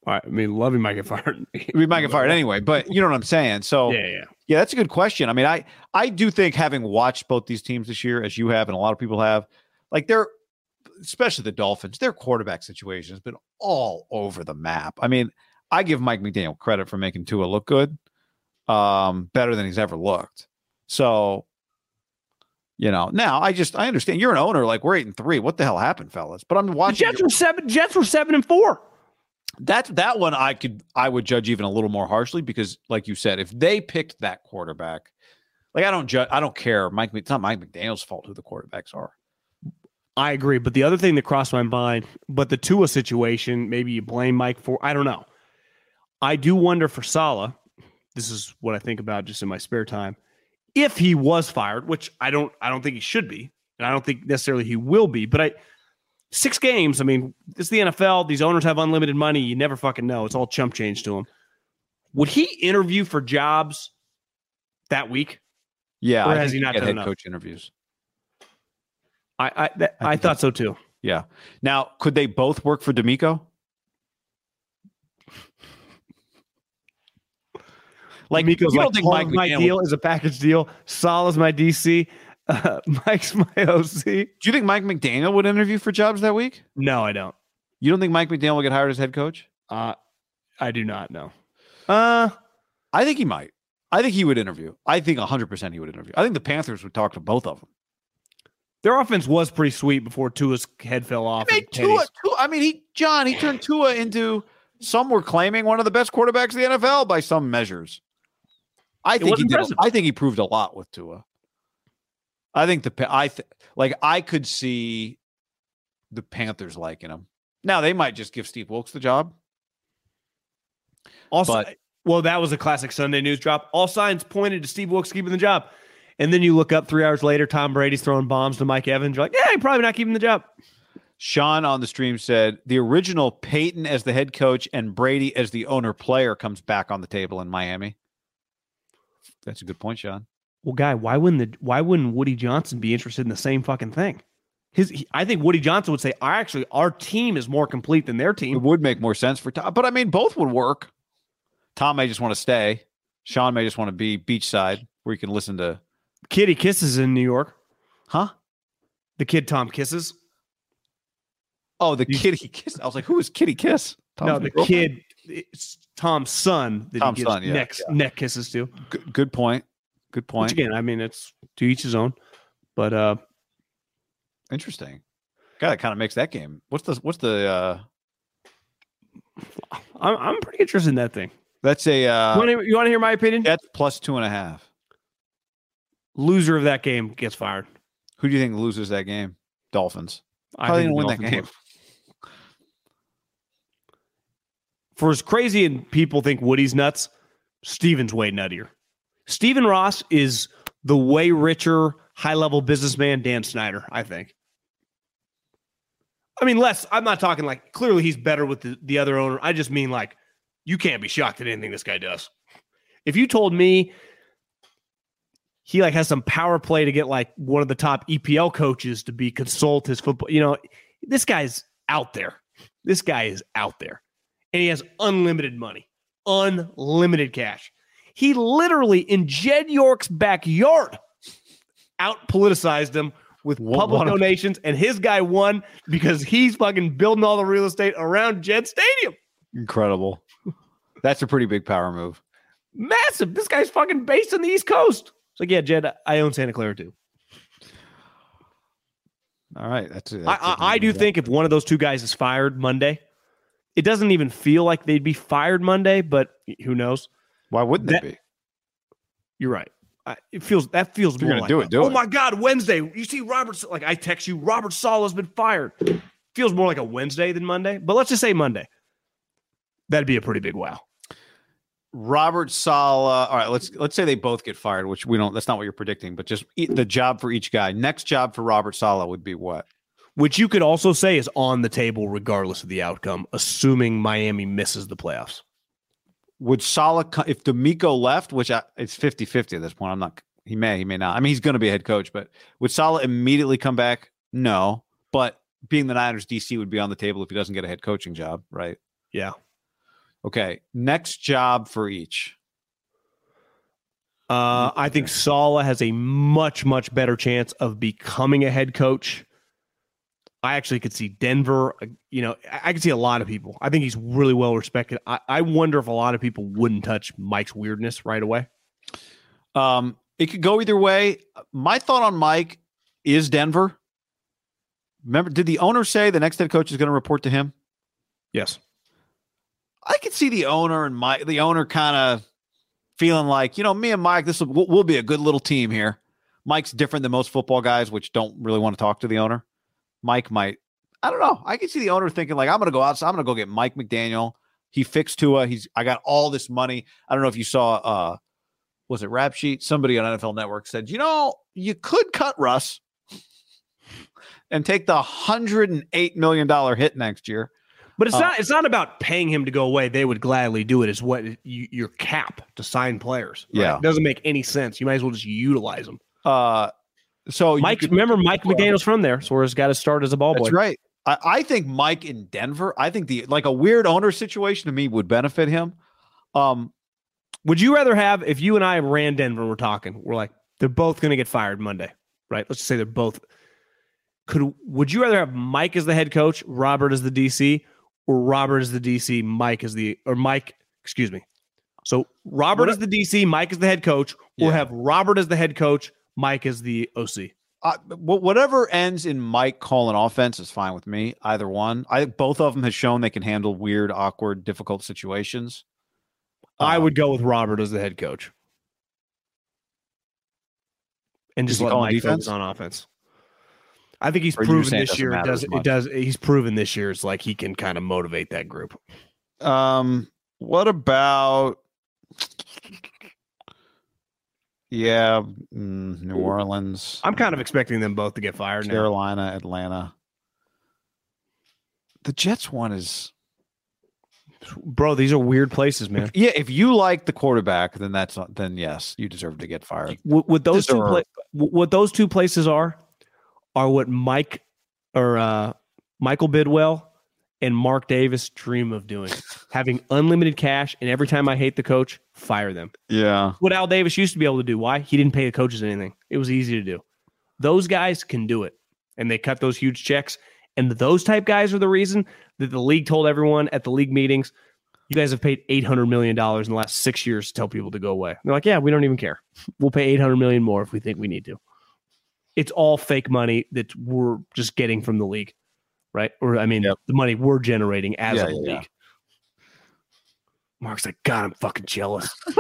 I mean, Lovie might get fired.
we might get fired anyway, but you know what I'm saying? So,
Yeah, yeah.
yeah, that's a good question. I mean, I I do think having watched both these teams this year, as you have, and a lot of people have, like they're especially the Dolphins, their quarterback situation has been all over the map. I mean, I give Mike McDaniel credit for making Tua look good, um, better than he's ever looked. So, you know, now I just I understand you're an owner, like we're eight and three. What the hell happened, fellas? But I'm
The
watching
Jets
your-
were seven. Jets were seven and four.
That that one I could I would judge even a little more harshly because, like you said, if they picked that quarterback, like I don't judge, I don't care. Mike, it's not Mike McDaniel's fault who the quarterbacks are.
I agree, but the other thing that crossed my mind, but the Tua situation, maybe you blame Mike for. I don't know. I do wonder for Saleh. This is what I think about just in my spare time. If he was fired, which I don't, I don't think he should be, and I don't think necessarily he will be. But I, six games. I mean, is the NFL. These owners have unlimited money. You never fucking know. It's all chump change to them. Would he interview for jobs that week?
Yeah,
Or has he not
get
done
head
enough?
coach interviews.
I, I, that,
I
I thought so too.
Yeah. Now, could they both work for DeMeco? Like,
Miko's
you don't think
part
Mike
my deal is a package deal. Sal is my DC. Uh, *laughs* Mike's my OC.
Do you think Mike McDaniel would interview for jobs that week?
No, I don't.
You don't think Mike McDaniel will get hired as head coach?
Uh, I do not know. Uh,
I think he might. I think he would interview. I think 100% he would interview. I think the Panthers would talk to both of them.
their offense was pretty sweet before Tua's head fell off.
He made Tua, Tua. I mean, he John, he turned Tua into some were claiming one of the best quarterbacks in the NFL by some measures. I think he did. I think he proved a lot with Tua. I think the I th- like I could see the Panthers liking him. Now they might just give Steve Wilks the job.
Also,
But-
well, that was a classic Sunday news drop. All signs pointed to Steve Wilks keeping the job. And then you look up three hours later, Tom Brady's throwing bombs to Mike Evans. You're like, yeah, he probably not keeping the job.
Sean on the stream said the original Payton as the head coach and Brady as the owner player comes back on the table in Miami. That's a good point, Sean.
Well, guy, why wouldn't the why wouldn't Woody Johnson be interested in the same fucking thing? His, he, I think Woody Johnson would say, "I actually, our team is more complete than their team."
It would make more sense for Tom, but I mean, both would work. Tom may just want to stay. Sean may just want to be beachside where you can listen to,
Kitty kisses in New York.
huh?
The kid Tom kisses.
Oh, the
You-
kitty kiss. I was like, who is Kitty Kiss?
no, the
girlfriend?
kid, it's Tom's son that
Tom's
he gives
son, yeah,
neck, neck kisses to.
Good, good point. Good
Which
point.
again, I mean, it's to each his own. But uh,
Interesting. God, that kind of makes that game. What's the what's the uh *laughs*
I'm I'm pretty interested in that thing.
that's a
you
uh
want to you want to hear my opinion?
That's plus two and a half.
Loser of that game gets fired.
Who do you think loses that game? Dolphins.
I
Probably
think
gonna
the
win that game.
will. For as crazy and people think Woody's nuts, Steven's way nuttier. Steven Ross is the way richer, high level businessman Dan Snyder, I think. I mean, less, I'm not talking like clearly he's better with the, the other owner. I just mean like you can't be shocked at anything this guy does. If you told me he like has some power play to get like one of the top EPL coaches to be consult his football, you know, this guy's out there. This guy is out there. And he has unlimited money, unlimited cash. He literally in Jed York's backyard out politicized him with
One-
public
of-
donations, and his guy won because he's fucking building all the real estate around Jed Stadium.
Incredible. That's a pretty big power move.
Massive. This guy's fucking based on the East Coast. It's like, yeah, Jed, I own Santa Clara too.
All right. That's,
I,
that's
I, I do think if one of those two guys is fired Monday, it doesn't even feel like they'd be fired Monday, but who knows?
Why wouldn't
that-
it be?
You're right. I, it feels that feels
If you're
more
gonna
like
do it,
a-
do
oh
it.
my god, Wednesday. You see Robert like I text you, Robert Saleh has been fired. Feels more like a Wednesday than Monday, but let's just say Monday. That'd be a pretty big wow.
Robert Saleh. All right, let's let's say they both get fired, which we don't. That's not what you're predicting, but just the job for each guy. Next job for Robert Saleh would be what?
Which you could also say is on the table regardless of the outcome, assuming Miami misses the playoffs.
Would Saleh co- if DeMeco left, which I, it's 50-50 at this point. I'm not. He may, he may not. I mean, he's going to be a head coach, but would Saleh immediately come back? No, but being the Niners DC would be on the table if he doesn't get a head coaching job, right?
Yeah.
Okay, next job for each.
Uh, I think Saleh has a much, much better chance of becoming a head coach. I actually could see Denver. uh, You know, I, could see a lot of people. I think he's really well respected. I, I wonder if a lot of people wouldn't touch Mike's weirdness right away.
Um, it could go either way. My thought on Mike is Denver. Remember, did the owner say the next head coach is going to report to him?
Yes.
I could see the owner and Mike, the owner kind of feeling like, you know, me and Mike, this will we'll, we'll be a good little team here. Mike's different than most football guys, which don't really want to talk to the owner. Mike might, I don't know. I can see the owner thinking like, I'm going to go outside. I'm going to go get Mike McDaniel. He fixed Tua. He's, I got all this money. I don't know if you saw, uh, was it Rap Sheet? Somebody on NFL Network said, you know, you could cut Russ and take the hundred and eight million dollar hit next year.
But it's
Uh,
not. It's not about paying him to go away. They would gladly do it. Is what you, your cap to sign players. right?
Yeah.
it doesn't make any sense. You might as well just utilize them.
Uh, so
Mike,
could-
remember Mike McDaniel's from there, so he's got to start as a ball boy.
That's right. I, I think Mike in Denver. I think the like a weird owner situation to me would benefit him. Um,
Would you rather have if you and I ran Denver? We're talking. We're like they're both going to get fired Monday, right? Let's just say they're both. Could would you rather have Mike as the head coach, Robert as the DC, or Robert as the DC, Mike as the or Mike? Excuse me. So Robert
What-
as the DC, Mike as the head coach, or
Yeah.
have Robert as the head coach, Mike as the OC.
I, wh- whatever ends in Mike calling offense is fine with me. Either one. I think both of them has shown they can handle weird, awkward, difficult situations.
I
Um,
would go with Robert as the head coach, and just let Mike
defense?
focus on offense. I think he's
Or
proven
saying it
this year. It does. It does. He's proven this year is like he can kind of motivate that group.
Um, what about? Yeah, mm, New Orleans,
I'm kind of expecting them both to get fired now.
Carolina, Atlanta. The Jets one is
Bro, these are weird places, man.
yeah. If you like the quarterback, then that's not, then yes, you deserve to get fired.
what, what those two
Deserve.
pla- what those two places are are what Mike or uh, Michael Bidwill and Mark Davis dream of doing, *laughs* having unlimited cash, and every time I hate the coach, fire them.
Yeah,
What Al Davis used to be able to do. Why? He didn't pay the coaches anything. It was easy to do. Those guys can do it, and they cut those huge checks. And those type guys are the reason that the league told everyone at the league meetings, "You guys have paid eight hundred million dollars in the last six years to tell people to go away." They're like, "Yeah, we don't even care. We'll pay 800 million more if we think we need to." It's all fake money that we're just getting from the league, right? Or I mean,
Yep.
the money we're generating as
Yeah,
a
yeah,
league.
yeah.
Mark's like, God, I'm fucking jealous. *laughs*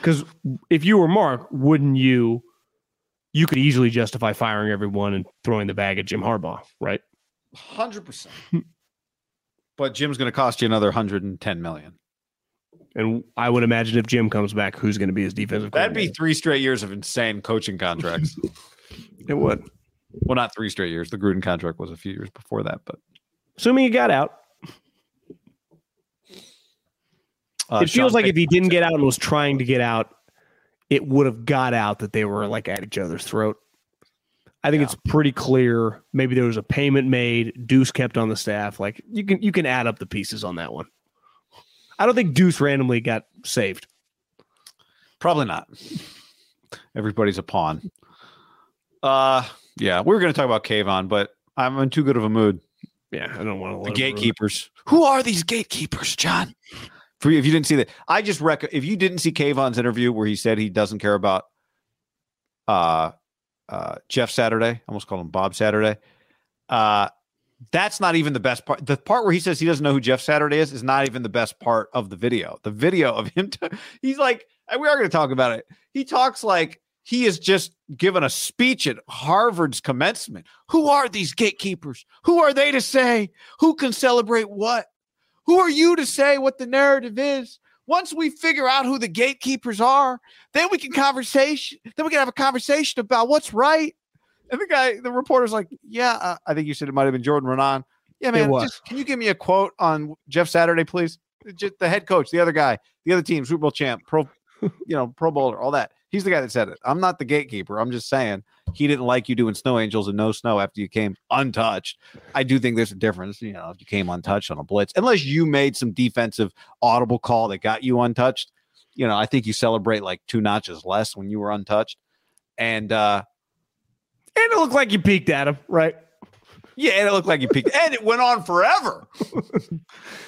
Because if you were Mark, wouldn't you? You could easily justify firing everyone and throwing the bag at Jim Harbaugh, right?
hundred percent. *laughs* But Jim's going to cost you another hundred and ten million.
And I would imagine if Jim comes back, who's going to be his defensive? Coach?
That'd be three straight years of insane coaching contracts. *laughs*
it would.
well, not three straight years. The Gruden contract was a few years before that, but
Assuming he got out,
uh,
it feels
Sean
like if he didn't get out and was trying to get out, it would have got out that they were like at each other's throat. I think
Yeah.
it's pretty clear. Maybe there was a payment made. Deuce kept on the staff. Like you can you can add up the pieces on that one. I don't think Deuce randomly got saved.
Probably not. Everybody's a pawn. Uh yeah, we were going to talk about Kayvon, but I'm in too good of a mood.
Yeah, I don't want to.
The gatekeepers. Who are these gatekeepers, John? For you, if you didn't see that, I just rec. If you didn't see Kayvon's interview where he said he doesn't care about uh, uh, Jeff Saturday, almost called him Bob Saturday. Uh, that's not even the best part. The part where he says he doesn't know who Jeff Saturday is is not even the best part of the video. The video of him, t- he's like, and we are going to talk about it. He talks like he has just given a speech at Harvard's commencement. Who are these gatekeepers? Who are they to say who can celebrate what? Who are you to say what the narrative is? Once we figure out who the gatekeepers are, then we can conversation. Then we can have a conversation about what's right. And the guy, the reporter's like, "Yeah, uh, I think you said it might have been Jordan Raanan. Yeah, man. Just, can you give me a quote on Jeff Saturday, please? Just the head coach, the other guy, the other team, Super Bowl champ, Pro, *laughs* you know, Pro Bowler, all that. He's the guy that said it. I'm not the gatekeeper. I'm just saying he didn't like you doing snow angels and no snow after you came untouched. I do think there's a difference. You know, if you came untouched on a blitz, unless you made some defensive audible call that got you untouched, you know, I think you celebrate like two notches less when you were untouched. And uh
And it looked like you peeked at him, right?
yeah, and it looked like you peaked, and it went on forever. *laughs*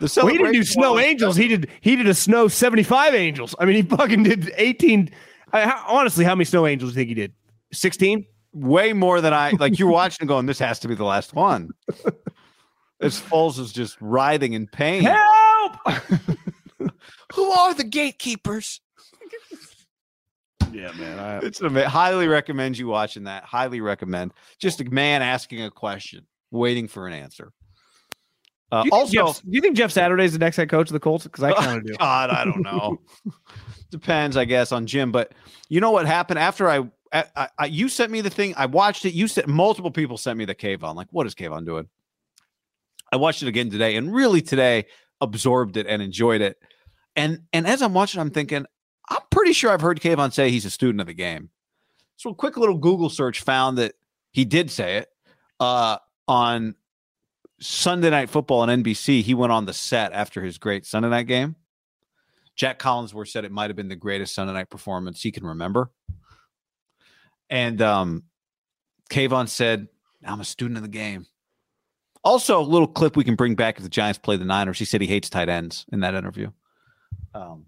the
Well, he didn't do snow
was-
angels. He did he did a snow seventy five angels. I mean, he fucking did eighteen. I, how, honestly, how many snow angels do you think he did? Sixteen.
way more than I like. You're watching going, this has to be the last one. *laughs* As Foles is just writhing in pain.
Help! *laughs*
Who are the gatekeepers?
yeah, man. I, *laughs*
It's ama- highly recommend you watching that. Highly recommend. Just a man asking a question, waiting for an answer. Uh,
do,
also,
Jeff, do you think Jeff Saturday is the next head coach of the Colts? Because I *laughs* kind of do.
God, I don't know. *laughs* Depends, I guess, on Jim. But you know what happened after I, I, I you sent me the thing. I watched it. You sent multiple people sent me the Kayvon. Like, what is Kayvon doing? I watched it again today, and really today absorbed it and enjoyed it. And and as I'm watching, I'm thinking, I'm pretty sure I've heard Kayvon say he's a student of the game. So a quick little Google search found that he did say it uh, on Sunday Night Football on NBC. He went on the set after his great Sunday night game. Jack Collinsworth said it might have been the greatest Sunday night performance he can remember. And um, Kayvon said, I'm a student of the game. Also, a little clip we can bring back if the Giants play the Niners. He said he hates tight ends in that interview. Um,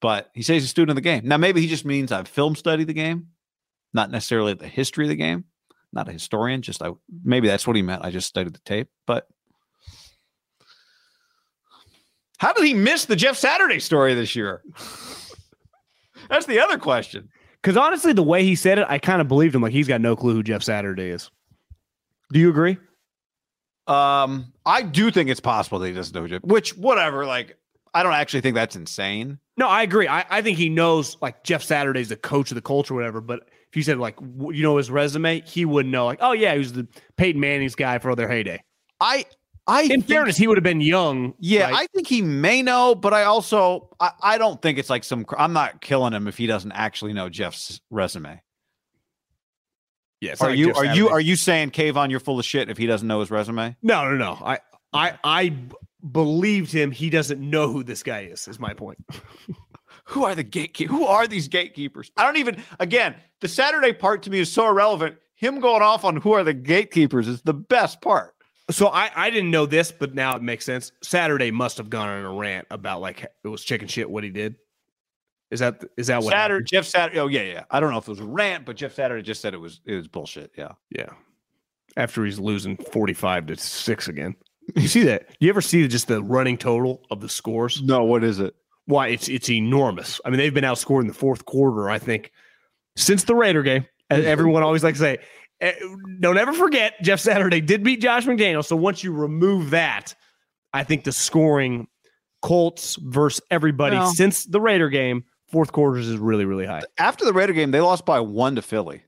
but he says he's a student of the game. Now, maybe he just means I've film studied the game. not necessarily the history of the game. Not a historian, just I maybe that's what he meant. I just studied the tape, but how did he miss the Jeff Saturday story this year? *laughs* that's the other question.
Because honestly, the way he said it, I kind of believed him. Like he's got no clue who Jeff Saturday is. Do you agree?
Um, I do think it's possible that he doesn't know Jeff, which whatever. Like, I don't actually think that's insane.
No, I agree. I, I think he knows like Jeff Saturday's the coach of the culture, or whatever. But if you said like you know his resume, he wouldn't know. Like, oh yeah, he was the Peyton Manning's guy for their heyday.
I I
In
think-
fairness, he would have been young.
Yeah,
right?
I think he may know, but I also I, I don't think it's like some. I'm not killing him if he doesn't actually know Jeff's resume.
yeah.
Are
like
you
Jeff
are you are you saying Kayvon you're full of shit if he doesn't know his resume?
No, no, no. I I I believed him. He doesn't know who this guy is. Is my point. *laughs*
Who are the gatekeepers? Who are these gatekeepers? I don't even. Again, the Saturday part to me is so irrelevant. Him going off on who are the gatekeepers is the best part.
So I I didn't know this, but now it makes sense. Saturday must have gone on a rant about like it was chicken shit what he did. Is that is that what
Saturday,
happened?
Jeff Saturday. Oh yeah, yeah. I don't know if it was a rant, but Jeff Saturday just said it was it was bullshit. Yeah.
Yeah. After he's losing 45 to 6 again. You see that? You ever see just the running total of the scores?
No, what is it?
Why it's it's enormous. I mean, they've been outscored in the fourth quarter, I think, since the Raider game. As everyone always likes to say, eh, don't ever forget Jeff Saturday did beat Josh McDaniel. So once you remove that, I think the scoring Colts versus everybody
Well-
since the Raider game, fourth quarters is really, really high.
After the Raider game, they lost by one to Philly.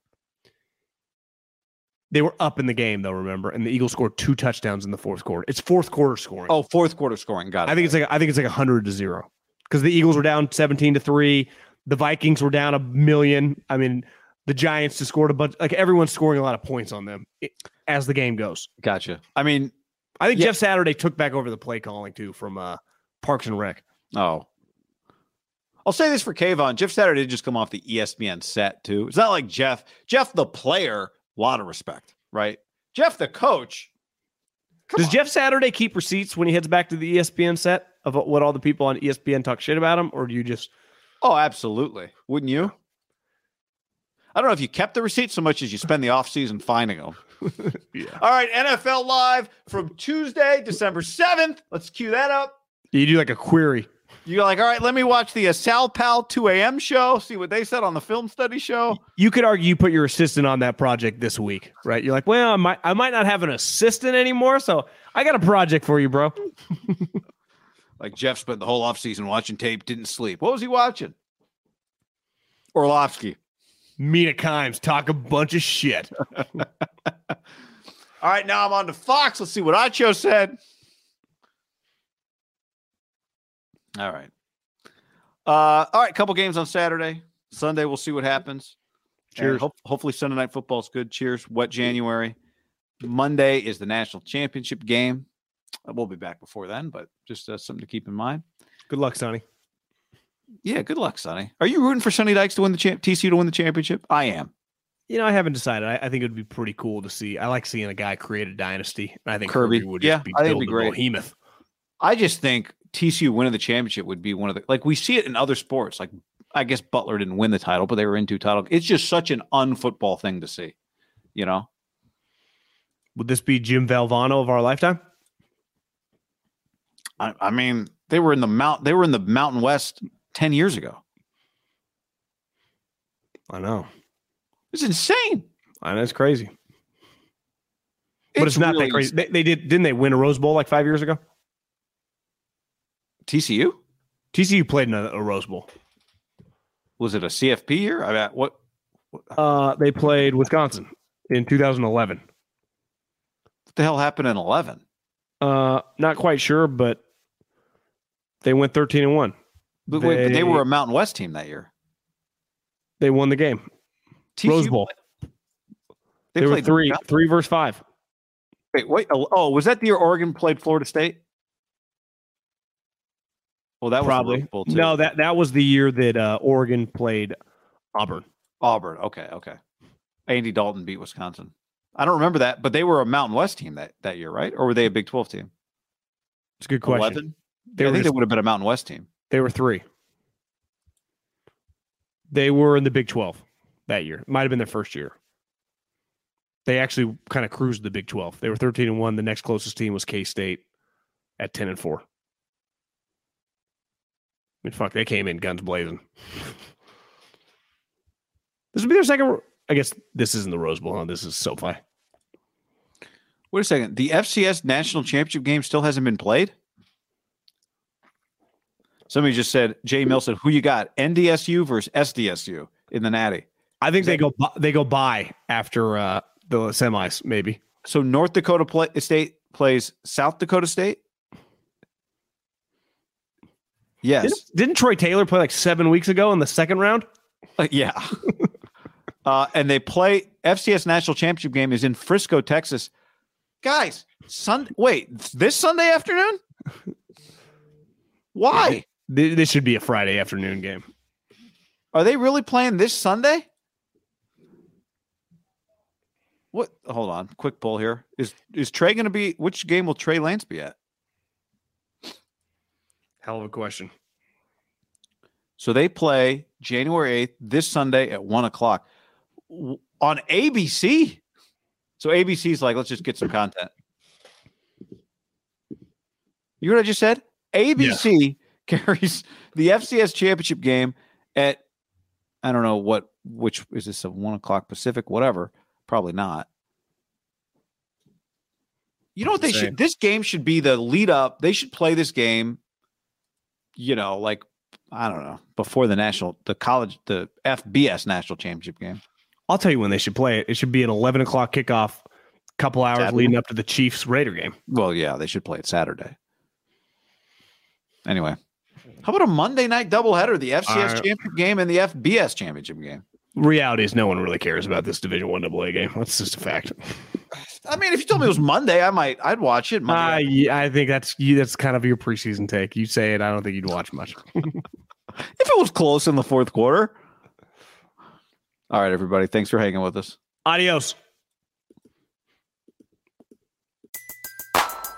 They were up in the game though, remember? And the Eagles scored two touchdowns in the fourth quarter. It's fourth quarter scoring.
Oh, fourth quarter scoring. Got it.
I think it's like I think it's like hundred to zero because the Eagles were down seventeen to three. The Vikings were down a million. I mean, the Giants just scored a bunch. Like everyone's scoring a lot of points on them as the game goes.
gotcha. I mean,
I think
Yeah.
Jeff Saturday took back over the play calling too from uh, Parks and Rec.
Oh. I'll say this for Kayvon. Jeff Saturday did just come off the ESPN set, too. It's not like Jeff. Jeff, the player, a lot of respect, right? Jeff, the coach. come
Does
on.
Jeff Saturday keep receipts when he heads back to the ESPN set of what all the people on ESPN talk shit about him, or do you just
Oh, absolutely. Wouldn't you? I don't know if you kept the receipts so much as you spend the offseason finding them. *laughs*
yeah.
All right, NFL Live from Tuesday, December 7th. Let's cue that up.
you do like a query?
You're like, all right, let me watch the uh, Sal Pal 2 a.m. show, see what they said on the film study show.
You could argue you put your assistant on that project this week, right? You're like, well, I might, I might not have an assistant anymore, so I got a project for you, bro. *laughs*
Like Jeff spent the whole offseason watching tape, didn't sleep. What was he watching? Orlovsky.
Mina Kimes talk a bunch of shit. *laughs*
All right, now I'm on to Fox. Let's see what Acho said. All right. Uh, all right, couple games on Saturday. Sunday, we'll see what happens.
Cheers.
hope- hopefully, Sunday night football is good. Cheers. Wet January. Monday is the national championship game. We'll be back before then, but just uh, something to keep in mind.
Good luck, Sonny.
Yeah, good luck, Sonny. Are you rooting for Sonny Dykes to win the champ- TCU to win the championship? I am.
You know, I haven't decided. I, I think it would be pretty cool to see. I like seeing a guy create a dynasty. I think
Kirby.
Kirby, would
Yeah,
be
I think be great.
behemoth.
I just think TCU winning the championship would be one of the like we see it in other sports. Like I guess Butler didn't win the title, but they were in two title. It's just such an unfootball thing to see. You know,
Would this be Jim Valvano of our lifetime?
I, I mean, they were in the mount. They were in the Mountain West ten years ago.
I know.
It's insane.
I know it's crazy. but it's not
really
that crazy. They, they did didn't they win a Rose Bowl like five years ago?
TCU
TCU played in a, a Rose Bowl.
was it a CFP year? I mean, what?
Uh, they played Wisconsin in 2011.
What the hell happened in eleven?
Uh, not quite sure, but they went 13 and one.
But wait, but they
They-
were a Mountain West team that year.
They won the game.
TCU
Rose Bowl.
They,
They, were
played
three
Mountain-
three versus five.
Wait, wait. Oh, oh, was that the year Oregon played Florida State? Well, that was
Probably. No, that that was the year that uh, Oregon played Auburn.
Auburn. Okay, okay. Andy Dalton beat Wisconsin. I don't remember that, but they were a Mountain West team that, that year, right? Or were they a Big Twelve team?
It's a good question.
Eleven.
They
I
were
think
just-
they would have been a Mountain West team.
They were three. They were in the Big 12. that year. Might have been their first year. They actually kind of cruised the Big 12. They were 13 and 1. The next closest team was K State at 10 and 4. I mean, fuck, they came in guns blazing. *laughs* this would be their second. I guess this isn't the Rose Bowl, huh? This is SoFi.
Wait a second. The FCS national championship game still hasn't been played. Somebody just said, Jay Mill said, who you got? NDSU versus SDSU in the Natty.
I think they go they go by after uh, the semis, maybe.
So North Dakota play, State plays South Dakota State. Yes.
Didn't, didn't Troy Taylor play like seven weeks ago in the second round?
Uh, yeah. *laughs* uh, and they play FCS national championship game is in Frisco, Texas. Guys, Sun wait, this Sunday afternoon? *laughs* Why?
Th- This should be a Friday afternoon game.
Are they really playing this Sunday? What hold on, quick poll here. Is is Trey gonna be which game will Trey Lance be at?
Hell of a question.
So they play January 8th this Sunday at one o'clock on ABC. So ABC's like, let's just get some content. You know what I just said? ABC *laughs* carries the FCS championship game at I don't know what which is this a one o'clock Pacific, whatever. Probably not. You know what they should this game should be the lead up. They should play this game, you know, like I don't know, before the national the college the FBS national championship game.
I'll tell you when they should play it. It should be an 11 o'clock kickoff, couple hours
Saturday?
leading up to the Chiefs Raider game.
Well, yeah, they should play it Saturday. Anyway, how about a Monday night doubleheader? The FCS
Uh,
championship game and the FBS championship game.
Reality is no one really cares about this Division One AA game. That's just a fact.
I mean, if you told me it was Monday, I might I'd watch it.
Uh, yeah, I think that's you. That's kind of your preseason take. You say it. I don't think you'd watch much. *laughs*
if it was close in the fourth quarter. All right, everybody. Thanks for hanging with us.
Adios.